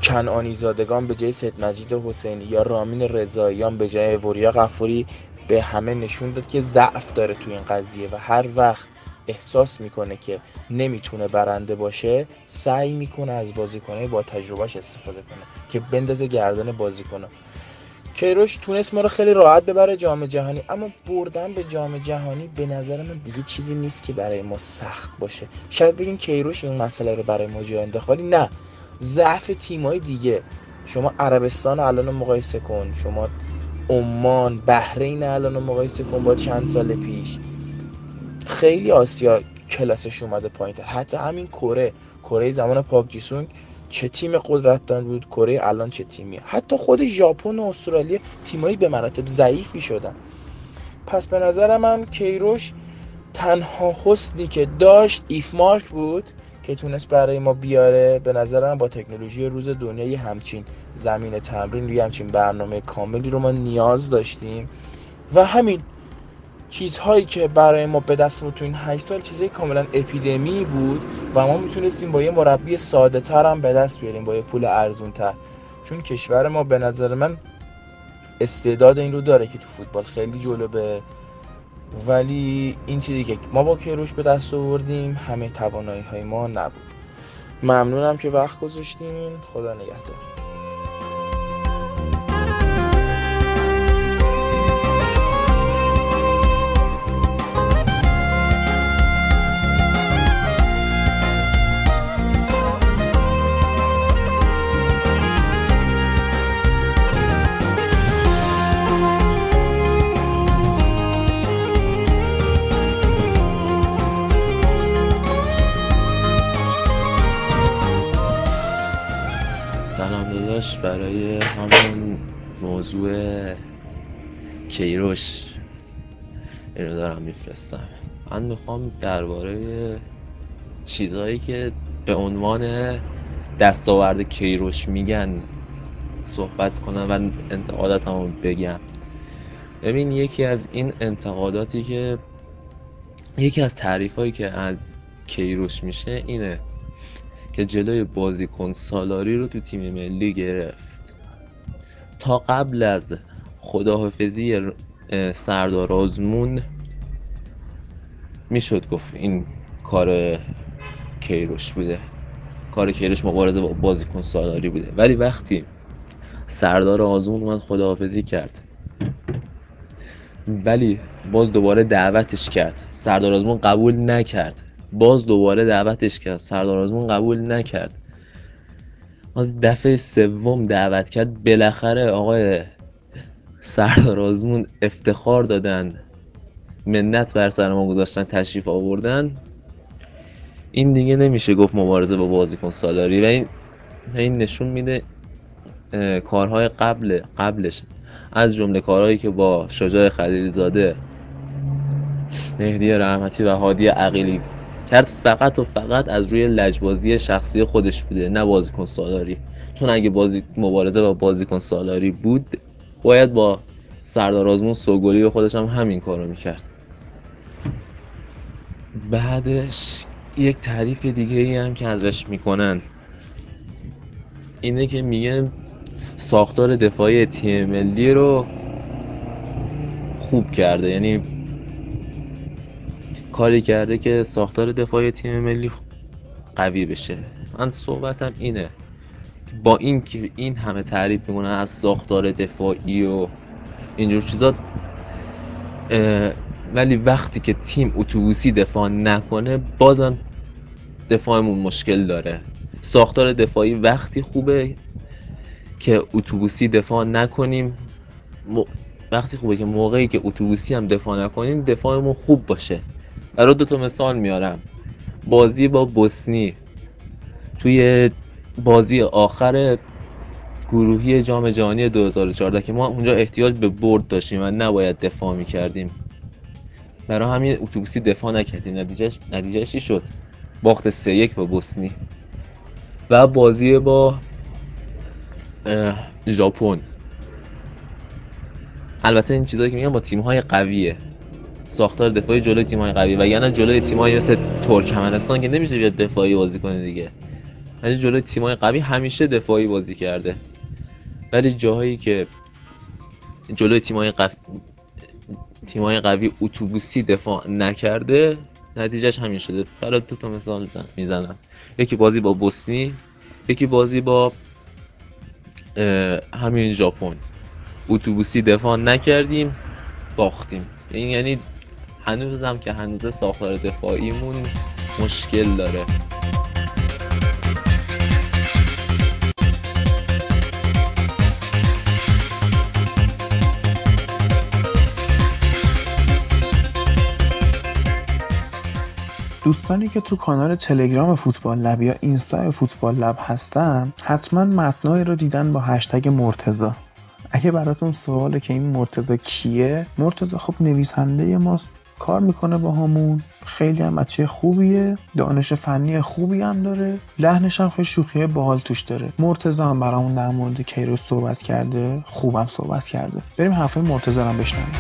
کنعانی زادگان به جای سید مجید حسینی یا رامین رضاییان به جای وریا غفوری به همه نشون داد که ضعف داره تو این قضیه و هر وقت احساس می‌کنه که نمی‌تونه برنده باشه سعی می‌کنه از بازیکنه با تجربهش استفاده کنه که بندازه گردن بازیکنه کیروش تونست ما رو خیلی راحت ببره جام جهانی اما بردن به جام جهانی به نظر من دیگه چیزی نیست که برای ما سخت باشه. شاید بگیم کیروش این مسئله رو برای ما جا انداخت نه. ضعف تیمای دیگه. شما عربستان الان مقایسه کن. شما عمان بحرین الان مقایسه کن با چند سال پیش. خیلی آسیا کلاسش اومده پایین حتی همین کره کره زمان پاک جیسون چه تیم قدرتمند بود کره الان چه تیمیه. حتی خود ژاپن و استرالیا تیمایی به مراتب ضعیفی شدن. پس به نظر من کیروش تنها حسنی که داشت ایف مارک بود که تونست برای ما بیاره. به نظر من با تکنولوژی روز دنیا یه همچین زمین تمرین یه همچین برنامه کاملی رو ما نیاز داشتیم. و همین چیزهایی که برای ما به دست تو این 8 سال چیزهای کاملا اپیدمی بود و ما می‌تونستیم با یه مربی ساده تر هم به دست بیاریم با یه پول ارزون تر چون کشور ما به نظر من استعداد این رو داره که تو فوتبال خیلی جلو به ولی این چیزی که ما با کیروش به دست آوردیم همه توانایی های ما نبود. ممنونم که وقت گذاشتین. خدا نگهدار. موضوع کیروش اینو دارم میفرستم. من می‌خوام درباره چیزهایی که به عنوان دستاورد کیروش میگن صحبت کنم و انتقاداتمو بگم. ببین یکی از این انتقاداتی که یکی از تعریف هایی که از کیروش میشه اینه که جلوی بازیکن سالاری رو تو تیم ملی گرفت. تا قبل از خداحافظی سردار آزمون می‌شد گفت این کار کیروش بوده. کار کیروش مبارزه با بازیکن سالاری بوده. ولی وقتی سردار آزمون اومد خداحافظی کرد ولی باز دوباره دعوتش کرد. سردار آزمون قبول نکرد. باز دوباره دعوتش کرد. سردار آزمون قبول نکرد. از دفعه سوم دعوت کرد بالاخره آقای سردار آزمون افتخار دادن منت بر سر ما گذاشتن تشریف آوردن. این دیگه نمیشه گفت مبارزه با بازیکن سالاری. و این این نشون میده کارهای قبل قبلش. از جمله کارهایی که با شجاع خلیلی زاده مهدی رحمتی و هادی عقیلی کرد فقط و فقط از روی لجبازی شخصی خودش بوده نه بازیکن سالاری. چون اگه بازی مبارزه با بازیکن سالاری بود باید با سردار آزمون سوگلی و خودش هم همین کارو می‌کرد. بعدش یک تعریف دیگه ای هم که ازش می‌کنن. اینه که میگن ساختار دفاعی تیم ملی رو خوب کرده. یعنی کاری کرده که ساختار دفاعی تیم ملی قوی بشه. من صحبتم اینه. با این که این همه تعریف می‌کنن از ساختار دفاعی و اینجور چیزا ولی وقتی که تیم اتوبوسی دفاع نکنه بازم دفاعمون مشکل داره. ساختار دفاعی وقتی خوبه که اتوبوسی دفاع نکنیم وقتی خوبه که موقعی که اتوبوسی هم دفاع نکنیم دفاعمون خوب باشه. برای دو تا مثال میارم. بازی با بوسنی. توی بازی آخر گروهی جام جهانی 2014 که ما اونجا احتیاج به برد داشتیم و نباید دفاع می‌کردیم. برای همین اتوبوسی دفاع نکردیم. نتیجهش نتیجهش چی شد؟ باخت سه یک با بوسنی. و بازی با ژاپن. البته این چیزایی که میگم با تیم های قویه. ساختار دفاعی جلوی تیم های قوی و یعنی جلوی تیم های مثل ترکمنستان که نمیشه بیاد دفاعی بازی کنه دیگه. ولی جلوی تیم های قوی همیشه دفاعی بازی کرده. ولی جاهایی که جلوی تیم های قوی تیمای قوی اتوبوسی دفاع نکرده نتیجهش همین شده. برای دو تا مثال می‌زنم. یکی بازی با بوسنی یکی بازی با همین ژاپن. اتوبوسی دفاع نکردیم باختیم. این یعنی هنوزم که هنوز ساختار دفاعیمون مشکل داره. دوستانی که تو کانال تلگرام فوتبال لب یا اینستا فوتبال لب هستن حتما متنایی رو دیدن با هشتگ مرتزا اگه براتون سواله که این مرتزا کیه مرتزا خب نویسنده ماست. کار می‌کنه با همون خیلی هم بچه خوبیه. دانش فنی خوبی هم داره. لحنش هم خیلی شوخیه باحال توش داره. مرتزا هم برامون در مورد کیروش صحبت کرده. خوبم صحبت کرده. بریم حرفای مرتزا هم بشنویم.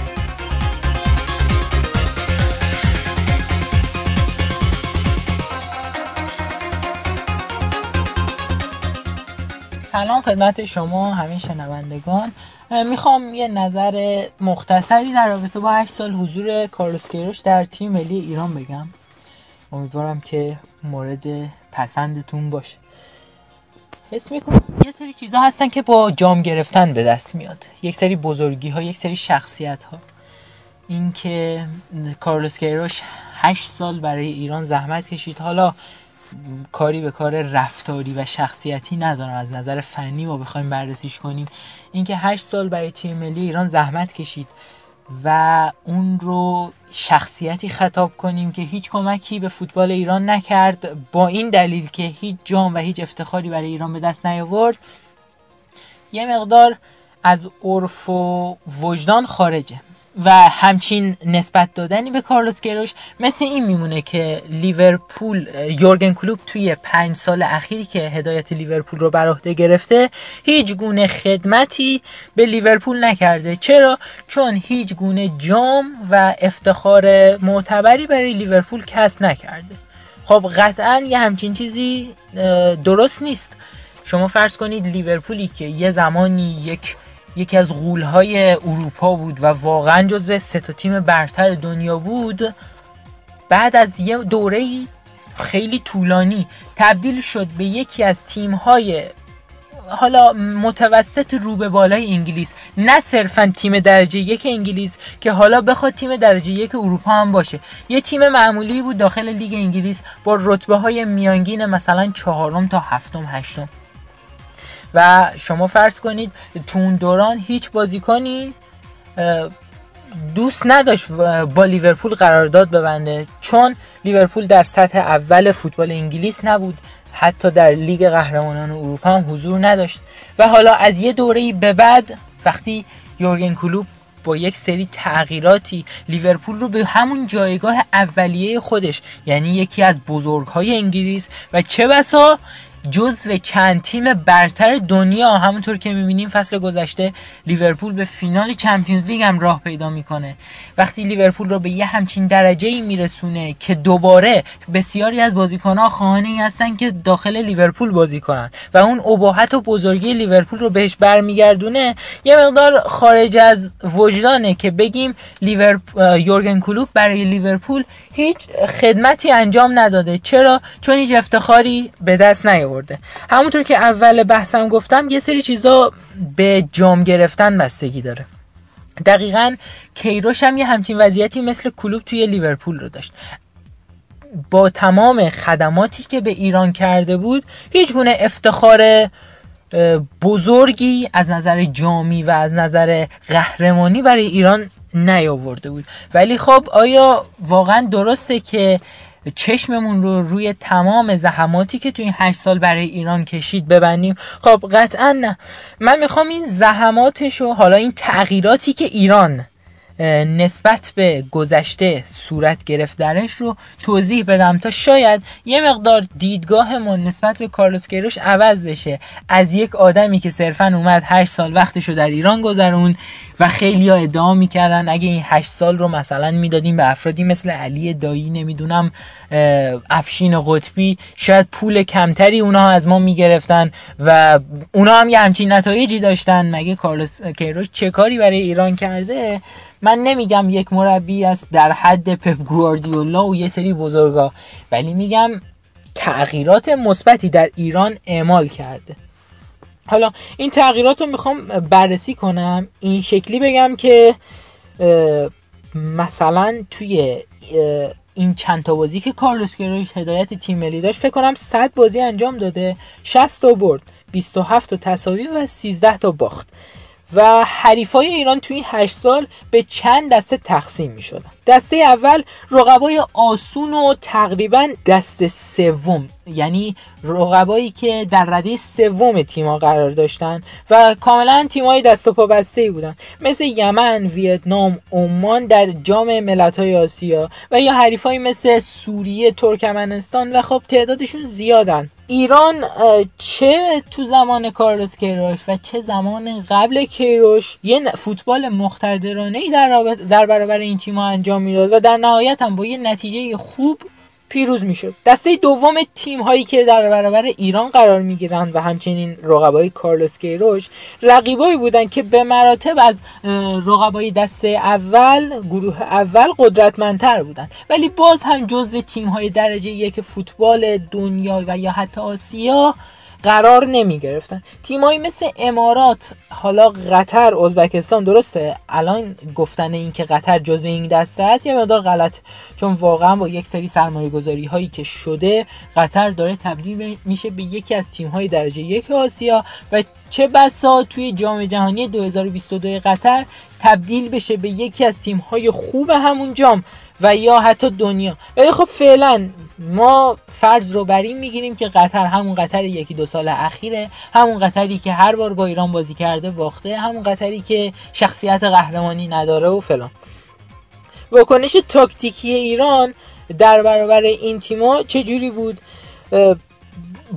سلام خدمت شما همین شنوندگان. می‌خوام یه نظر مختصری در رابطه با 8 سال حضور کارلوس کیروش در تیم ملی ایران بگم. امیدوارم که مورد پسندتون باشه. حس می‌کنم یه سری چیزها هستن که با جام گرفتن به دست میاد. یک سری بزرگی ها یک سری شخصیت ها اینکه کارلوس کیروش 8 سال برای ایران زحمت کشید. حالا کاری به کار رفتاری و شخصیتی ندارم. از نظر فنی ما بخوایم بررسیش کنیم. اینکه هشت سال برای تیم ملی ایران زحمت کشید و اون رو شخصیتی خطاب کنیم که هیچ کمکی به فوتبال ایران نکرد. با این دلیل که هیچ جام و هیچ افتخاری برای ایران به دست نیاورد یه مقدار از عرف و وجدان خارجه. و همچین نسبت دادنی به کارلوس کیروش مثل این میمونه که لیورپول یورگن کلوب توی پنج سال اخیری که هدایت لیورپول رو بر عهده گرفته هیچ گونه خدمتی به لیورپول نکرده. چرا؟ چون هیچ گونه جام و افتخار معتبری برای لیورپول کسب نکرده. خب قطعا یه همچین چیزی درست نیست. شما فرض کنید لیورپولی که یه زمانی یک یکی از غولهای اروپا بود و واقعا جزو سه تا تیم برتر دنیا بود بعد از یه دوره خیلی طولانی تبدیل شد به یکی از تیمهای حالا متوسط رو به بالای انگلیس نه صرفا تیم درجه یک انگلیس که حالا بخواد تیم درجه یک اروپا هم باشه. یه تیم معمولی بود داخل لیگ انگلیس با رتبه های میانگین مثلا چهارم تا هفتم هشتم. و شما فرض کنید تو اون دوران هیچ بازیکنی دوست نداشت با لیورپول قرارداد ببنده چون لیورپول در سطح اول فوتبال انگلیس نبود حتی در لیگ قهرمانان اروپا هم حضور نداشت. و حالا از یه دوره به بعد وقتی یورگن کلوب با یک سری تغییراتی لیورپول رو به همون جایگاه اولیه خودش یعنی یکی از بزرگهای انگلیس و چه بسا جزو چند تیم برتر دنیا همونطور که می‌بینیم فصل گذشته لیورپول به فینال Champions League هم راه پیدا می‌کنه. وقتی لیورپول رو به یه همچین درجه ای میرسونه که دوباره بسیاری از بازیکنها خواهان این هستن که داخل لیورپول بازی کنن و اون ابهت و بزرگی لیورپول رو بهش برمیگردونه یه مقدار خارج از وجدانه که بگیم لیورپول یورگن کلوپ برای لیورپول هیچ خدمتی انجام نداده. چرا؟ چون هیچ افتخاری به دست نیاورده همونطور که اول بحثم گفتم یه سری چیزا به جام گرفتن بستگی داره. دقیقا کیروش هم یه همچین وضعیتی مثل کلوب توی لیورپول رو داشت. با تمام خدماتی که به ایران کرده بود هیچ گونه افتخار بزرگی از نظر جامی و از نظر قهرمانی برای ایران نیاورده بود. ولی خب آیا واقعا درسته که چشممون رو روی تمام زحماتی که تو این هشت سال برای ایران کشید ببندیم. خب قطعا نه. من می‌خوام این زحماتش و حالا این تغییراتی که ایران نسبت به گذشته صورت گرفتنش رو توضیح بدم تا شاید یه مقدار دیدگاهمون نسبت به کارلوس کیروش عوض بشه. از یک آدمی که صرفا اومد 8 سال وقتشو در ایران گذرون و خیلی ها ادعا می‌کردن اگه این 8 سال رو مثلا می‌دادیم به افرادی مثل علی دایی نمی‌دونم افشین قطبی شاید پول کمتری اونها از ما می‌گرفتن و اونها هم یه همچین نتایجی داشتن. مگه کارلوس کیروش چه کاری برای ایران کرده؟ من نمیگم یک مربی است در حد پپ گواردیولا و یه سری بزرگا ولی میگم تغییرات مثبتی در ایران اعمال کرده. حالا این تغییرات رو می‌خوام بررسی کنم این شکلی بگم که مثلا توی این چند تا بازی که کارلوس گروش هدایت تیم ملی داشت فکر کنم 100 بازی انجام داده 60 تا برد 27 تا تساوی و 13 تا باخت. و حریفای ایران توی این 8 سال به چند دسته تقسیم می شدن دسته اول رقبای آسون و تقریبا دست سوم. یعنی رقبایی که در رده سوم تیم‌ها قرار داشتن و کاملا تیم‌های دست و پا بسته بودن. مثل یمن، ویتنام، عمان در جام ملت‌های آسیا و یا حریفایی مثل سوریه، ترکمنستان و خب تعدادشون زیادن. ایران چه تو زمان کارلوس کیروش و چه زمان قبل کیروش یه فوتبال مقتدرانه ای در, در برابر این تیم‌ها انجام می‌داد و در نهایت هم با یه نتیجه خوب پیروز می‌شد. دسته دوم تیم هایی که در برابر ایران قرار می‌گیرند و همچنین رقبای کارلوس کیروش رقیبایی بودند که به مراتب از رقبای دسته اول گروه اول قدرتمندتر بودند. ولی باز هم جزو تیم های درجه یک فوتبال دنیا و یا حتی آسیا قرار نمی گرفتن تیمایی مثل امارات حالا قطر ازبکستان درسته؟ الان گفتن این که قطر جزو این دسته است یه مقدار غلط. چون واقعا با یک سری سرمایه گذاری هایی که شده قطر داره تبدیل میشه به یکی از تیم های درجه یک آسیا و چه بسا توی جام جهانی 2022 قطر تبدیل بشه به یکی از تیم های خوب همون جام. و یا حتی دنیا. ولی خب فعلا ما فرض رو بر این می‌گیریم که قطر همون قطر یکی دو سال اخیره همون قطری که هر بار با ایران بازی کرده باخته همون قطری که شخصیت قهرمانی نداره و فلان. واکنش تاکتیکی ایران در برابر این تیما چجوری بود؟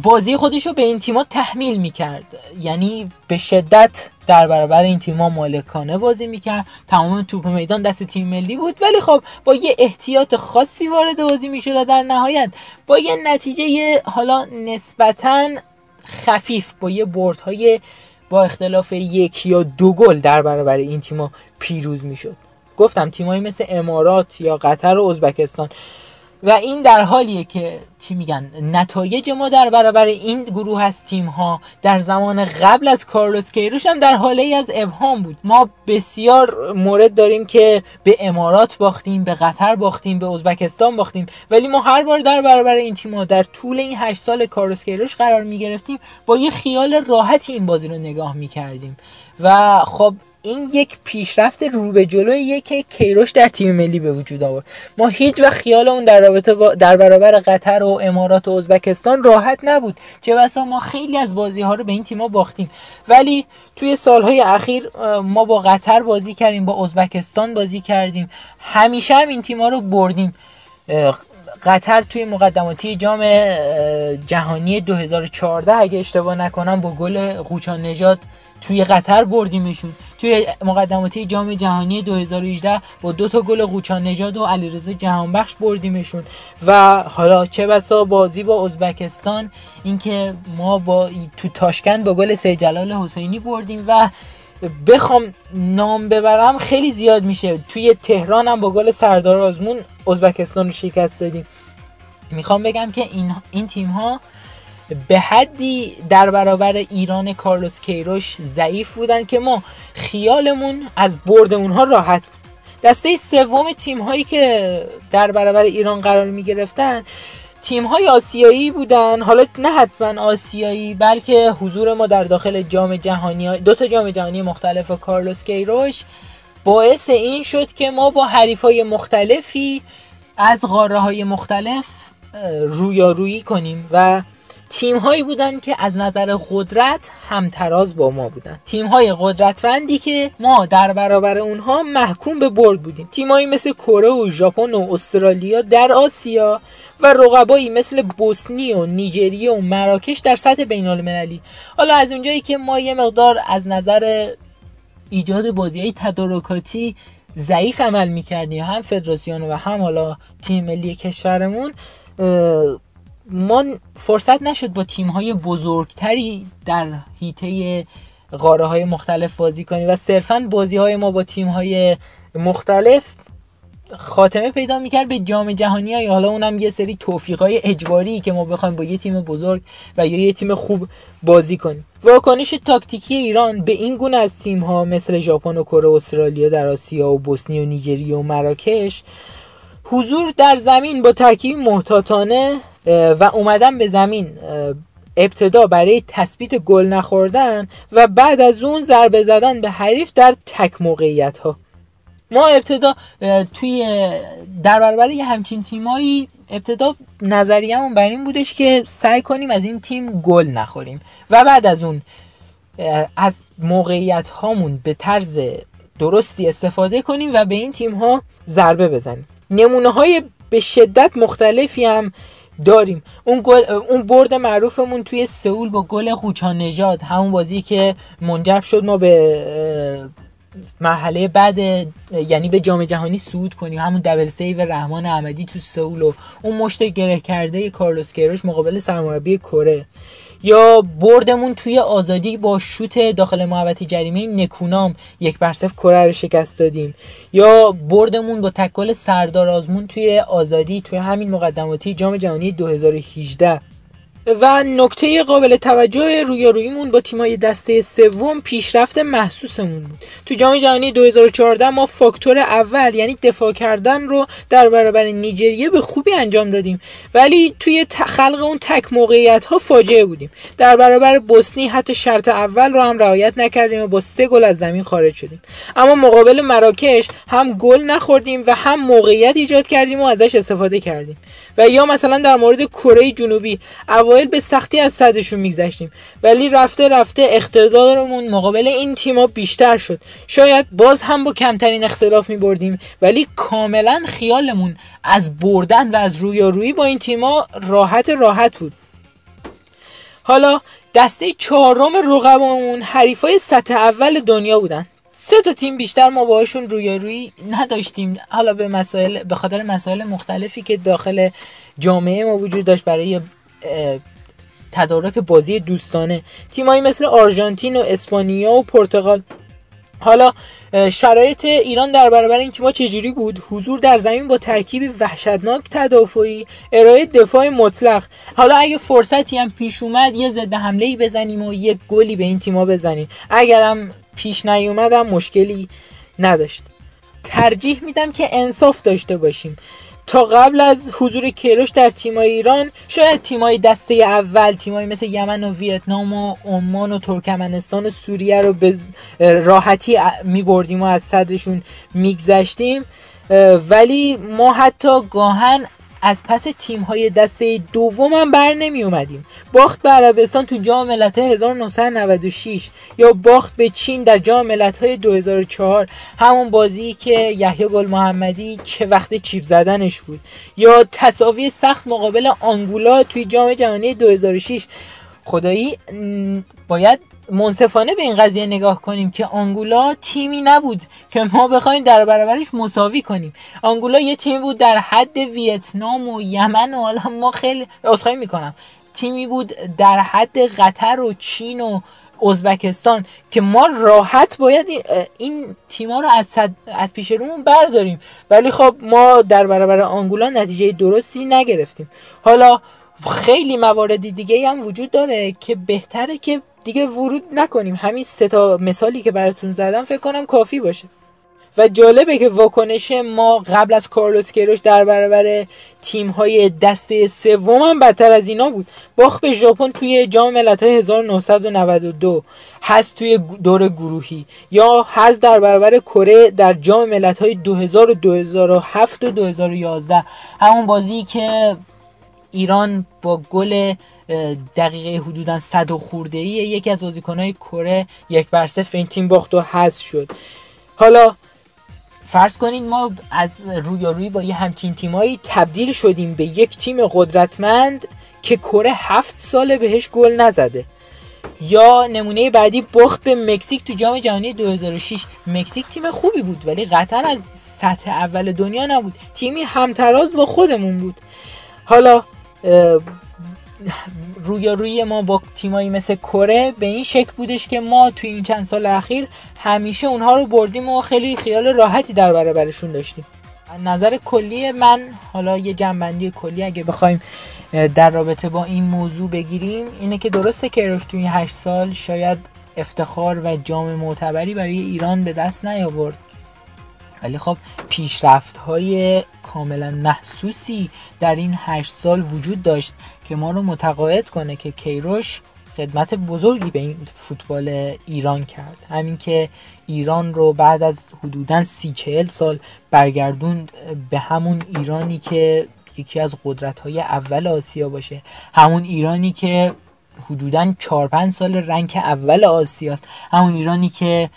بازی خودش رو به این تیما تحمیل می‌کرد. یعنی به شدت در برابر این تیما مالکانه بازی می‌کرد. تمام توپ میدان دست تیم ملی بود. ولی خب با یه احتیاط خاصی وارد بازی می‌شد و در نهایت با یه نتیجه حالا نسبتا خفیف با یه های با اختلاف یک یا دو گل در برابر این تیما پیروز می‌شد. گفتم تیمایی مثل امارات یا قطر و ازبکستان و این در حالیه که چی میگن نتایج ما در برابر این گروه از تیم ها در زمان قبل از کارلوس کیروش هم در حاله ای از ابهام بود. ما بسیار مورد داریم که به امارات باختیم به قطر باختیم به ازبکستان باختیم. ولی ما هر بار در برابر این تیم ها در طول این هشت سال کارلوس کیروش قرار می‌گرفتیم با یه خیال راحتی این بازی رو نگاه می‌کردیم. و خب این یک پیشرفت رو به جلویه که کیروش در تیم ملی به وجود آورد. ما هیچ و خیالمون در رابطه با در برابر قطر و امارات و ازبکستان راحت نبود. چه بسا ما خیلی از بازی ها رو به این تیم‌ها باختیم. ولی توی سالهای اخیر ما با قطر بازی کردیم با ازبکستان بازی کردیم. همیشه هم این تیم‌ها رو بردیم. قطر توی مقدماتی جام جهانی 2014 اگه اشتباه نکنم با گل قوچان نژاد توی قطر بردیمشون. توی مقدماتی جام جهانی 2018 با دو تا گل قوچان نژاد و علیرضا جهانبخش بردیمشون. و حالا چه بسا بازی با ازبکستان اینکه ما با تو تاشکند با گل سید جلال حسینی بردیم و بخوام نام ببرم خیلی زیاد میشه. توی تهران هم با گل سردار آزمون ازبکستان رو شکست دادیم. می‌خوام بگم که این, این تیم ها به حدی در برابر ایران کارلوس کیروش ضعیف بودن که ما خیالمون از برد اونها راحت دسته سوم تیم هایی که در برابر ایران قرار می گرفتن تیم های آسیایی بودن. حالا نه حتما آسیایی بلکه حضور ما در داخل جام جهانی دو تا جام جهانی مختلف کارلوس کیروش باعث این شد که ما با حریف های مختلفی از قاره های مختلف رویارویی کنیم و تیم هایی بودن که از نظر قدرت همتراز با ما بودن. تیم های قدرتمندی که ما در برابر اونها محکوم به برد بودیم. تیم هایی مثل کره و ژاپن و استرالیا در آسیا و رقبایی مثل بوسنی و نیجریه و مراکش در سطح بین المللی حالا از اونجایی که ما یه مقدار از نظر ایجاد بازی های تدارکاتی ضعیف عمل می‌کردیم هم فدراسیون و هم حالا تیم ملی کشورمون ما فرصت نشد با تیم های بزرگتری در هیته قاره های مختلف بازی کنیم و صرفا بازی های ما با تیم های مختلف خاتمه پیدا می‌کرد به جام جهانی. های حالا اونم یه سری توفیق های اجباری که ما بخوایم با یه تیم بزرگ و یا یه تیم خوب بازی کنیم. واکنش تاکتیکی ایران به این گونه از تیم ها مثل ژاپن و کره استرالیا در آسیا و بوسنی و نیجریه و مراکش حضور در زمین با ترکیب محتاطانه و اومدن به زمین ابتدا برای تثبیت گل نخوردن و بعد از اون ضربه زدن به حریف در تک موقعیت ها ما ابتدا توی در برابر یه همچین تیمایی ابتدا نظریه‌مون بر این بودش که سعی کنیم از این تیم گل نخوریم و بعد از اون از موقعیت هامون به طرز درستی استفاده کنیم و به این تیم ها ضربه بزنیم. نمونه های به شدت مختلفی هم داریم. اون گل اون برد معروفمون توی سئول با گل قوچان نژاد همون بازی که منجر شد ما به مرحله بعد یعنی به جام جهانی صعود کنیم. همون دبل سیو رحمان احمدی تو سئول و اون مشت گره کرده کارلوس کیروش مقابل سرمربی کره. یا بردمون توی آزادی با شوت داخل محوطه جریمه نکونام یک بر صفر کره رو شکست دادیم. یا بردمون با تکل سردار آزمون توی آزادی توی همین مقدماتی جام جهانی 2018 و نکته قابل توجه رویاروییمون با تیمای دسته سوم پیشرفت محسوسمون بود. تو جام جهانی 2014 ما فاکتور اول یعنی دفاع کردن رو در برابر نیجریه به خوبی انجام دادیم. ولی توی خلق اون تک موقعیت ها فاجعه بودیم. در برابر بوسنی حتی شرط اول رو هم رعایت نکردیم و با سه گل از زمین خارج شدیم. اما مقابل مراکش هم گل نخوردیم و هم موقعیت ایجاد کردیم و ازش استفاده کردیم. و یا مثلا در مورد کره جنوبی اوایل به سختی از صدشون میگذشتیم. ولی رفته رفته اقتدارمون مقابل این تیما بیشتر شد. شاید باز هم با کمترین اختلاف میبردیم ولی کاملا خیالمون از بردن و از رویارویی با این تیما راحت راحت بود. حالا دسته چهارم رقبامون حریفای سطح اول دنیا بودن. سه تا تیم بیشتر ما باهاشون رویارویی نداشتیم. حالا به مسائل به خاطر مسائل مختلفی که داخل جامعه ما وجود داشت برای تدارک بازی دوستانه. تیمایی مثل آرژانتین و اسپانیا و پرتغال. حالا شرایط ایران در برابر این تیم‌ها چجوری بود؟ حضور در زمین با ترکیب وحشتناک تدافعی ارائه دفاع مطلق. حالا اگه فرصتی هم پیش اومد یه ضد حمله ای بزنیم و یک گلی به این تیم‌ها بزنیم. اگرم پیش نیومدم مشکلی نداشت. ترجیح میدم که انصاف داشته باشیم. تا قبل از حضور کیروش در تیمای ایران شاید تیمای دسته اول تیمایی مثل یمن و ویتنام و عمان و ترکمنستان و سوریه رو به راحتی میبردیم و از صدرشون میگذشتیم. ولی ما حتی گاهن از پس تیم های دسته دوم هم بر نمی اومدیم. باخت به عربستان تو جام ملت 1996 یا باخت به چین در جام ملت های 2004 همون بازی که یحیی گل محمدی چه وقت چیپ زدنش بود. یا تصاوی سخت مقابل آنگولا توی جام جهانی 2006 خدایی باید منصفانه به این قضیه نگاه کنیم که آنگولا تیمی نبود که ما بخوایم در برابرش مساوی کنیم. آنگولا یه تیم بود در حد ویتنام و یمن و حالا ما خیلی اصخایی می‌کنم. تیمی بود در حد قطر و چین و ازبکستان که ما راحت باید این تیما رو از, از پیش رومون برداریم. ولی خب ما در برابر آنگولا نتیجه درستی نگرفتیم. حالا خیلی مواردی دیگه هم وجود داره که بهتره که دیگه ورود نکنیم. همین سه تا مثالی که براتون زدم فکر کنم کافی باشه. و جالبه که واکنش ما قبل از کارلوس کیروش در برابر تیم های دسته سوم هم بدتر از اینا بود. باخت به ژاپن توی جام ملت‌های 1992 هست توی دور گروهی. یا هست در برابر کره در جام ملت‌های 2000 و 2007 و 2011 همون بازی که ایران با گل دقیقه حدودا صد و خورده ای یکی از بازیکنهای کره یک بر صفر این تیم باخت و حذف شد. حالا فرض کنید ما از رویارویی با یه همچین تیمایی تبدیل شدیم به یک تیم قدرتمند که کره هفت ساله بهش گل نزده. یا نمونه بعدی باخت به مکزیک تو جام جهانی 2006 مکزیک تیم خوبی بود ولی قطعا از سطح اول دنیا نبود. تیمی همتراز با خودمون بود. حالا روی ما با تیمایی مثل کره به این شکل بودش که ما توی این چند سال اخیر همیشه اونها رو بردیم و خیلی خیال راحتی در برابرشون داشتیم. نظر کلی من حالا یه جنبندی کلی اگه بخوایم در رابطه با این موضوع بگیریم اینه که درسته که روش توی 8 سال شاید افتخار و جام معتبری برای ایران به دست نیاورد. ولی خب پیشرفت های کاملا محسوسی در این هشت سال وجود داشت که ما رو متقاعد کنه که کیروش خدمت بزرگی به این فوتبال ایران کرد. همین که ایران رو بعد از حدودا سی چهل سال برگردوند به همون ایرانی که یکی از قدرت های اول آسیا باشه. همون ایرانی که حدودا 4 5 سال رنگ اول آسیاست. همون ایرانی که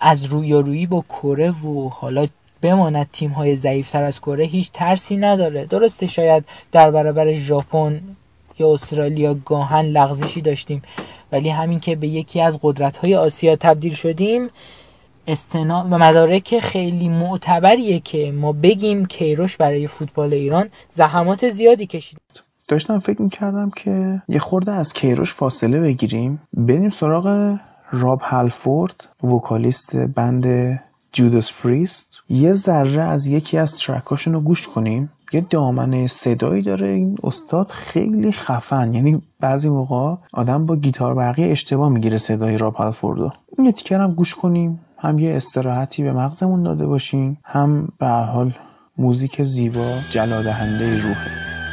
از رویارویی با کره و حالا بماند تیم های ضعیفتر از کره هیچ ترسی نداره. درسته شاید در برابر ژاپن یا استرالیا گاهن لغزشی داشتیم ولی همین که به یکی از قدرت های آسیا تبدیل شدیم استنا و مدارک خیلی معتبریه که ما بگیم کیروش برای فوتبال ایران زحمات زیادی کشید. داشتم فکر می‌کردم که یه خورده از کیروش فاصله بگیریم بریم سراغ راب هالفورد وکالیست بند جودس پریست. یه ذره از یکی از ترکاشون رو گوش کنیم. یه دامنه صدایی داره. این استاد خیلی خفن. یعنی بعضی موقع آدم با گیتار برقی اشتباه می‌گیره صدای راب هالفوردو این یه هم گوش کنیم. هم یه استراحتی به مغزمون داده باشیم. هم به حال موزیک زیبا جلادهنده روحه.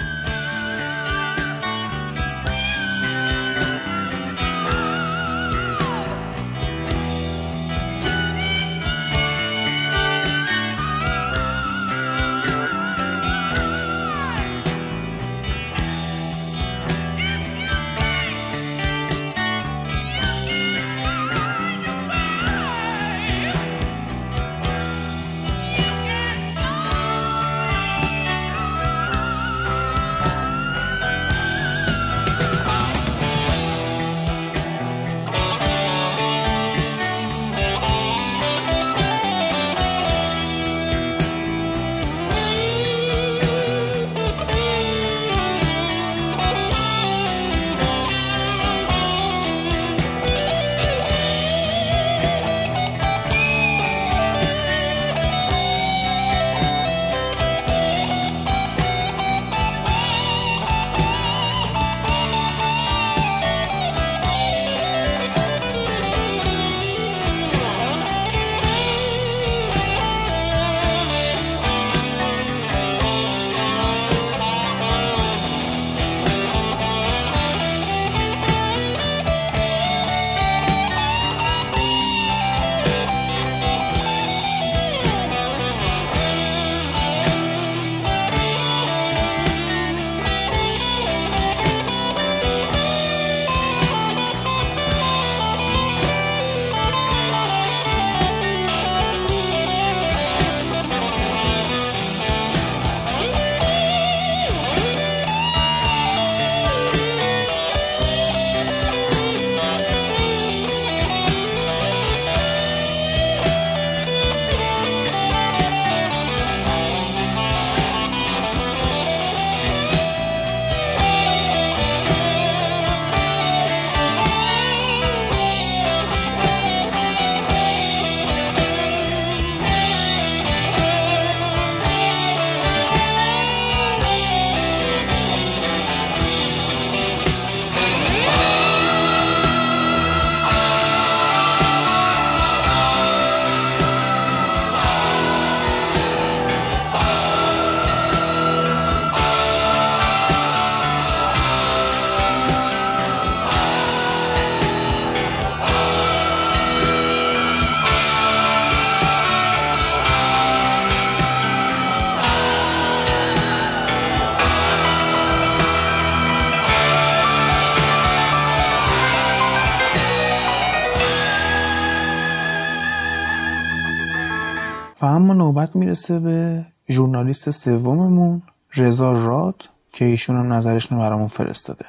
می‌رسه به ژورنالیست سوممون رضا راد که ایشون هم نظرشون رو برامون فرستاده.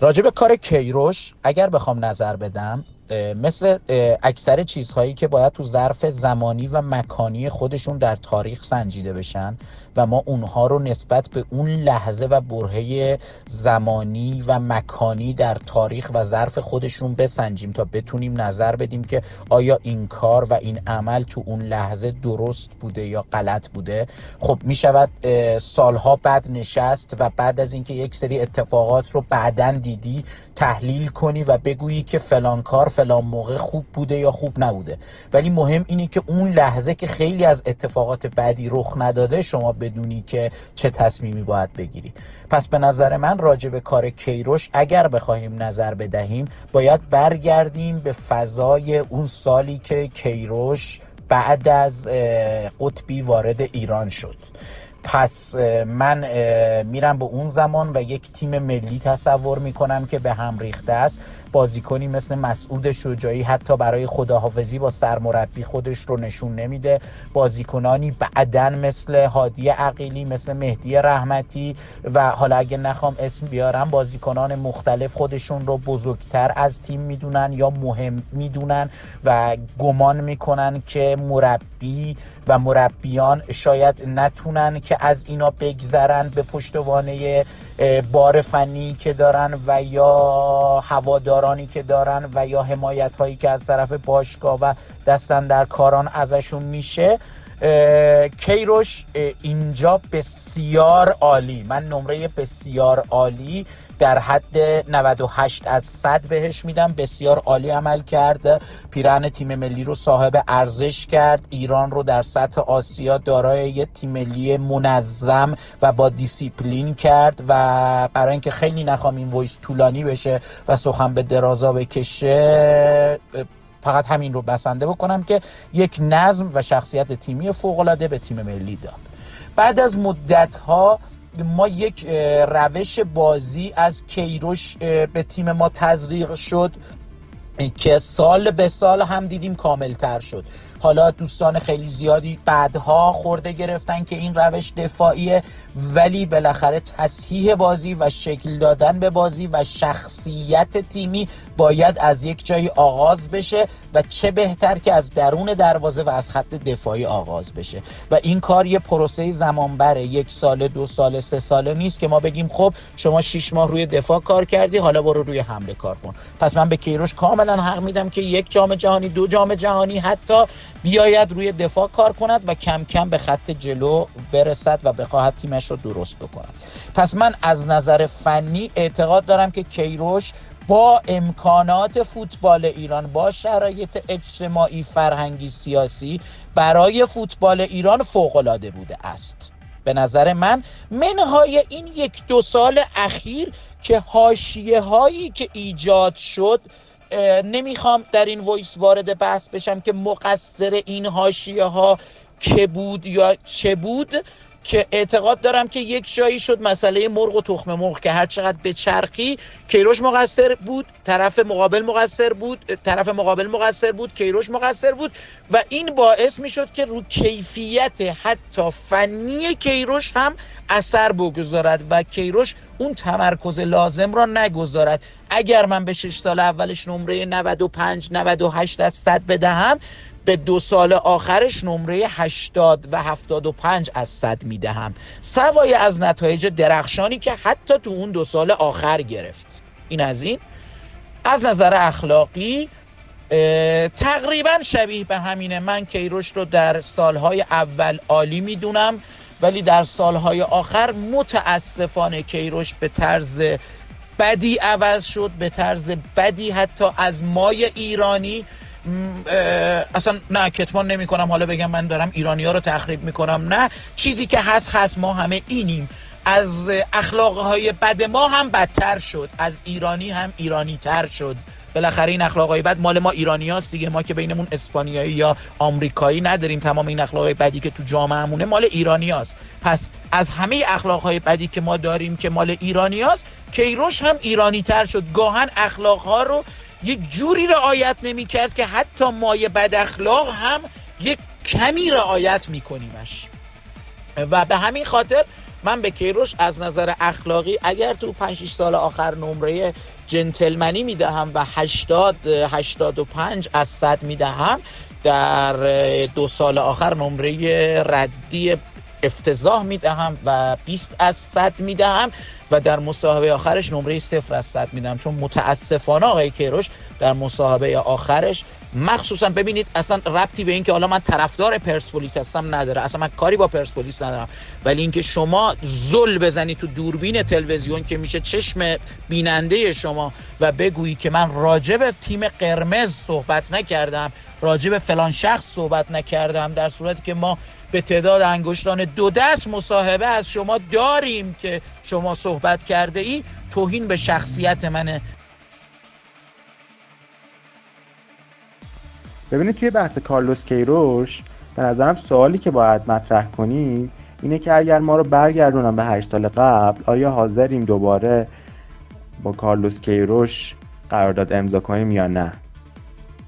راجع کار کیروش اگر بخوام نظر بدم مثل اکثر چیزهایی که باید تو ظرف زمانی و مکانی خودشون در تاریخ سنجیده بشن و ما اونها رو نسبت به اون لحظه و برهه زمانی و مکانی در تاریخ و ظرف خودشون بسنجیم تا بتونیم نظر بدیم که آیا این کار و این عمل تو اون لحظه درست بوده یا غلط بوده. خب می شود سالها بعد نشست و بعد از اینکه یک سری اتفاقات رو بعدا دیدی تحلیل کنی و بگویی که فلان کار فلان موقع خوب بوده یا خوب نبوده. ولی مهم اینه که اون لحظه که خیلی از اتفاقات بعدی رخ نداده شما بدونی که چه تصمیمی باید بگیری. پس به نظر من راجع به کار کیروش اگر بخواهیم نظر بدهیم باید برگردیم به فضای اون سالی که کیروش بعد از قطبی وارد ایران شد. پس من میرم به اون زمان و یک تیم ملی تصور می‌کنم که به هم ریخته است. بازیکنی مثل مسعود شجاعی حتی برای خداحافظی با سرمربی خودش رو نشون نمیده. بازیکنانی بعدن مثل هادی عقیلی مثل مهدی رحمتی و حالا اگه نخوام اسم بیارم بازیکنان مختلف خودشون رو بزرگتر از تیم می‌دونن یا مهم می‌دونن و گمان می‌کنن که مربی و مربیان شاید نتونن که از اینا بگذرن به پشتوانه بار فنی که دارن و یا هوادارانی که دارن و یا حمایت هایی که از طرف باشگاه و دستن در کاران ازشون میشه. کیروش اینجا بسیار عالی. من نمره بسیار عالی. در حد 98 از 100 بهش میدم. بسیار عالی عمل کرد. پیرن تیم ملی رو صاحب ارزش کرد. ایران رو در سطح آسیا دارای یه تیم ملی منظم و با دیسیپلین کرد و برای اینکه خیلی نخوام این voice طولانی بشه و سخن به درازا بکشه فقط همین رو بسنده بکنم که یک نظم و شخصیت تیمی فوقالعاده به تیم ملی داد. بعد از مدت ها ما یک روش بازی از کیروش به تیم ما تزریق شد که سال به سال هم دیدیم کاملتر شد. حالا دوستان خیلی زیادی بعدها خورده گرفتن که این روش دفاعیه. ولی بالاخره تصحیح بازی و شکل دادن به بازی و شخصیت تیمی باید از یک جایی آغاز بشه و چه بهتر که از درون دروازه و از خط دفاعی آغاز بشه. و این کار یه پروسه زمان بره یک سال دو سال سه ساله نیست که ما بگیم خب شما شیش ماه روی دفاع کار کردی حالا برو روی حمله کار کن. پس من به کیروش کاملا حق میدم که یک جام جهانی دو جام جهانی حتی بیاید روی دفاع کار کند و کم کم به خط جلو برسد و بخواهد تیمش رو درست بکند پس من از نظر فنی اعتقاد دارم که کیروش با امکانات فوتبال ایران با شرایط اجتماعی فرهنگی سیاسی برای فوتبال ایران فوقالعاده بوده است. به نظر من منهای این یک دو سال اخیر که حاشیه هایی که ایجاد شد نمی‌خوام در این وایس وارد بحث بشم که مقصر این حاشیه ها که بود یا چه بود. که اعتقاد دارم که یک جایی شد مسئله مرغ و تخم مرغ که هر چقدر به چرخی کیروش مقصر بود طرف مقابل مقصر بود طرف مقابل مقصر بود کیروش مقصر بود و این باعث می‌شد که رو کیفیت حتی فنی کیروش هم اثر بگذارد و کیروش اون تمرکز لازم را نگذارد. اگر من به شش سال اولش نمره 95 98 از 100 بدهم به دو سال آخرش نمره 80 و 75 از 100 می‌دهم. سوای از نتایج درخشانی که حتی تو اون دو سال آخر گرفت. این از این. از نظر اخلاقی تقریبا شبیه به همینه. من کیروش رو در سالهای اول عالی می‌دونم ولی در سالهای آخر متاسفانه کیروش به طرز بدی عوض شد به طرز بدی حتی از مای ایرانی. اصلا نه کتمان نمی کنم حالا بگم من دارم ایرانی ها رو تخریب می‌کنم. نه چیزی که هست هست. ما همه اینیم. از اخلاق های بد ما هم بدتر شد. از ایرانی هم ایرانی تر شد. بالاخره این اخلاق های بد مال ما ایرانی هاست دیگه. ما که بینمون اسپانیایی یا آمریکایی نداریم. تمام این اخلاق های بدی که تو جامعهمونه مال ایرانی هاست پس از همه اخلاق های بدی که ما داریم که مال ایرانی هاست کیروش هم ایرانی تر شد. گاهن اخلاق ها رو یک جوری رعایت نمی کرد که حتی مای بد اخلاق هم یک کمی رعایت میکنیمش. و به همین خاطر من به کیروش از نظر اخلاقی اگر تو 5 سال آخر نمره جنتلمنی می‌دهم و 80 85 از 100 می‌دهم در دو سال آخر نمره ردی افتضاح می‌دهم و 20 از 100 می‌دهم و در مصاحبه آخرش نمره صفر از 100 میدم چون متاسفانه آقای کیروش در مصاحبه آخرش مخصوصا ببینید اصلا ربطی به اینکه حالا من طرفدار پرسپولیس هستم نداره. اصلا من کاری با پرسپولیس ندارم. ولی اینکه شما زل بزنید تو دوربین تلویزیون که میشه چشم بیننده شما و بگویی که من راجب تیم قرمز صحبت نکردم راجب فلان شخص صحبت نکردم در صورتی که ما به تعداد انگشتان دو دست مصاحبه از شما داریم که شما صحبت کرده ای. توهین به شخصیت منه. ببینید توی بحث کارلوس کیروش به نظرم سوالی که باید مطرح کنیم اینه که اگر ما رو برگردونم به هشت سال قبل آیا حاضریم دوباره با کارلوس کیروش قرارداد امضا کنیم یا نه؟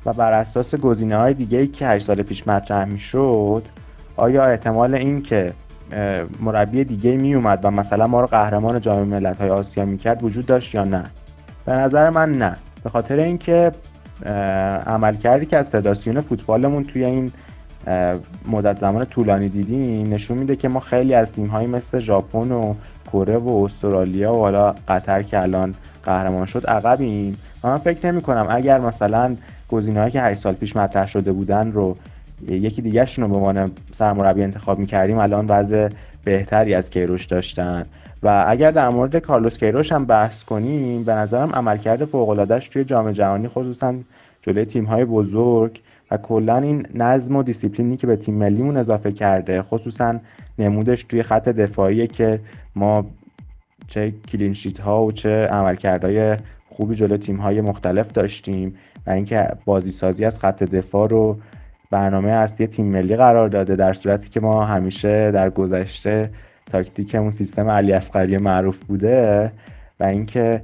و بر اساس گزینه های دیگه ای که 8 سال پیش مطرح می‌شد آیا احتمال این که مربی دیگه می اومد و مثلا ما رو قهرمان جام ملت‌های آسیا می‌کرد وجود داشت یا نه؟ به نظر من نه. به خاطر اینکه عملکردی که از فدراسیون فوتبالمون توی این مدت زمان طولانی دیدیم نشون میده که ما خیلی از تیم‌هایی مثل ژاپن و کره و استرالیا و حالا قطر که الان قهرمان شد عقبیم. و من فکر نمی کنم اگر مثلا گزینه‌هایی که 8 سال پیش مطرح شده بودن رو یکی دیگهشون رو به عنوان سرمربی انتخاب می‌کردیم الان وضع بهتری از کیروش داشتن. و اگر در مورد کارلوس کیروش هم بحث کنیم به نظرم عملکرد فوق‌العاده‌اش توی جام جهانی خصوصا جلوی تیم‌های بزرگ و کلا این نظم و دیسیپلینی که به تیم ملیمون اضافه کرده خصوصا نمودش توی خط دفاعی که ما چه کلینشیت ها و چه عملکردهای خوبی جلو تیم های مختلف داشتیم و اینکه بازی سازی از خط دفاع رو برنامه اصلی تیم ملی قرار داده در صورتی که ما همیشه در گذشته تاکتیکمون سیستم علی اصغری معروف بوده و اینکه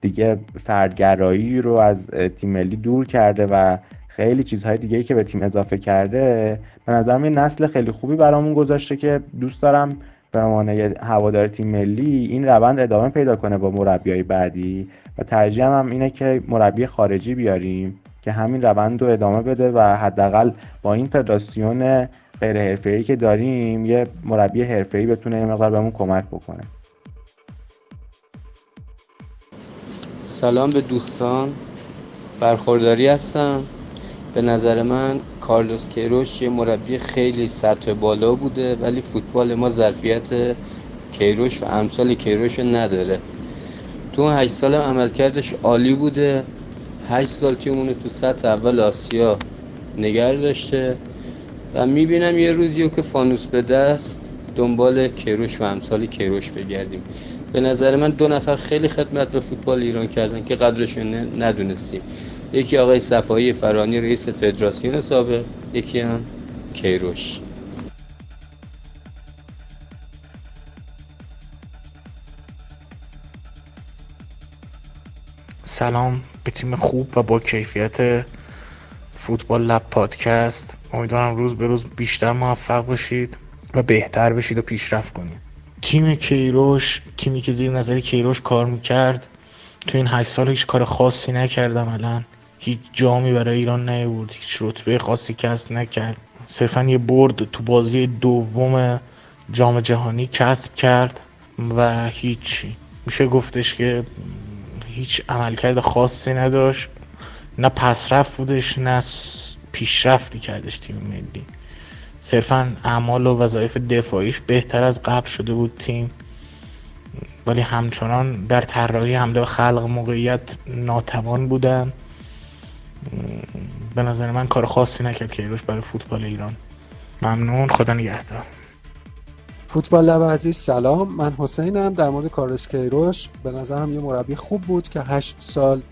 دیگه فردگرایی رو از تیم ملی دور کرده و خیلی چیزهای دیگه ای که به تیم اضافه کرده به نظرم یه نسل خیلی خوبی برامون گذاشته که دوست دارم به عنوان هوادار تیم ملی این روند ادامه پیدا کنه با مربیای بعدی. و ترجیحم هم اینه که مربی خارجی بیاریم. که همین روند رو ادامه بده و حداقل با این فدراسیون غیر حرفه‌ای که داریم یه مربی حرفه‌ای بتونه یه مقدار بهمون کمک بکنه. سلام به دوستان. برخورداری هستم. به نظر من کارلوس کیروش یه مربی خیلی سطح بالا بوده ولی فوتبال ما ظرفیت کیروش و امثال کیروش نداره. تو هشت سال عملکردش عالی بوده. هشت سال تیمونه تو سطح اول آسیا نگر داشته و می‌بینم یه روزیو که فانوس به دست دنبال کیروش و امثال کیروش بگردیم. به نظر من دو نفر خیلی خدمت به فوتبال ایران کردن که قدرشون ندونستیم. یکی آقای صفایی فرانی رئیس فدراسیون سابق یکی هم کیروش. سلام. به تیم خوب و با کیفیت فوتبال لب پادکست. امیدوارم روز به روز بیشتر موفق باشید و بهتر بشید و پیشرفت کنید. تیم کیروش تیمی که زیر نظر کیروش کار می‌کرد تو این هشت سال هیچ کار خاصی نکردم الان. هیچ جامی برای ایران نیورد هیچ رتبه خاصی کسب نکرد. صرفا یه برد تو بازی دوم جام جهانی کسب کرد و هیچی. میشه گفتش که هیچ عملکرد خاصی نداشت. نه پسرفت بودش نه پیشرفتی کردش تیم ملی. صرفا اعمال و وظایف دفاعیش بهتر از قبل شده بود تیم. ولی همچنان در طراحی حمله و خلق موقعیت ناتوان بودن. به نظر من کار خاصی نکرد کیروش برای فوتبال ایران. ممنون خدا نگهدار. فوتبال لب عزیز سلام. من حسینم. در مورد کارلوس کیروش به نظرم یه مربی خوب بود که هشت سال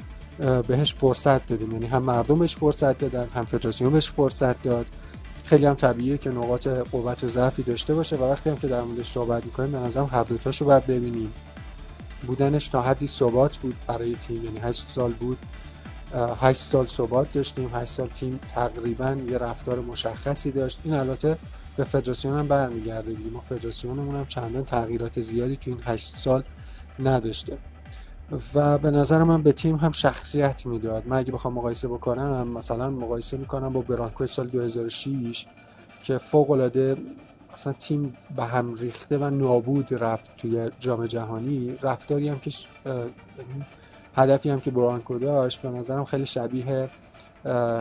بهش فرصت دادیم. یعنی هم مردم بهش فرصت دادن هم فدراسیون بهش فرصت داد. خیلی هم طبیعیه که نقاط قوت و ضعفی داشته باشه و وقتی هم که در موردش صحبت می‌کنیم به نظرم هر دوتاشو باید ببینیم. بودنش تا حدی ثبات بود برای تیم. یعنی هشت سال بود. هشت سال ثبات داشتیم. هشت سال تیم تقریبا یه رفتار مشخصی داشت. این البته به فدراسیون هم برمیگرده ما فدراسیونمون هم چندان تغییرات زیادی تو این هشت سال نداشته. و به نظر من به تیم هم شخصیت می‌داد. من اگه بخوام مقایسه بکنم مثلا مقایسه می‌کنم با برانکو سال 2006 که فوق العاده اصلا تیم به هم ریخته و نابود رفت توی جام جهانی. رفتاری هم که یعنی هدفی هم که برانکو داشت به نظرم خیلی شبیه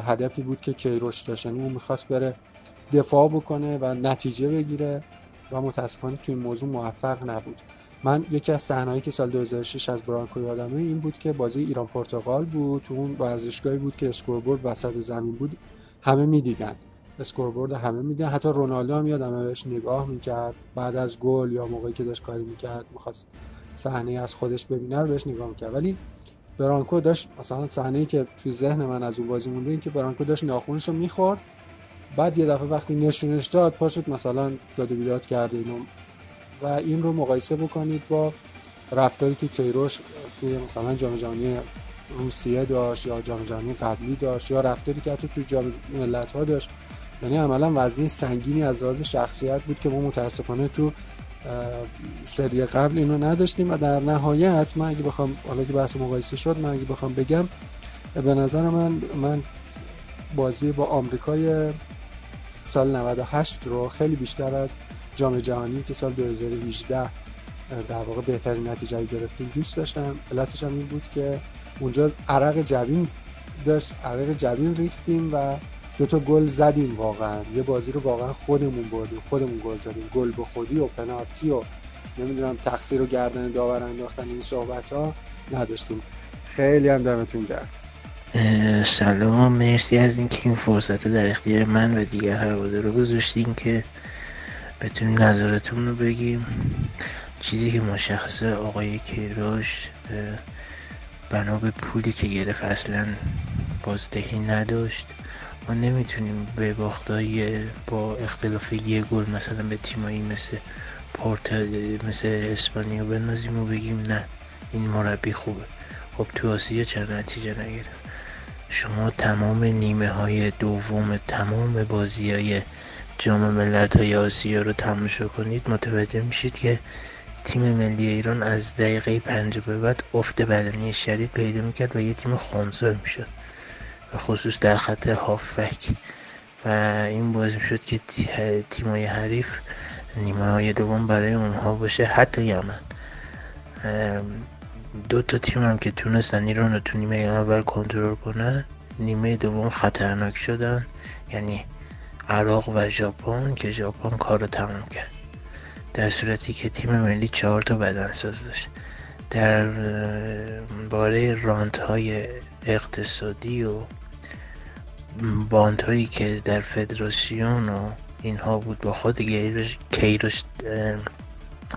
هدفی بود که کیروش داشت. یعنی اون می‌خواست بره دفاع بکنه و نتیجه بگیره و متاسفانه توی موضوع موفق نبود. من یکی از صحنه‌ای که سال 2006 از برانکو یادمه این بود که بازی ایران پرتغال بود. تو اون ورزشگاهی بود که اسکوربورد وسط زمین بود همه می‌دیدن. اسکوربورد همه می‌دیدن. حتی رونالدو هم یادمه بهش نگاه می‌کرد. بعد از گل یا موقعی که داشت کاری می‌کرد می‌خواست صحنه از خودش ببینه رو بهش نگاه می‌کرد. ولی برانکو داشت مثلا صحنه که توی ذهن من از اون بازی مونده این که برانکو داشت ناخونش رو می‌خورد. بعد یه دفعه وقتی نشونش داد پاشت مثلا داد و بیداد کرد اینو و این رو مقایسه بکنید با رفتاری که کیروش توی مثلا جام جهانی روسیه داشت یا جام جهانی قبلی داشت یا رفتاری که حتی توی جام ملت ها داشت. یعنی عملا وزنی سنگینی از لحاظ شخصیت بود که ما متاسفانه تو سری قبل اینو نداشتیم و در نهایت من اگه بخوام حالا که بحث مقایسه شد من اگه بخوام بگم به نظر من من بازی با آمریکای سال 98 رو خیلی بیشتر از جام جهانی که سال 2018 در واقع بهترین نتیجه گرفتیم دوست داشتم. علتش هم این بود که اونجا عرق جبین داشت عرق جبین ریختیم و دو تا گل زدیم واقعا. یه بازی رو واقعا خودمون بردیم خودمون گل زدیم. گل به خودی و پنالتی و نمی‌دونم تقصیر و گردن داور انداختن این صحبت ها نداشتیم. خیلی هم دمتون گرم. سلام مرسی از اینکه این فرصت در اختیار من و دیگر هوادارا گذاشتین که بتونیم نظرتون رو بگیم. چیزی که مشخصه آقای کیروش بنا به پولی که گرفت اصلا بازدهی نداشت. ما نمی‌تونیم به باختای با اختلاف یه گل مثلا به تیمایی مثل پورت مثل اسپانیا بنازیم و بگیم نه این مربی خوبه. خب تو آسیا چند نتیجه نگرفت؟ شما تمام نیمه های دوم تمام بازی های جام ملت های آسیا رو تماشا کنید. متوجه میشید که تیم ملی ایران از دقیقه پنج به بعد افت بدنی شدید پیدا می‌کرد و یه تیم خونسا می‌شد. و خصوص در خط هافک و این باعث می‌شد که تیمای حریف نیمه های دوم برای اونها باشه. حتی یمن. دو تا تیم هم که تونستن ایران رو تو نیمه اول کنترل کنن نیمه دوم خطرناک شدن. یعنی عراق و ژاپن که ژاپن کار رو تمام کرد. در صورتی که تیم ملی چهار تا بدنساز داشت. در باره رانت های اقتصادی و باند هایی که در فدراسیون و اینها بود با خود کیروش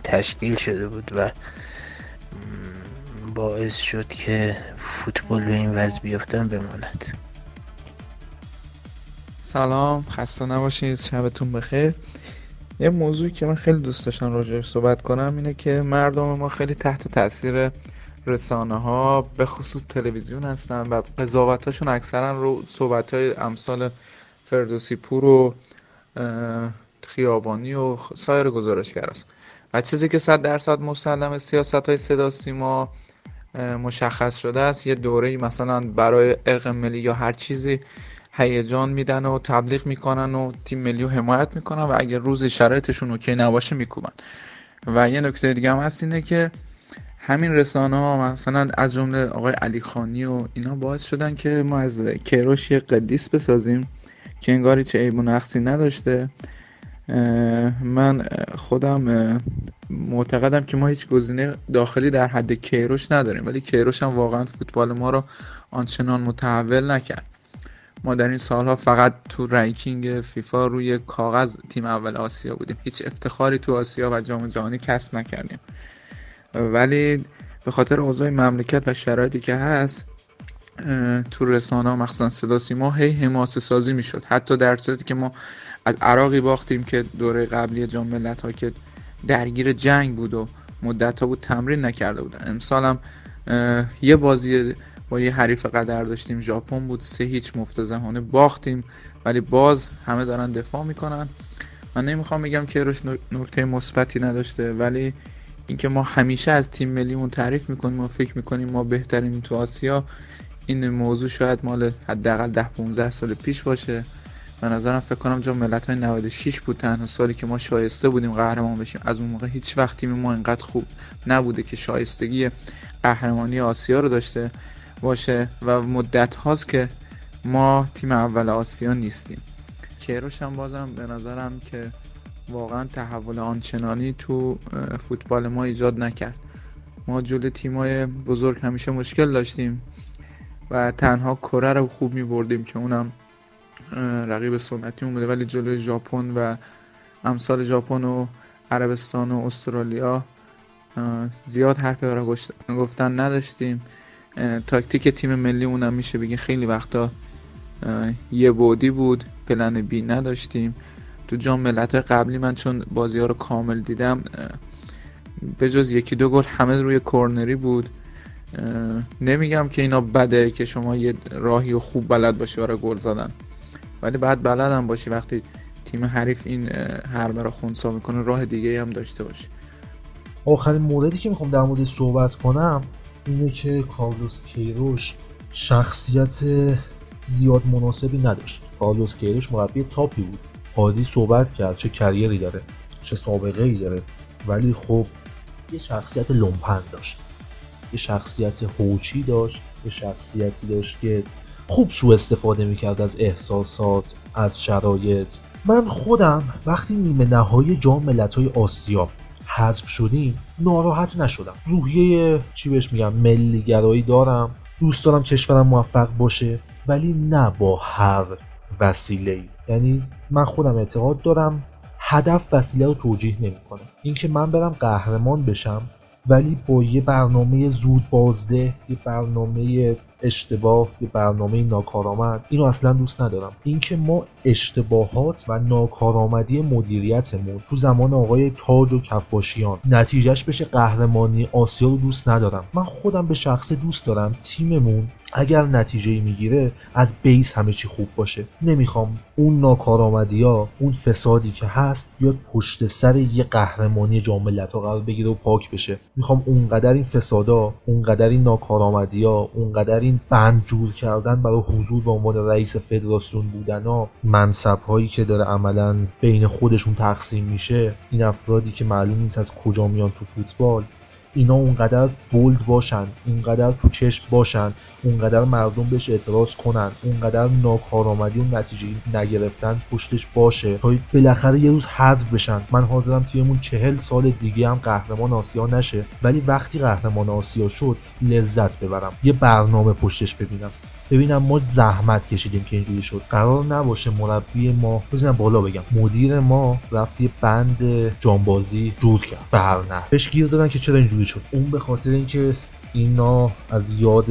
تشکیل شده بود و باعث شد که فوتبال به این وضع بیفتن بماند. سلام خسته نباشید شبتون بخیر. یه موضوعی که من خیلی دوست داشتم راجعش صحبت کنم اینه که مردم ما خیلی تحت تاثیر رسانه ها به خصوص تلویزیون هستن و قضاوتاشون اکثرا رو صحبت های امثال فردوسی پور و خیابانی و سایر گزارشگر است و چیزی که صد درصد مسلم سیاست های صدا سیما مشخص شده است. یه دوره مثلا برای ارق ملی یا هر چیزی هیجان میدن و تبلیغ می‌کنن و تیم ملی رو حمایت می‌کنن و اگر روز شرایطشون اوکی نباشه میکوبن. و یه نکته دیگه هم هست اینه که همین رسانه ها مثلا از جمله آقای علی خانی و اینا باعث شدن که ما از کیروش یه قدیس بسازیم که انگاری چه عیب و نقصی نداشته. من خودم معتقدم که ما هیچ گزینه داخلی در حد کیروش نداریم ولی کیروش هم واقعا فوتبال ما رو آنچنان متحول نکرد. ما در این سالها فقط تو رنکینگ فیفا روی کاغذ تیم اول آسیا بودیم. هیچ افتخاری تو آسیا و جام جهانی کسب نکردیم. ولی به خاطر اوضاع مملکت و شرایطی که هست تو رسانه مخصوصا صدا سیما هی حماسه سازی می‌شد. حتی در صورتی که ما از عراقی باختیم که دوره قبلی جام ملت ها که درگیر جنگ بود و مدت ها بود تمرین نکرده بودن. امسال هم یه بازی با یه حریف قدر داشتیم. ژاپن بود سه هیچ مفتزهانه باختیم. ولی باز همه دارن دفاع می‌کنن. من نمی‌خوام بگم که روش نکته مثبتی نداشته ولی اینکه ما همیشه از تیم ملیمون تعریف می‌کنیم و فکر می‌کنیم ما بهترین تو آسیا این موضوع شاید مال حداقل 10 15 سال پیش باشه. به نظرم فکر کنم جا ملت های 96 بود تنها سالی که ما شایسته بودیم قهرمان بشیم. از اون موقع هیچ وقت تیم ما اینقدر خوب نبوده که شایستگی قهرمانی آسیا رو داشته باشه و مدت هاست که ما تیم اول آسیا نیستیم. کیروش هم بازم به نظرم که واقعا تحول آنچنانی تو فوتبال ما ایجاد نکرد. ما جلو تیمای بزرگ همیشه مشکل داشتیم و تنها کره رو خوب می بردیم که اونم رقیب سنتی بوده ولی جلوی ژاپن و امثال ژاپن و عربستان و استرالیا زیاد حرف برای گفتن نداشتیم. تاکتیک تیم ملی اونم میشه بگه خیلی وقتا یه بودی بود پلن بی نداشتیم. تو جام ملت قبلی من چون بازی ها رو کامل دیدم به جز یکی دو گل همه روی کورنری بود. نمیگم که اینا بده که شما یه راهی و خوب بلد باشی برای گل زدن. ولی بعد بلدم باشی وقتی تیم حریف این حربه رو خونسا می‌کنه راه دیگه هم داشته باشی. آخرین موردی که می‌خوام در مورد صحبت کنم اینه که کارلوس کیروش شخصیت زیاد مناسبی نداشت. کارلوس کیروش مربی تاپی بود. عادی صحبت کرد چه کریری داره چه سابقه ای داره ولی خب یه شخصیت لومپن داشت. یه شخصیت هوچی داشت یه شخصیتی داشت که خوب سو استفاده می‌کرد از احساسات از شرایط. من خودم وقتی نیمه نهایی جام ملت‌های آسیا حذف شدیم ناراحت نشدم. روحیه چی بهش میگم ملیگرایی دارم. دوست دارم کشورم موفق باشه ولی نه با هر وسیله یعنی من خودم اعتقاد دارم هدف وسیله رو توجیه نمی‌کنه. اینکه من برم قهرمان بشم ولی با یه برنامه زود بازده یه برنامه اشتباه یه برنامه ناکارآمد. اینو اصلا دوست ندارم. اینکه ما اشتباهات و ناکارآمدی مدیریتمون تو زمان آقای تاج و کفاشیان نتیجهش بشه قهرمانی آسیا رو دوست ندارم. من خودم به شخص دوست دارم. تیممون اگر نتیجه می‌گیره از بیس همه چی خوب باشه. نمی‌خوام اون ناکارآمدی ها اون فسادی که هست بیاد پشت سر یه قهرمانی جام ها قرار بگیره و پاک بشه. می‌خوام اونقدر این فسادا اونقدر این ناکارآمدی ها اونقدر این بند جور کردن برای حضور به عنوان رئیس فدراسیون بودن ها منصب هایی که داره عملا بین خودشون تقسیم میشه این افرادی که معلوم نیست از کجا میان تو فوتبال اینا اونقدر بولد باشن اونقدر تو چشم باشن. اونقدر مردم بهش اعتراض کنن اونقدر ناکارآمدی و نتیجه نگرفتن پشتش باشه تا بالاخره یه روز حذف بشن. من حاضرم تیممون چهل سال دیگه هم قهرمان آسیا نشه ولی وقتی قهرمان آسیا شد لذت ببرم. یه برنامه پشتش ببینم. ببینم ما زحمت کشیدیم که اینجوری شد. قرار نباشه مربی ما بزنم بالا بگم. مدیر ما رفت یه بند جانبازی جور کرد. به هر نه بهش گیر دادن که چرا اینجوری شد. اون به خاطر اینکه اینا از یاد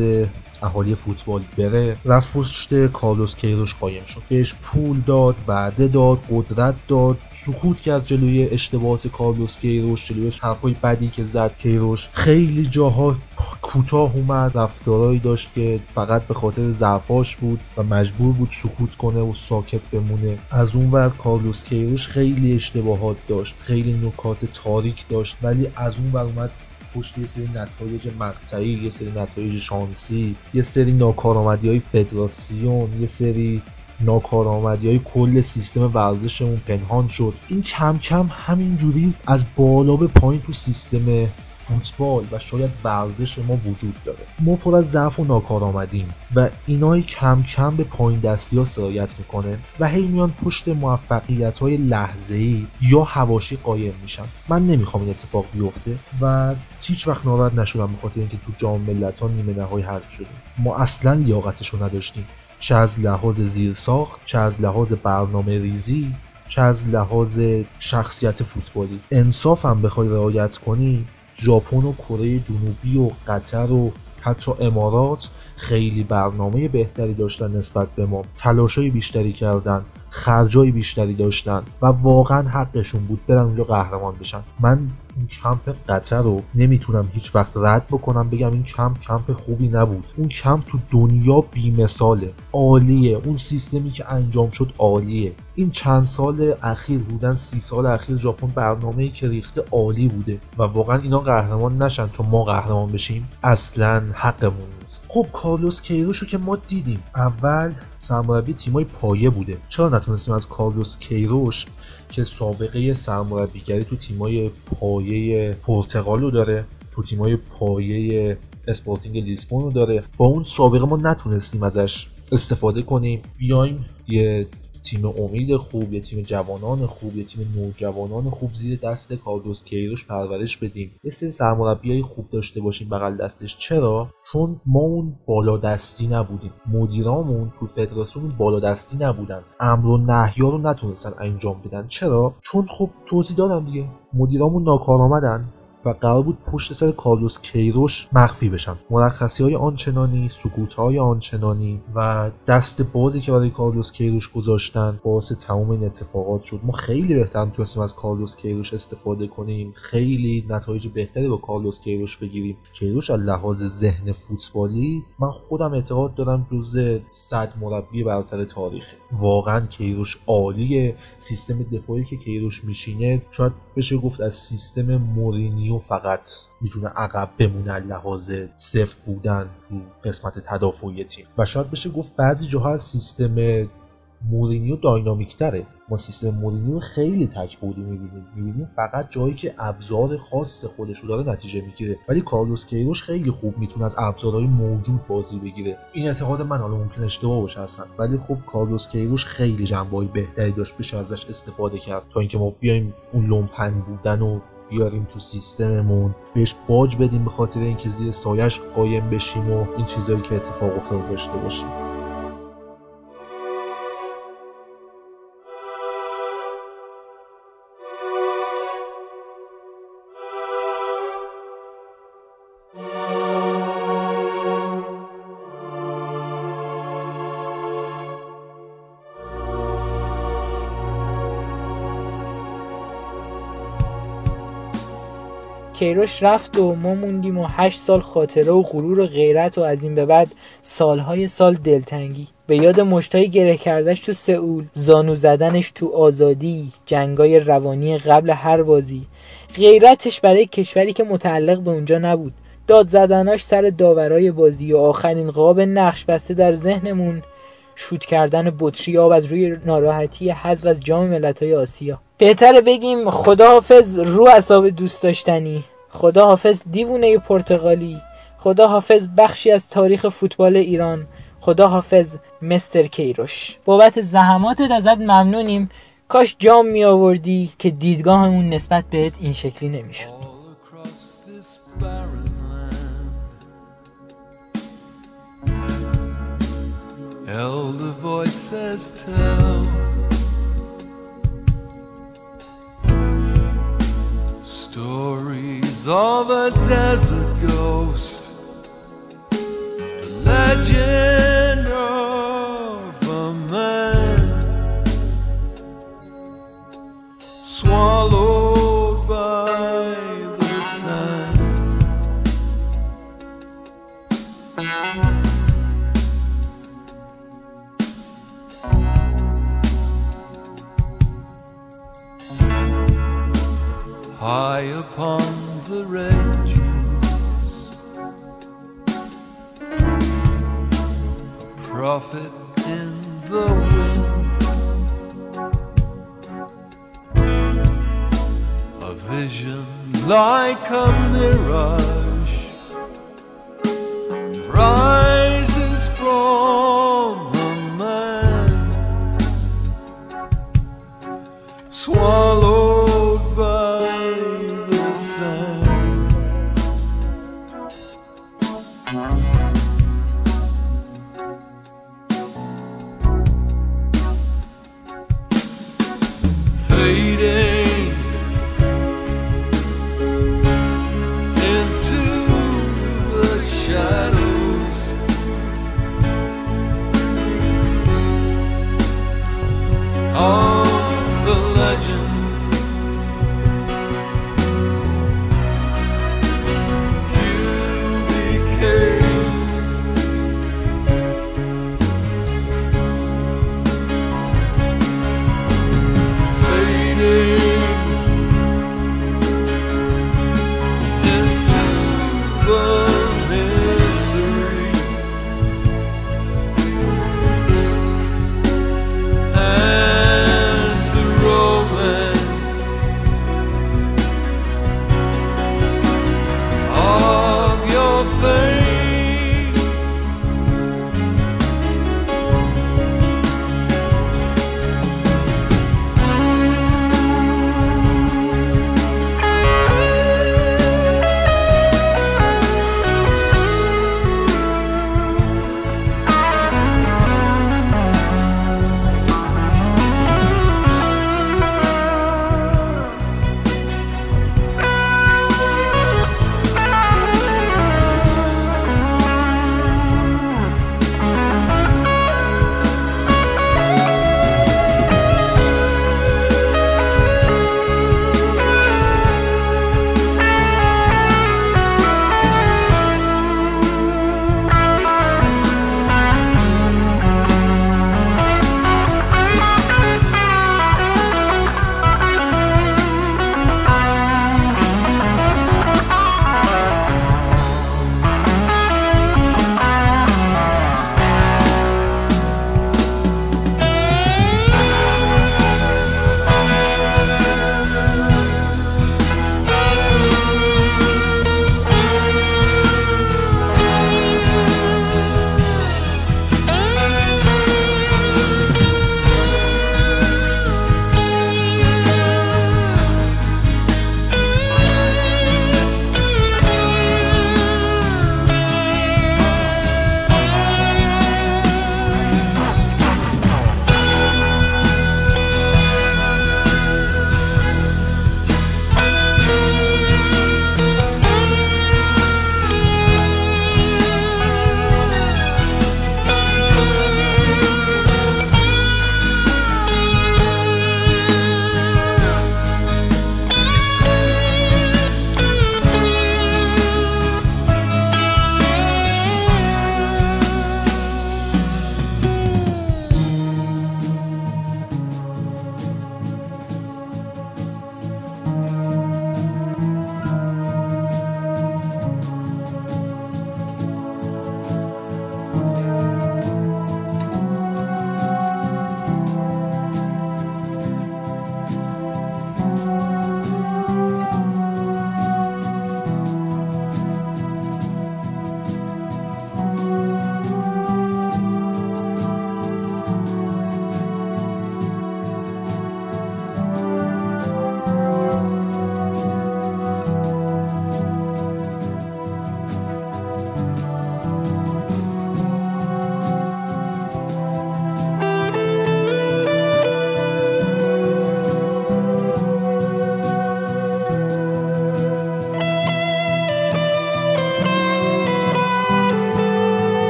اهالی فوتبال بره. رفت پشت کارلوس کیروش قایم شد. بهش پول داد وعده داد قدرت داد. سکوت کرد جلوی اشتباهات کارلوس کیروش جلوی حرفای بدی که زد. کیروش خیلی جاها کوتاه اومد رفتارهایی داشت که فقط به خاطر ضعفاش بود و مجبور بود سکوت کنه و ساکت بمونه. از اون ور کارلوس کیروش خیلی اشتباهات داشت خیلی نکات تاریک داشت ولی از اون ور اومد پشت یه سری نتایج مقطعی یه سری نتایج شانسی یه سری ناکارآمدی های فدراسیون یه سری ناکارآمدی های کل سیستم ورزشمون پنهان شد. این کم کم همینجوری از بالا به پایین تو سیستم فوتبال و شاید ورزش ما وجود داره. ما پر از ضعف و ناکارآمدیم و اینای کم کم به پایین دستی ها سرایت می‌کنه و هی میان پشت موفقیت های لحظه ای یا هواشی قایم میشن. من نمی‌خوام این اتفاق بیفته و هیچ وقت ناراحت نشدم به خاطر اینکه تو جام ملت ها نیمه نهایی حذف شدیم. ما اصلا لیاقتش رو نداشتیم. چه از لحاظ زیرساخت چه از لحاظ برنامه ریزی چه از لحاظ شخصیت فوتبالی. انصاف هم بخوای رعایت کنی ژاپن و کره جنوبی و قطر و حتی امارات خیلی برنامه بهتری داشتن نسبت به ما. تلاشای بیشتری کردن خرجای بیشتری داشتن و واقعا حقشون بود برن اونجا قهرمان بشن. من اون کمپ قطر رو نمی‌تونم هیچ وقت رد بکنم بگم این کمپ کمپ خوبی نبود. اون کمپ تو دنیا بیمثاله عالیه. اون سیستمی که انجام شد عالیه. این چند سال اخیر بودن سی سال اخیر ژاپن برنامه که ریخته عالی بوده و واقعا اینا قهرمان نشن تا ما قهرمان بشیم. اصلا حقمون نیست. خب کارلوس کیروش که ما دیدیم اول سرمربی تیمای پایه بوده. چرا نتونستیم از کارلوس کیروش که سابقه سرمربیگری تو تیمای پایه پرتغال رو داره تو تیمای پایه اسپورتینگ لیسبون رو داره. با اون سابقه ما نتونستیم ازش استفاده کنیم. بیایم یه تیم امید خوب یه تیم جوانان خوب یه تیم نوجوانان خوب زیر دست کارلوس کیروش پرورش بدیم. یه سری سرمربیای خوب داشته باشیم بغل دستش. چرا؟ چون ما اون بالا دستی نبودیم مدیرامون تو فدراسیون بالا دستی نبودن. امر و نهیا رو نتونستن انجام بدن. چرا؟ چون خب توضیح دادم دیگه. مدیرامون ناکارآمدن. و قرار بود پشت سر کارلوس کیروش مخفی بشن مرخصی های آنچنانی سکوت های آنچنانی و دست بازی که برای کارلوس کیروش گذاشتن باعث تمام این اتفاقات شد. ما خیلی بهتر می‌تونستیم از کارلوس کیروش استفاده کنیم. خیلی نتایج بهتری با کارلوس کیروش بگیریم. کیروش از لحاظ ذهن فوتبالی من خودم اعتقاد دارم جز صد مربی برتر تاریخه. واقعا کیروش عالیه. سیستم دفاعی که کیروش میشینه شاید بشه گفت از سیستم مورینیو فقط می‌تونه عقب بمونه لحاظ سفت بودن تو قسمت تدافعی تیم. و شاید بشه گفت بعضی جاها از سیستم مورینیو dynamic تره ما سیستم مورینیو خیلی تک بعدی می‌بینیم. می‌بینیم فقط جایی که ابزار خاص خودش رو داره نتیجه می‌گیره. ولی کارلوس کیروش خیلی خوب می‌تونه از ابزارهای موجود بازی بگیره. این اعتقاد من حالا ممکن اشتباه باشه هستن ولی خب کارلوس کیروش خیلی جنبه‌های بهتری داشت بشه ازش استفاده کرد. تا اینکه ما بیایم اون لومپن بودن و بیاریم تو سیستممون بهش باج بدیم به خاطر اینکه زیر سایش قایم بشیم و این چیزایی که اتفاق افتاد داشته باشیم. کیروش رفت و ما موندیم و هشت سال خاطره و غرور و غیرت و از این به بعد سالهای سال دلتنگی. به یاد مشتای گره کردش تو سئول زانو زدنش تو آزادی جنگای روانی قبل هر بازی. غیرتش برای کشوری که متعلق به اونجا نبود. داد زدناش سر داورای بازی و آخرین قاب نقش بسته در ذهنمون. شوت کردن بطری آب از روی ناراحتی حذف از جام ملت‌های آسیا. بهتره بگیم خدا حافظ رو اصاب دوست داشتنی. خدا حافظ دیوونه پرتغالی. خدا حافظ بخشی از تاریخ فوتبال ایران. خدا حافظ مستر کیروش. بابت زحماتت ازت ممنونیم. کاش جام می آوردی که دیدگاهمون نسبت بهت این شکلی نمی‌شد. Elder voices tell stories of a desert ghost, the legend of a man swallowed by the sand. high upon the Jews. A prophet in the wind. A vision like a mirage rises from the man. Swallow